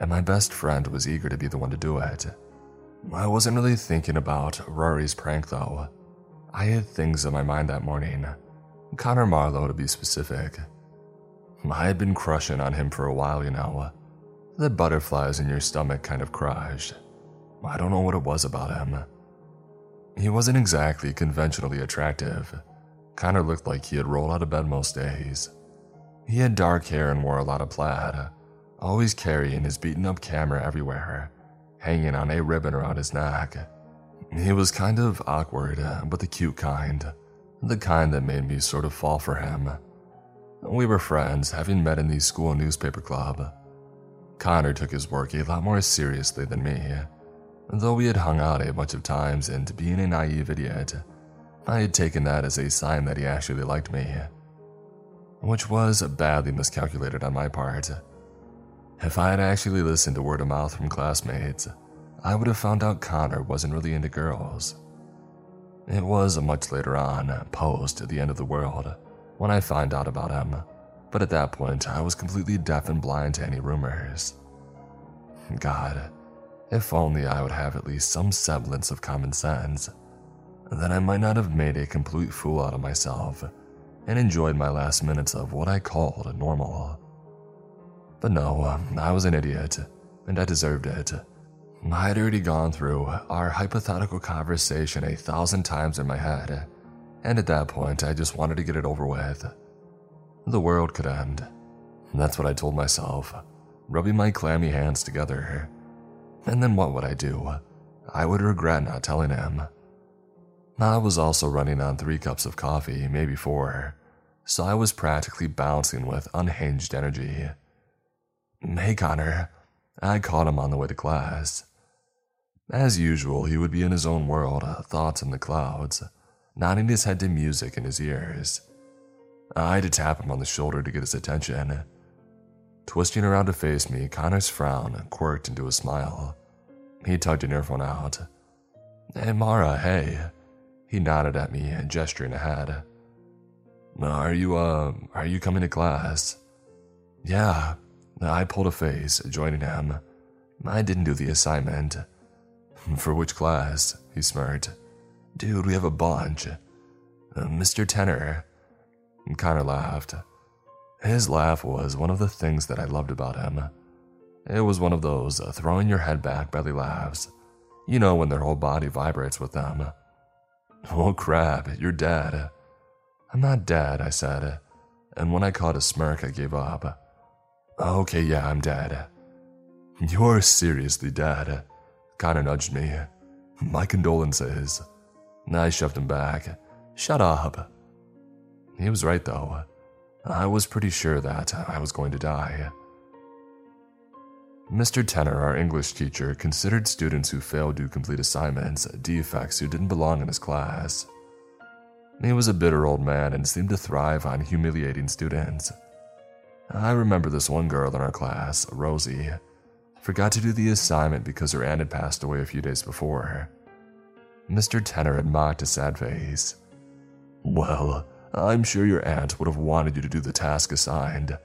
and my best friend was eager to be the one to do it. I wasn't really thinking about Rory's prank though. I had things on my mind that morning. Connor Marlowe, to be specific. I had been crushing on him for a while, you know. Uh, the butterflies in your stomach kind of crushed. I don't know what it was about him. He wasn't exactly conventionally attractive. Kinda looked like he had rolled out of bed most days. He had dark hair and wore a lot of plaid, always carrying his beaten up camera everywhere, hanging on a ribbon around his neck. He was kind of awkward, uh, but the cute kind. The kind that made me sort of fall for him. We were friends, having met in the school newspaper club. Connor took his work a lot more seriously than me. Though we had hung out a bunch of times and being a naive idiot, I had taken that as a sign that he actually liked me. Which was badly miscalculated on my part. If I had actually listened to word of mouth from classmates, I would have found out Connor wasn't really into girls. It was much later on, post the end of the world, when I find out about him, but at that point I was completely deaf and blind to any rumors. God, if only I would have at least some semblance of common sense, then I might not have made a complete fool out of myself and enjoyed my last minutes of what I called normal. But no, I was an idiot, and I deserved it. I had already gone through our hypothetical conversation a thousand times in my head, and at that point, I just wanted to get it over with. The world could end. That's what I told myself, rubbing my clammy hands together and then what would I do? I would regret not telling him. I was also running on three cups of coffee, maybe four, so I was practically bouncing with unhinged energy. Hey, Connor. I caught him on the way to class. As usual, he would be in his own world, thoughts in the clouds, nodding his head to music in his ears. I had to tap him on the shoulder to get his attention. Twisting around to face me, Connor's frown quirked into a smile. He tugged an earphone out. Hey, Mara, hey. He nodded at me, gesturing ahead. Are you, uh, are you coming to class? Yeah. I pulled a face, joining him. I didn't do the assignment. For which class? He smirked. Dude, we have a bunch. Uh, Mr. Tenner. Connor laughed. His laugh was one of the things that I loved about him. It was one of those uh, throwing your head back belly laughs. You know when their whole body vibrates with them. Oh crap, you're dead. I'm not dead, I said, and when I caught a smirk, I gave up. Okay, yeah, I'm dead. You're seriously dead. Connor nudged me. My condolences. I shoved him back. Shut up. He was right, though. I was pretty sure that I was going to die. Mr. Tenner, our English teacher, considered students who failed to complete assignments defects who didn't belong in his class. He was a bitter old man and seemed to thrive on humiliating students. I remember this one girl in our class, Rosie, forgot to do the assignment because her aunt had passed away a few days before. Mr. Tenner had mocked a sad face. Well, I'm sure your aunt would have wanted you to do the task assigned.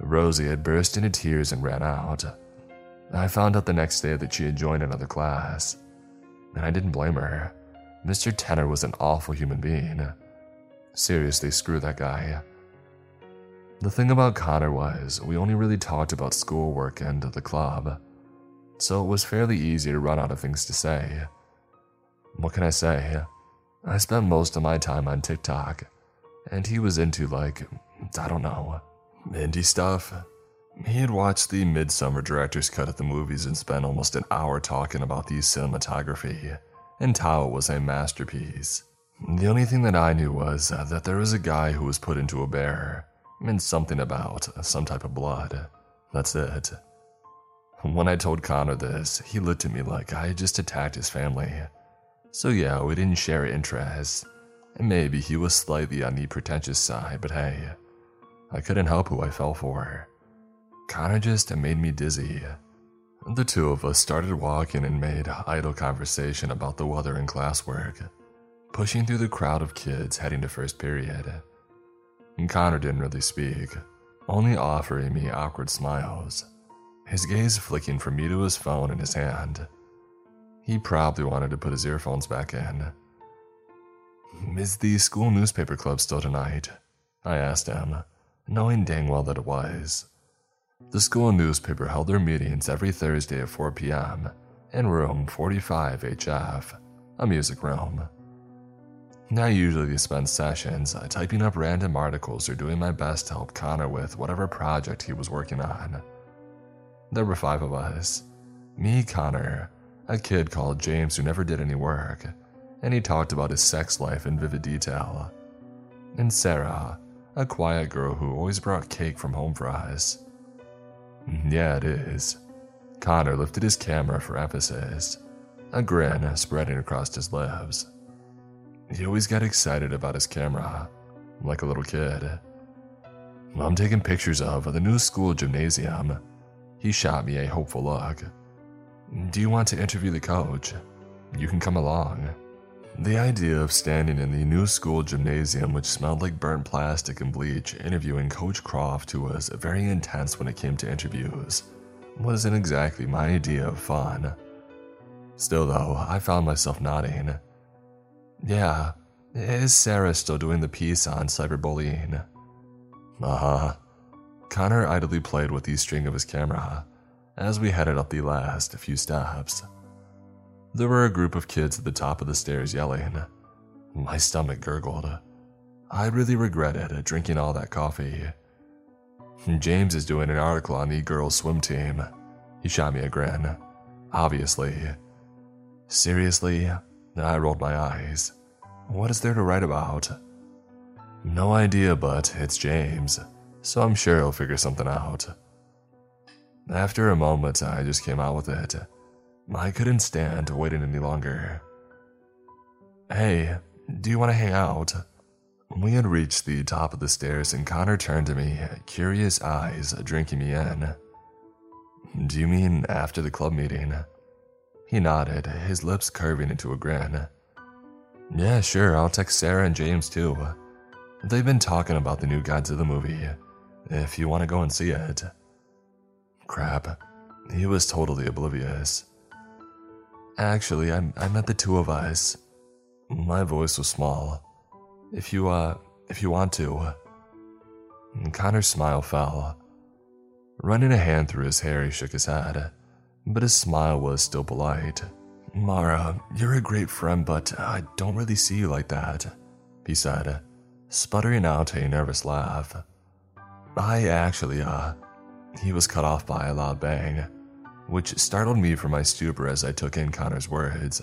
Rosie had burst into tears and ran out. I found out the next day that she had joined another class, and I didn't blame her. Mr. Tenner was an awful human being. Seriously, screw that guy. The thing about Connor was, we only really talked about schoolwork and the club, so it was fairly easy to run out of things to say. What can I say? I spent most of my time on TikTok, and he was into, like, I don't know, indie stuff. He had watched the Midsommar director's cut at the movies and spent almost an hour talking about the cinematography and how it was a masterpiece. The only thing that I knew was uh, that there was a guy who was put into a bear and something about some type of blood. That's it. When I told Connor this, he looked at me like I had just attacked his family. So yeah, we didn't share interests. And maybe he was slightly on the pretentious side, but hey, I couldn't help who I fell for. Connor just made me dizzy. The two of us started walking and made idle conversation about the weather and classwork, pushing through the crowd of kids heading to first period. Connor didn't really speak, only offering me awkward smiles, his gaze flicking from me to his phone in his hand. He probably wanted to put his earphones back in. Is the school newspaper club still tonight? I asked him, knowing dang well that it was. The school newspaper held their meetings every Thursday at 4 p.m. in room 45 HF, a music room. I usually spend sessions uh, typing up random articles or doing my best to help Connor with whatever project he was working on. There were five of us me, Connor, a kid called James who never did any work, and he talked about his sex life in vivid detail, and Sarah, a quiet girl who always brought cake from home for. Yeah, it is. Connor lifted his camera for emphasis, a grin spreading across his lips. He always got excited about his camera, like a little kid. I'm taking pictures of the new school gymnasium. He shot me a hopeful look. Do you want to interview the coach? You can come along. The idea of standing in the new school gymnasium, which smelled like burnt plastic and bleach, interviewing Coach Croft, who was very intense when it came to interviews, wasn't exactly my idea of fun. Still, though, I found myself nodding. Yeah, is Sarah still doing the piece on cyberbullying? Uh huh. Connor idly played with the string of his camera as we headed up the last few steps. There were a group of kids at the top of the stairs yelling. My stomach gurgled. I really regretted drinking all that coffee. James is doing an article on the girls' swim team. He shot me a grin. Obviously. Seriously, I rolled my eyes. What is there to write about? No idea, but it's James, so I'm sure he'll figure something out. After a moment, I just came out with it. I couldn't stand waiting any longer. Hey, do you want to hang out? We had reached the top of the stairs, and Connor turned to me, curious eyes drinking me in. Do you mean after the club meeting? He nodded, his lips curving into a grin. Yeah, sure, I'll text Sarah and James too. They've been talking about the new Godzilla movie, if you want to go and see it. Crap, he was totally oblivious. Actually, I, I met the two of us. My voice was small. If you, uh, if you want to. Connor's smile fell. Running a hand through his hair, he shook his head but his smile was still polite. Mara, you're a great friend, but I don't really see you like that, he said, sputtering out a nervous laugh. I actually, uh, he was cut off by a loud bang, which startled me from my stupor as I took in Connor's words.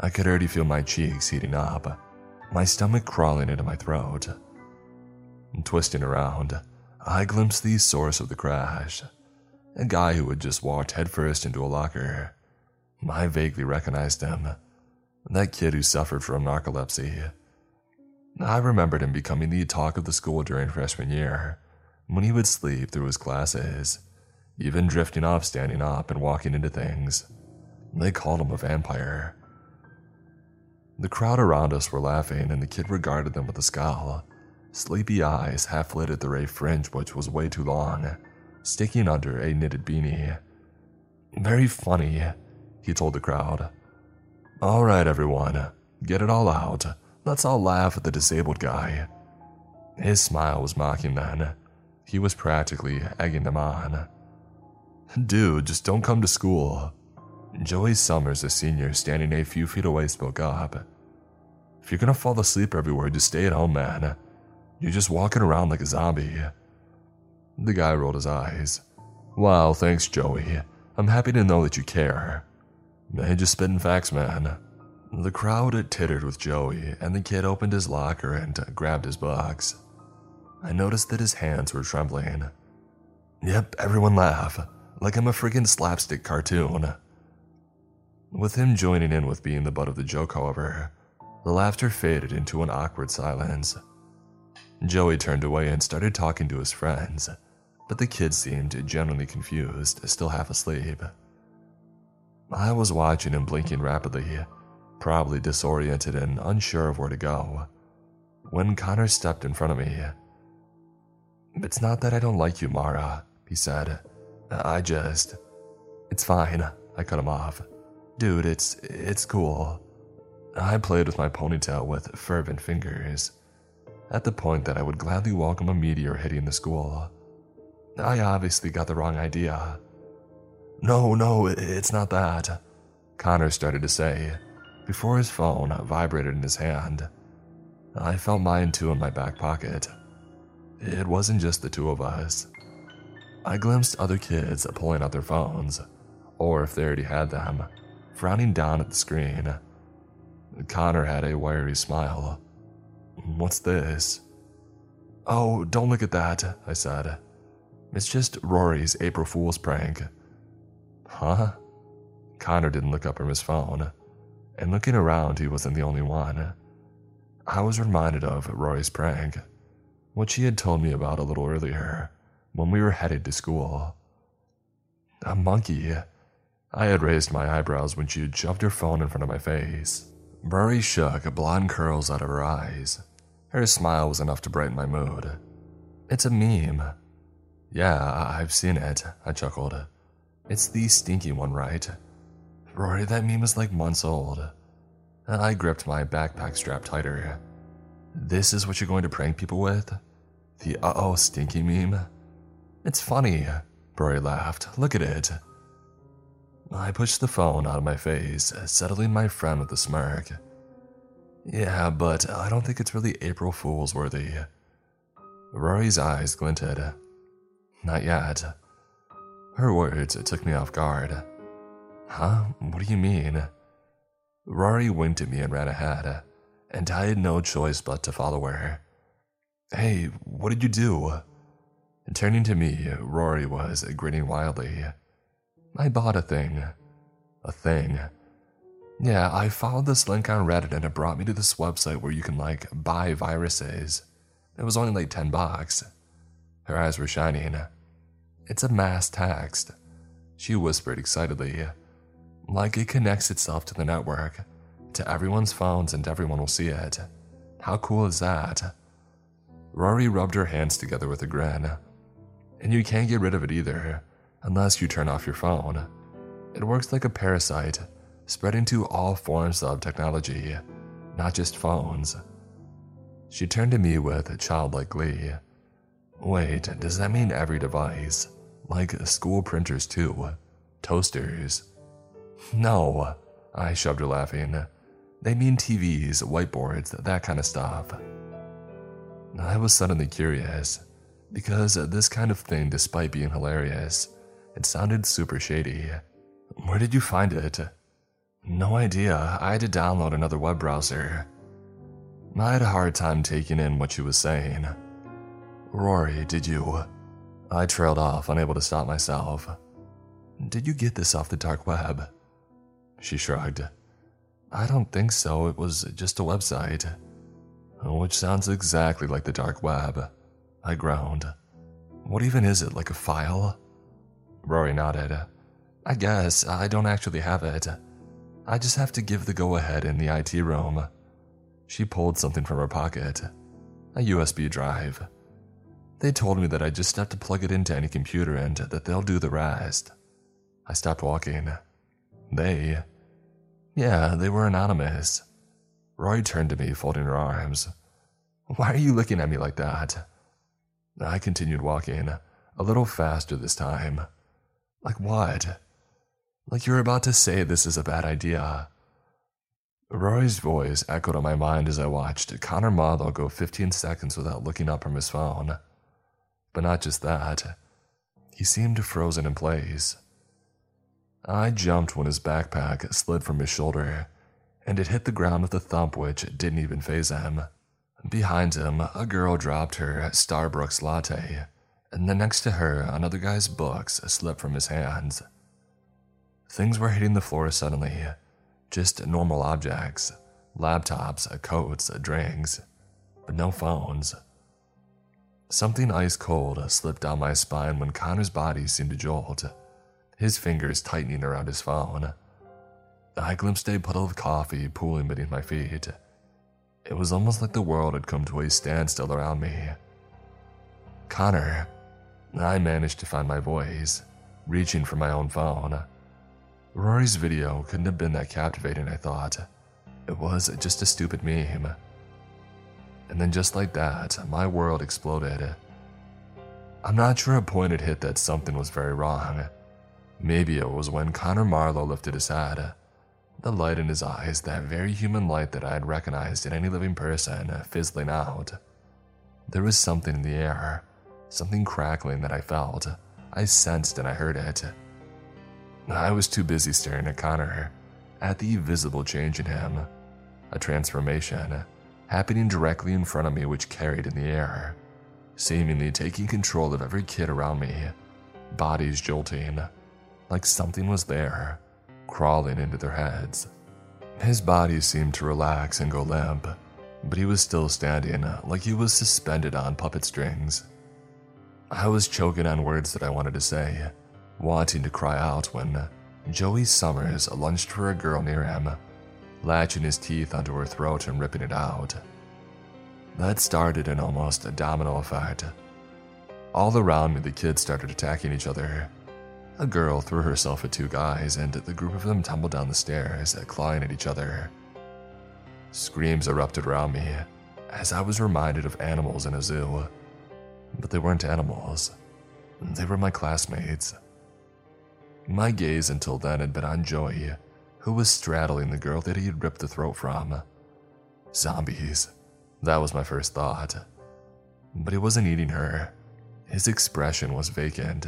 I could already feel my cheeks heating up, my stomach crawling into my throat. Twisting around, I glimpsed the source of the crash a guy who had just walked headfirst into a locker. I vaguely recognized him. That kid who suffered from narcolepsy. I remembered him becoming the talk of the school during freshman year, when he would sleep through his classes, even drifting off standing up and walking into things. They called him a vampire. The crowd around us were laughing, and the kid regarded them with a scowl. Sleepy eyes half lit at the ray fringe, which was way too long, sticking under a knitted beanie. Very funny, he told the crowd. All right, everyone, get it all out. Let's all laugh at the disabled guy. His smile was mocking then. He was practically egging them on. Dude, just don't come to school. Joey Summers, a senior standing a few feet away, spoke up. If you're gonna fall asleep everywhere, just stay at home, man. You're just walking around like a zombie. The guy rolled his eyes. Wow, thanks, Joey. I'm happy to know that you care. Hey, just spitting facts, man. The crowd tittered with Joey, and the kid opened his locker and grabbed his box. I noticed that his hands were trembling. Yep, everyone laugh, like I'm a friggin' slapstick cartoon. With him joining in with being the butt of the joke, however, the laughter faded into an awkward silence. Joey turned away and started talking to his friends, but the kid seemed genuinely confused, still half asleep. I was watching him blinking rapidly, probably disoriented and unsure of where to go, when Connor stepped in front of me. It's not that I don't like you, Mara, he said. Uh, I just. It's fine, I cut him off. Dude, it's. it's cool. I played with my ponytail with fervent fingers, at the point that I would gladly welcome a meteor hitting the school. I obviously got the wrong idea. No, no, it's not that, Connor started to say, before his phone vibrated in his hand. I felt mine too in my back pocket. It wasn't just the two of us. I glimpsed other kids pulling out their phones, or if they already had them, frowning down at the screen. Connor had a wiry smile. What's this? Oh, don't look at that, I said. It's just Rory's April Fool's prank. Huh? Connor didn't look up from his phone, and looking around, he wasn't the only one. I was reminded of Rory's prank, what she had told me about a little earlier when we were headed to school. A monkey. I had raised my eyebrows when she had shoved her phone in front of my face. Rory shook blonde curls out of her eyes. Her smile was enough to brighten my mood. It's a meme. Yeah, I've seen it, I chuckled. It's the stinky one, right? Rory, that meme is like months old. I gripped my backpack strap tighter. This is what you're going to prank people with? The uh oh stinky meme? It's funny, Rory laughed. Look at it. I pushed the phone out of my face, settling my friend with a smirk. Yeah, but I don't think it's really April Fool's worthy. Rory's eyes glinted. Not yet. Her words took me off guard. Huh? What do you mean? Rory winked at me and ran ahead, and I had no choice but to follow her. Hey, what did you do? Turning to me, Rory was grinning wildly. I bought a thing. A thing. Yeah, I followed this link on Reddit and it brought me to this website where you can, like, buy viruses. It was only like 10 bucks. Her eyes were shining. It's a mass text, she whispered excitedly. Like it connects itself to the network, to everyone's phones, and everyone will see it. How cool is that? Rory rubbed her hands together with a grin. And you can't get rid of it either, unless you turn off your phone. It works like a parasite, spreading to all forms of technology, not just phones. She turned to me with childlike glee. Wait, does that mean every device? Like school printers, too? Toasters? No, I shoved her, laughing. They mean TVs, whiteboards, that kind of stuff. I was suddenly curious, because this kind of thing, despite being hilarious, It sounded super shady. Where did you find it? No idea. I had to download another web browser. I had a hard time taking in what she was saying. Rory, did you? I trailed off, unable to stop myself. Did you get this off the dark web? She shrugged. I don't think so. It was just a website. Which sounds exactly like the dark web. I groaned. What even is it, like a file? Rory nodded. I guess I don't actually have it. I just have to give the go ahead in the IT room. She pulled something from her pocket a USB drive. They told me that I just have to plug it into any computer and that they'll do the rest. I stopped walking. They? Yeah, they were anonymous. Rory turned to me, folding her arms. Why are you looking at me like that? I continued walking, a little faster this time. Like what? Like you're about to say this is a bad idea. Rory's voice echoed in my mind as I watched Connor Marlowe go 15 seconds without looking up from his phone. But not just that, he seemed frozen in place. I jumped when his backpack slid from his shoulder, and it hit the ground with a thump which didn't even faze him. Behind him, a girl dropped her Starbucks latte, and then next to her, another guy's books slipped from his hands. Things were hitting the floor suddenly. Just normal objects laptops, coats, drinks, but no phones. Something ice cold slipped down my spine when Connor's body seemed to jolt, his fingers tightening around his phone. I glimpsed a puddle of coffee pooling beneath my feet. It was almost like the world had come to a standstill around me. Connor. I managed to find my voice, reaching for my own phone. Rory's video couldn't have been that captivating, I thought. It was just a stupid meme. And then, just like that, my world exploded. I'm not sure a point had hit that something was very wrong. Maybe it was when Connor Marlowe lifted his head. Uh, the light in his eyes, that very human light that I had recognized in any living person, uh, fizzling out. There was something in the air, something crackling that I felt. I sensed and I heard it. I was too busy staring at Connor, at the visible change in him, a transformation happening directly in front of me, which carried in the air, seemingly taking control of every kid around me, bodies jolting, like something was there, crawling into their heads. His body seemed to relax and go limp, but he was still standing like he was suspended on puppet strings. I was choking on words that I wanted to say wanting to cry out when Joey Summers lunged for a girl near him, latching his teeth onto her throat and ripping it out. That started an almost domino effect. All around me, the kids started attacking each other. A girl threw herself at two guys, and the group of them tumbled down the stairs, clawing at each other. Screams erupted around me as I was reminded of animals in a zoo. But they weren't animals, they were my classmates. My gaze until then had been on Joey, who was straddling the girl that he had ripped the throat from. Zombies. That was my first thought. But he wasn't eating her. His expression was vacant.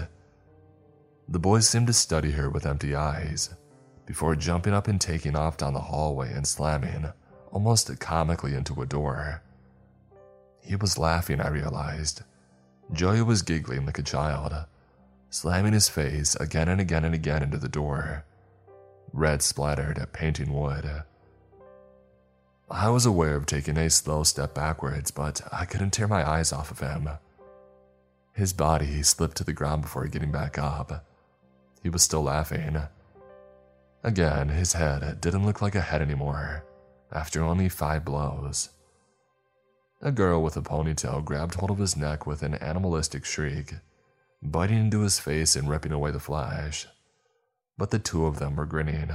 The boys seemed to study her with empty eyes, before jumping up and taking off down the hallway and slamming, almost comically, into a door. He was laughing, I realized. Joey was giggling like a child slamming his face again and again and again into the door. Red splattered at painting wood. I was aware of taking a slow step backwards, but I couldn't tear my eyes off of him. His body slipped to the ground before getting back up. He was still laughing. Again, his head didn't look like a head anymore, after only five blows. A girl with a ponytail grabbed hold of his neck with an animalistic shriek biting into his face and ripping away the flesh. But the two of them were grinning,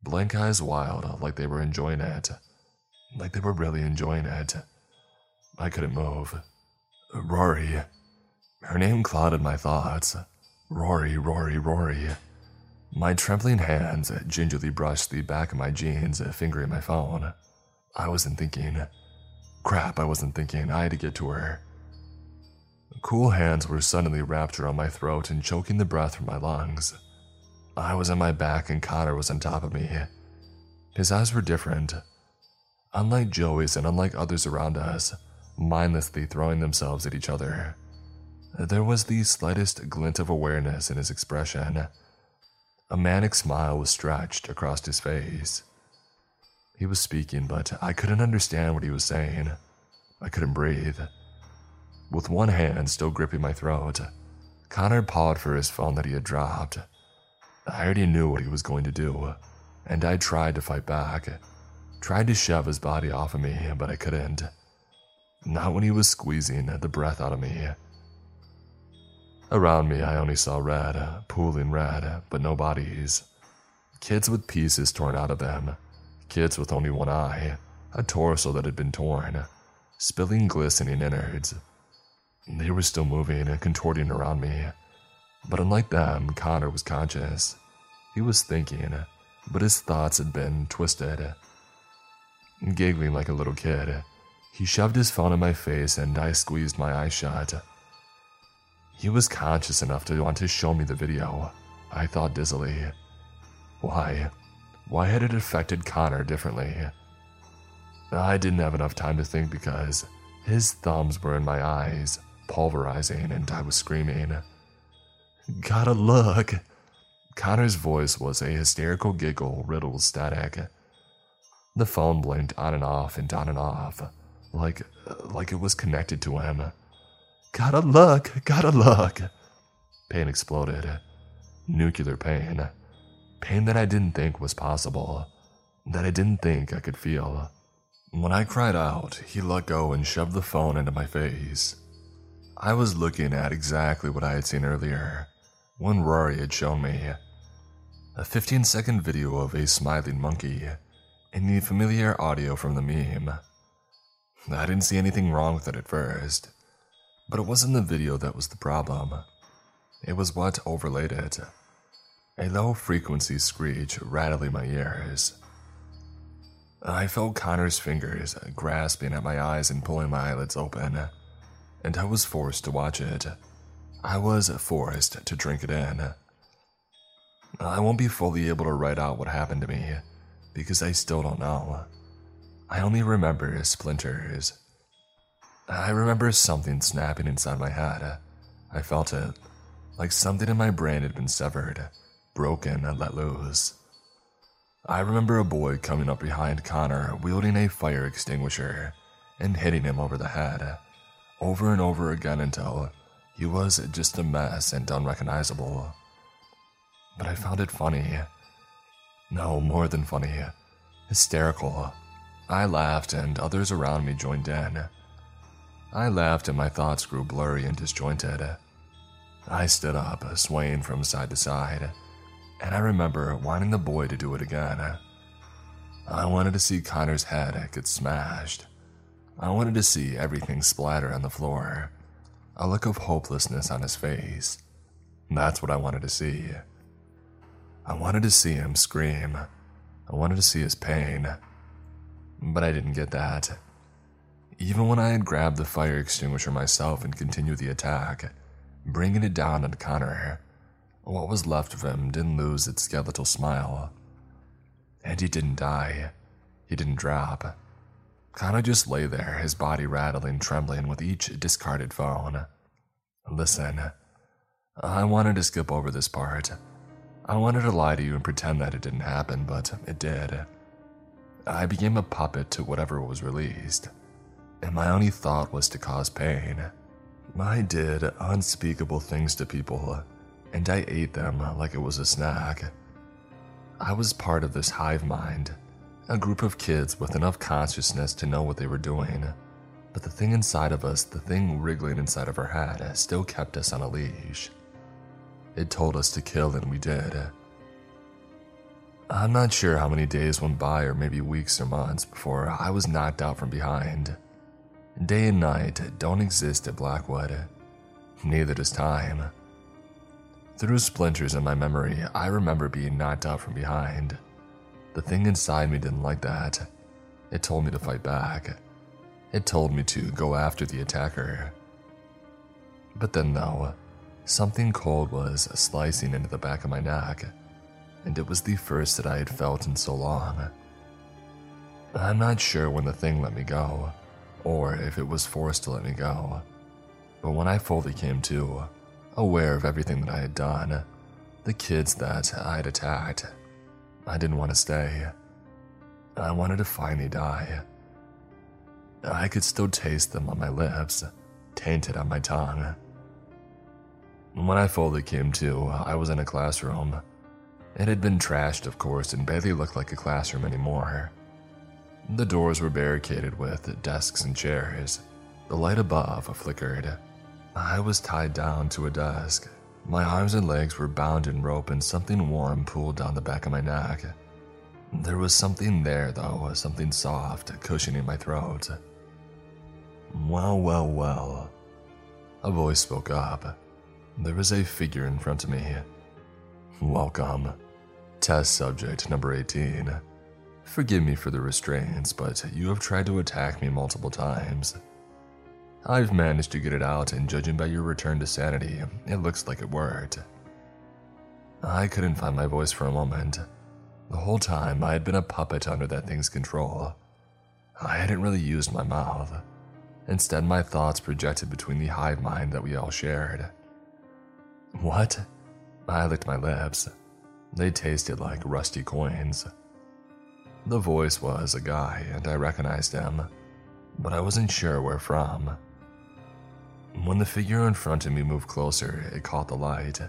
blank eyes wild, like they were enjoying it. Like they were really enjoying it. I couldn't move. Rory. Her name clouded my thoughts. Rory, Rory, Rory. My trembling hands gingerly brushed the back of my jeans, fingering my phone. I wasn't thinking. Crap, I wasn't thinking. I had to get to her. Cool hands were suddenly wrapped around my throat and choking the breath from my lungs. I was on my back and Connor was on top of me. His eyes were different. Unlike Joey's and unlike others around us, mindlessly throwing themselves at each other. There was the slightest glint of awareness in his expression. A manic smile was stretched across his face. He was speaking, but I couldn't understand what he was saying. I couldn't breathe. With one hand still gripping my throat, Connor pawed for his phone that he had dropped. I already knew what he was going to do, and I tried to fight back. Tried to shove his body off of me, but I couldn't. Not when he was squeezing the breath out of me. Around me, I only saw red, pooling red, but no bodies. Kids with pieces torn out of them. Kids with only one eye, a torso that had been torn, spilling glistening innards. They were still moving and contorting around me. But unlike them, Connor was conscious. He was thinking, but his thoughts had been twisted. Giggling like a little kid, he shoved his phone in my face and I squeezed my eyes shut. He was conscious enough to want to show me the video, I thought dizzily. Why? Why had it affected Connor differently? I didn't have enough time to think because his thumbs were in my eyes, pulverizing, and I was screaming. Gotta look! Connor's voice was a hysterical giggle riddled static. The phone blinked on and off and on and off, like, like it was connected to him. Gotta look, gotta look. Pain exploded. Nuclear pain. Pain that I didn't think was possible. That I didn't think I could feel. When I cried out, he let go and shoved the phone into my face. I was looking at exactly what I had seen earlier, when Rory had shown me. A 15 second video of a smiling monkey, and the familiar audio from the meme. I didn't see anything wrong with it at first. But it wasn't the video that was the problem. It was what overlaid it. A low frequency screech rattling my ears. I felt Connor's fingers grasping at my eyes and pulling my eyelids open, and I was forced to watch it. I was forced to drink it in. I won't be fully able to write out what happened to me because I still don't know. I only remember splinters I remember something snapping inside my head. I felt it, like something in my brain had been severed, broken, and let loose. I remember a boy coming up behind Connor wielding a fire extinguisher and hitting him over the head, over and over again until he was just a mess and unrecognizable. But I found it funny. No, more than funny. Hysterical. I laughed and others around me joined in. I laughed and my thoughts grew blurry and disjointed. I stood up, swaying from side to side, and I remember wanting the boy to do it again. I wanted to see Connor's head get smashed. I wanted to see everything splatter on the floor, a look of hopelessness on his face. That's what I wanted to see. I wanted to see him scream. I wanted to see his pain. But I didn't get that. Even when I had grabbed the fire extinguisher myself and continued the attack, bringing it down on Connor, what was left of him didn't lose its skeletal smile. And he didn't die. He didn't drop. Connor just lay there, his body rattling, trembling with each discarded phone. Listen, I wanted to skip over this part. I wanted to lie to you and pretend that it didn't happen, but it did. I became a puppet to whatever was released and my only thought was to cause pain. I did unspeakable things to people, and I ate them like it was a snack. I was part of this hive mind, a group of kids with enough consciousness to know what they were doing. But the thing inside of us, the thing wriggling inside of our head, still kept us on a leash. It told us to kill, and we did. I'm not sure how many days went by, or maybe weeks or months, before I was knocked out from behind Day and night don't exist at Blackwood. Neither does time. Through splinters in my memory, I remember being knocked out from behind. The thing inside me didn't like that. It told me to fight back. It told me to go after the attacker. But then, though, something cold was slicing into the back of my neck, and it was the first that I had felt in so long. I'm not sure when the thing let me go, or if it was forced to let me go, but when I fully came to, aware of everything that I had done, the kids that I had attacked, I didn't want to stay. I wanted to finally die. I could still taste them on my lips, tainted on my tongue. When I fully came to, I was in a classroom. It had been trashed, of course, and barely looked like a classroom anymore. The doors were barricaded with desks and chairs. The light above flickered. I was tied down to a desk. My arms and legs were bound in rope, and something warm pulled down the back of my neck. There was something there, though, something soft, cushioning my throat. Well, well, well. A voice spoke up. There was a figure in front of me. Welcome. Test subject number 18. Forgive me for the restraints, but you have tried to attack me multiple times. I've managed to get it out, and judging by your return to sanity, it looks like it worked. I couldn't find my voice for a moment. The whole time, I had been a puppet under that thing's control. I hadn't really used my mouth. Instead, my thoughts projected between the hive mind that we all shared. What? I licked my lips. They tasted like rusty coins. The voice was a guy, and I recognized him, but I wasn't sure where from. When the figure in front of me moved closer, it caught the light.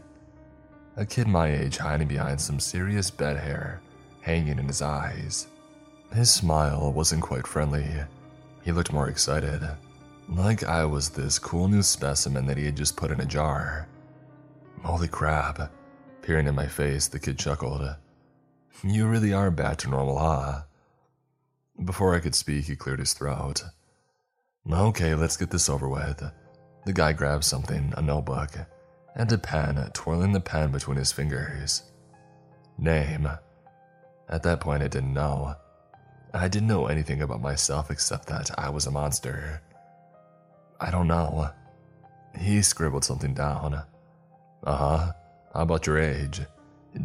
A kid my age hiding behind some serious bed hair, hanging in his eyes. His smile wasn't quite friendly. He looked more excited, like I was this cool new specimen that he had just put in a jar. Holy crap. Peering in my face, the kid chuckled. You really are back to normal, huh? Before I could speak, he cleared his throat. Okay, let's get this over with. The guy grabbed something, a notebook, and a pen, twirling the pen between his fingers. Name. At that point, I didn't know. I didn't know anything about myself except that I was a monster. I don't know. He scribbled something down. Uh huh. How about your age?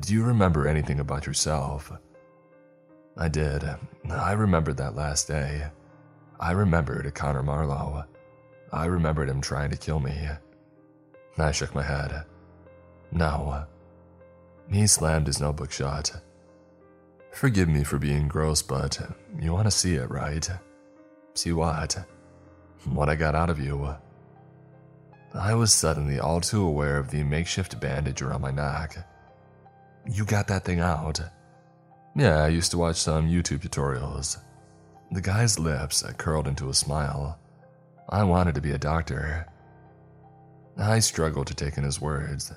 Do you remember anything about yourself? I did. I remembered that last day. I remembered Connor Marlowe. I remembered him trying to kill me. I shook my head. No. He slammed his notebook shut. Forgive me for being gross, but you want to see it, right? See what? what I got out of you. I was suddenly all too aware of the makeshift bandage around my neck. You got that thing out? Yeah, I used to watch some YouTube tutorials. The guy's lips curled into a smile. I wanted to be a doctor. I struggled to take in his words.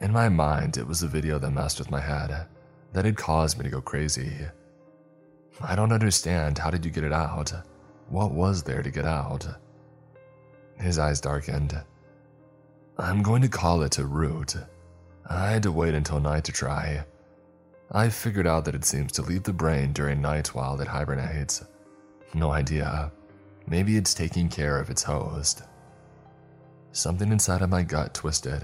In my mind, it was a video that messed with my head, that had caused me to go crazy. I don't understand. How did you get it out? What was there to get out? His eyes darkened. I'm going to call it a root. I had to wait until night to try. I figured out that it seems to leave the brain during night while it hibernates. No idea. Maybe it's taking care of its host. Something inside of my gut twisted.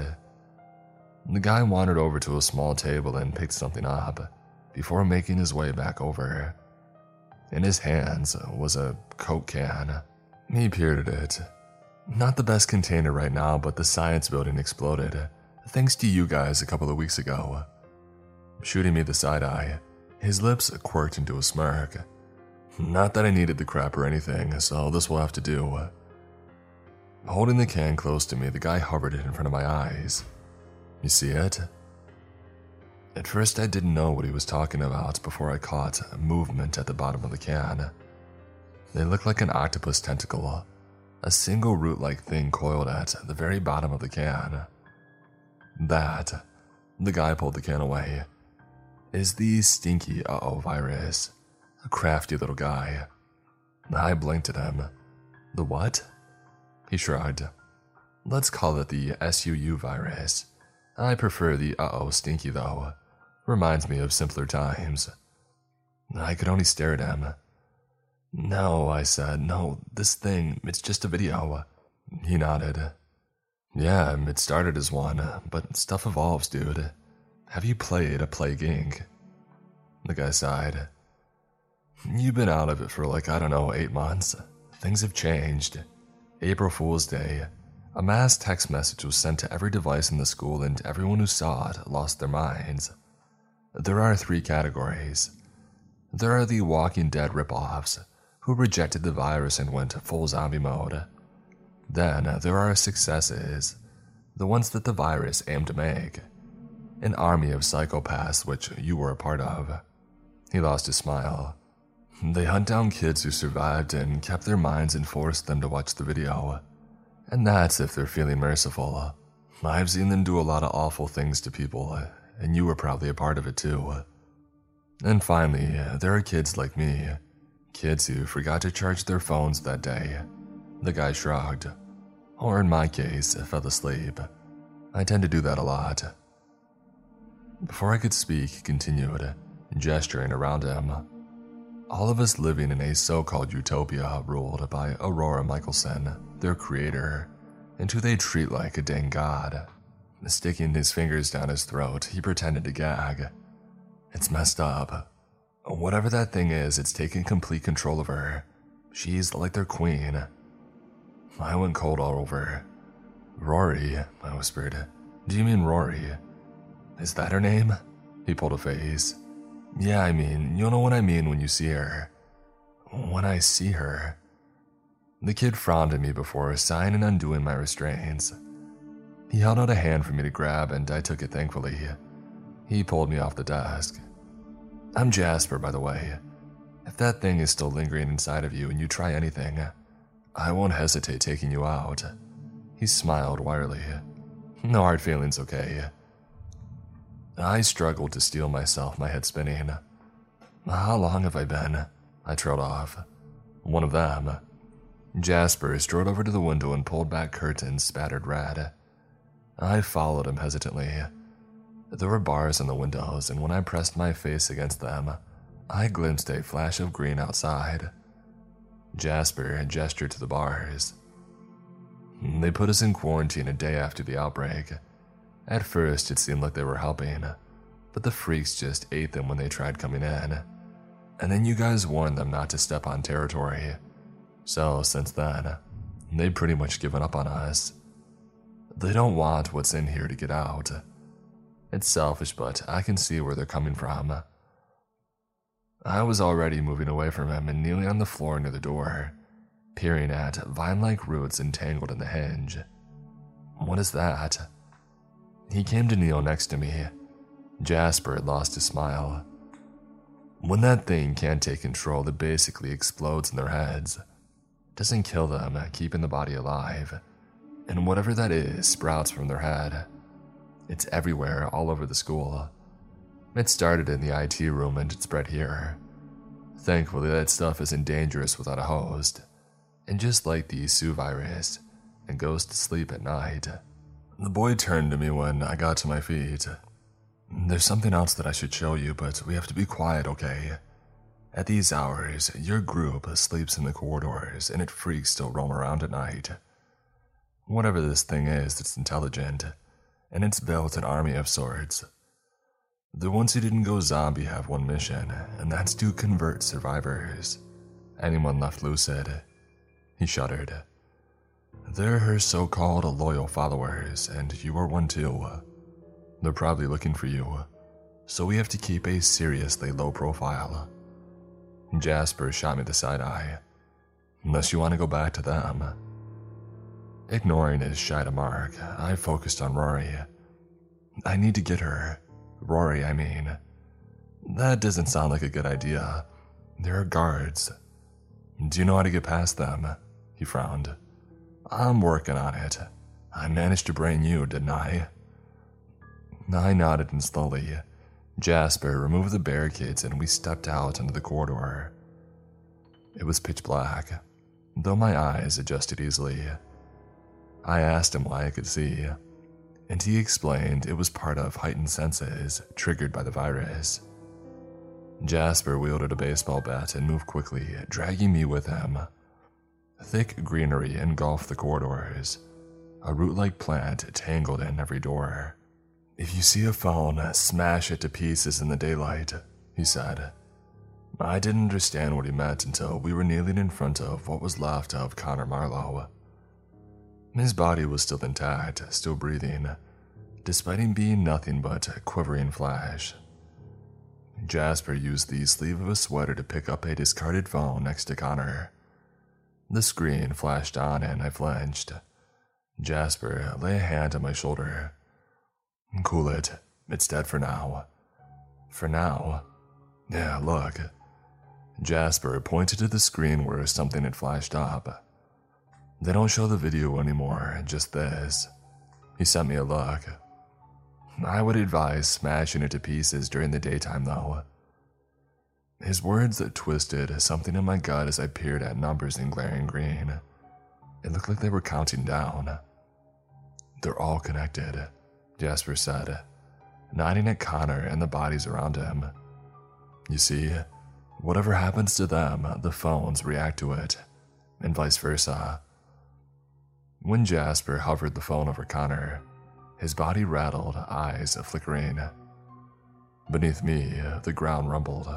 The guy wandered over to a small table and picked something up before making his way back over. In his hands was a Coke can. He peered at it. Not the best container right now, but the science building exploded, thanks to you guys a couple of weeks ago. Uh, shooting me the side eye, his lips quirked into a smirk. Not that I needed the crap or anything, so this will have to do. Uh, holding the can close to me, the guy hovered it in front of my eyes. You see it? At first, I didn't know what he was talking about before I caught movement at the bottom of the can. They looked like an octopus tentacle, a single root like thing coiled at the very bottom of the can. That, the guy pulled the can away, is the stinky uh oh virus, a crafty little guy. I blinked at him. The what? He shrugged. Let's call it the SUU virus. I prefer the uh oh stinky though. Reminds me of simpler times. I could only stare at him. No, I said, no, this thing, it's just a video. He nodded. Yeah, it started as one, but stuff evolves, dude. Have you played a Plague Inc? The guy sighed. You've been out of it for like, I don't know, eight months. Things have changed. April Fool's Day. A mass text message was sent to every device in the school, and everyone who saw it lost their minds. There are three categories. There are the Walking Dead ripoffs, who rejected the virus and went full zombie mode. Then there are successes, the ones that the virus aimed to make. An army of psychopaths, which you were a part of. He lost his smile. They hunt down kids who survived and kept their minds and forced them to watch the video. And that's if they're feeling merciful. I've seen them do a lot of awful things to people, and you were probably a part of it too. And finally, there are kids like me. Kids who forgot to charge their phones that day. The guy shrugged. Or in my case, fell asleep. I tend to do that a lot. Before I could speak, he continued, gesturing around him. All of us living in a so called utopia ruled by Aurora Michelson, their creator, and who they treat like a dang god. Sticking his fingers down his throat, he pretended to gag. It's messed up. Whatever that thing is, it's taken complete control of her. She's like their queen. I went cold all over. Rory, I whispered. Do you mean Rory? Is that her name? He pulled a face. Yeah, I mean, you'll know what I mean when you see her. When I see her. The kid frowned at me before sighing and undoing my restraints. He held out a hand for me to grab, and I took it thankfully. He pulled me off the desk. I'm Jasper, by the way. If that thing is still lingering inside of you and you try anything, I won't hesitate taking you out. He smiled wearily. No hard feelings, okay? I struggled to steel myself, my head spinning. How long have I been? I trailed off. One of them. Jasper strode over to the window and pulled back curtains spattered red. I followed him hesitantly. There were bars in the windows, and when I pressed my face against them, I glimpsed a flash of green outside. Jasper had gestured to the bars. They put us in quarantine a day after the outbreak. At first, it seemed like they were helping, but the freaks just ate them when they tried coming in. And then you guys warned them not to step on territory. So, since then, they've pretty much given up on us. They don't want what's in here to get out. It's selfish, but I can see where they're coming from. I was already moving away from him and kneeling on the floor near the door, peering at vine like roots entangled in the hinge. What is that? He came to kneel next to me. Jasper had lost his smile. When that thing can't take control, it basically explodes in their heads. Doesn't kill them, keeping the body alive. And whatever that is sprouts from their head. It's everywhere, all over the school. It started in the IT room and it spread here. Thankfully, that stuff isn't dangerous without a host. And just like the SUU virus, it goes to sleep at night. The boy turned to me when I got to my feet. There's something else that I should show you, but we have to be quiet, okay? At these hours, your group sleeps in the corridors and it freaks still roam around at night. Whatever this thing is, it's intelligent, and it's built an army of sorts. The ones who didn't go zombie have one mission, and that's to convert survivors. Anyone left lucid. He shuddered. They're her so called loyal followers, and you are one too. They're probably looking for you, so we have to keep a seriously low profile. Jasper shot me the side eye. Unless you want to go back to them. Ignoring his shy remark, I focused on Rory. I need to get her. Rory, I mean. That doesn't sound like a good idea. There are guards. Do you know how to get past them? He frowned. I'm working on it. I managed to brain you, didn't I? I nodded and slowly. Jasper removed the barricades and we stepped out into the corridor. It was pitch black, though my eyes adjusted easily. I asked him why I could see, and he explained it was part of heightened senses triggered by the virus. Jasper wielded a baseball bat and moved quickly, dragging me with him. Thick greenery engulfed the corridors. a root like plant tangled in every door. If you see a phone, smash it to pieces in the daylight, he said. I didn't understand what he meant until we were kneeling in front of what was left of Connor Marlowe. His body was still intact, still breathing, despite him being nothing but a quivering flash. Jasper used the sleeve of a sweater to pick up a discarded phone next to Connor. The screen flashed on and I flinched. Jasper lay a hand on my shoulder. Cool it. It's dead for now. For now? Yeah, look. Jasper pointed to the screen where something had flashed up. They don't show the video anymore, just this. He sent me a look. I would advise smashing it to pieces during the daytime, though. His words that twisted something in my gut as I peered at numbers in glaring green. It looked like they were counting down. They're all connected, Jasper said, nodding at Connor and the bodies around him. You see, whatever happens to them, the phones react to it, and vice versa. When Jasper hovered the phone over Connor, his body rattled, eyes flickering. Beneath me, the ground rumbled.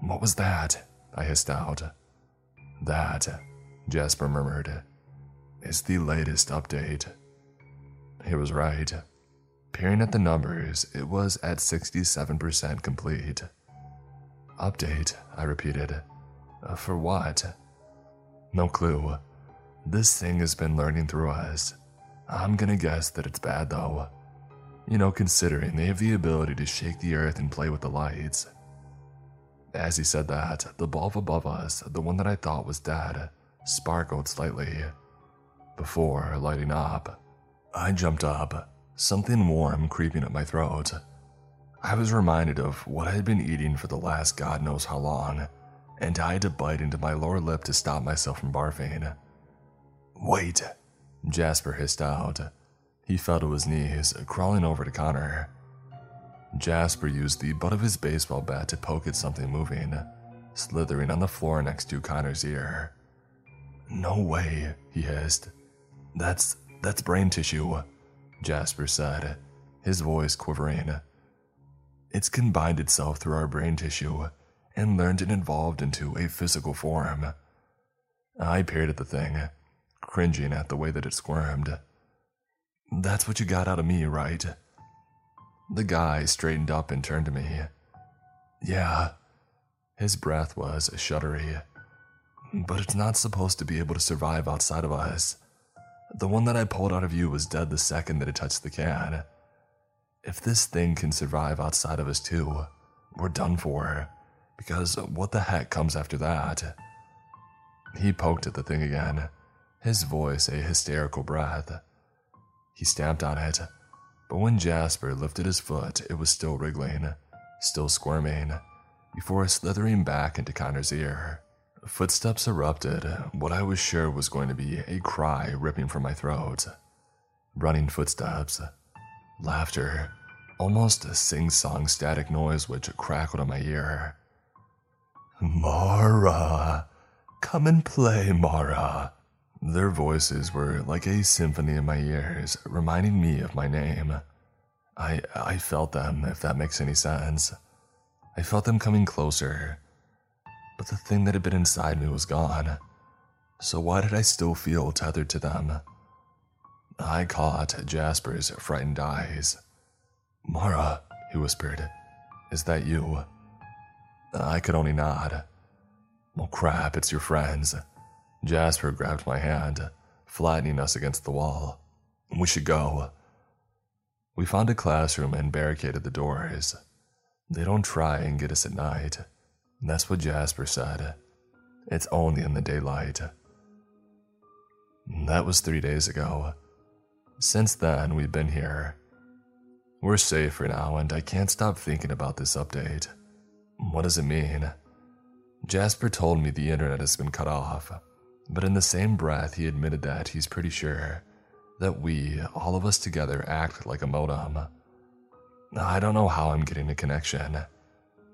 What was that? I hissed out. That, Jasper murmured, is the latest update. He was right. Peering at the numbers, it was at 67% complete. Update, I repeated. Uh, for what? No clue. This thing has been learning through us. I'm gonna guess that it's bad though. You know, considering they have the ability to shake the earth and play with the lights. As he said that, the bulb above us, the one that I thought was dead, sparkled slightly. Before lighting up, I jumped up, something warm creeping up my throat. I was reminded of what I had been eating for the last god knows how long, and I had to bite into my lower lip to stop myself from barfing. Wait, Jasper hissed out. He fell to his knees, crawling over to Connor. Jasper used the butt of his baseball bat to poke at something moving, slithering on the floor next to Connor's ear. No way, he hissed. That's that's brain tissue, Jasper said, his voice quivering. It's combined itself through our brain tissue and learned and evolved into a physical form. I peered at the thing, cringing at the way that it squirmed. That's what you got out of me, right? The guy straightened up and turned to me. Yeah. His breath was shuddery. But it's not supposed to be able to survive outside of us. The one that I pulled out of you was dead the second that it touched the can. If this thing can survive outside of us too, we're done for. Because what the heck comes after that? He poked at the thing again, his voice a hysterical breath. He stamped on it, but when Jasper lifted his foot, it was still wriggling, still squirming, before slithering back into Connor's ear. Footsteps erupted, what I was sure was going to be a cry ripping from my throat. Running footsteps, laughter, almost a sing song static noise which crackled in my ear. Mara, come and play, Mara. Their voices were like a symphony in my ears, reminding me of my name. I, I felt them, if that makes any sense. I felt them coming closer, but the thing that had been inside me was gone. So why did I still feel tethered to them? I caught Jasper's frightened eyes. Mara, he whispered, is that you? I could only nod. Well, crap, it's your friends. Jasper grabbed my hand, flattening us against the wall. We should go. We found a classroom and barricaded the doors. They don't try and get us at night. That's what Jasper said. It's only in the daylight. That was three days ago. Since then, we've been here. We're safe for now, and I can't stop thinking about this update. What does it mean? Jasper told me the internet has been cut off, but in the same breath, he admitted that he's pretty sure that we, all of us together, act like a modem. I don't know how I'm getting a connection,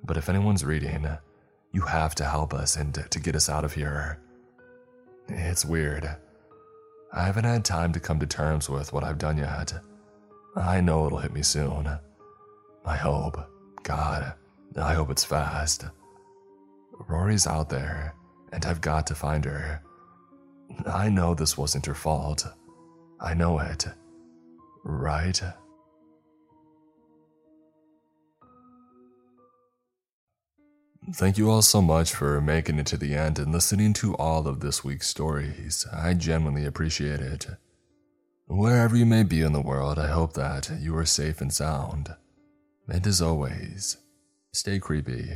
but if anyone's reading, you have to help us and to get us out of here. It's weird. I haven't had time to come to terms with what I've done yet. I know it'll hit me soon. I hope. God, I hope it's fast. Rory's out there, and I've got to find her. I know this wasn't her fault. I know it. Right? Thank you all so much for making it to the end and listening to all of this week's stories. I genuinely appreciate it. Wherever you may be in the world, I hope that you are safe and sound. And as always, stay creepy.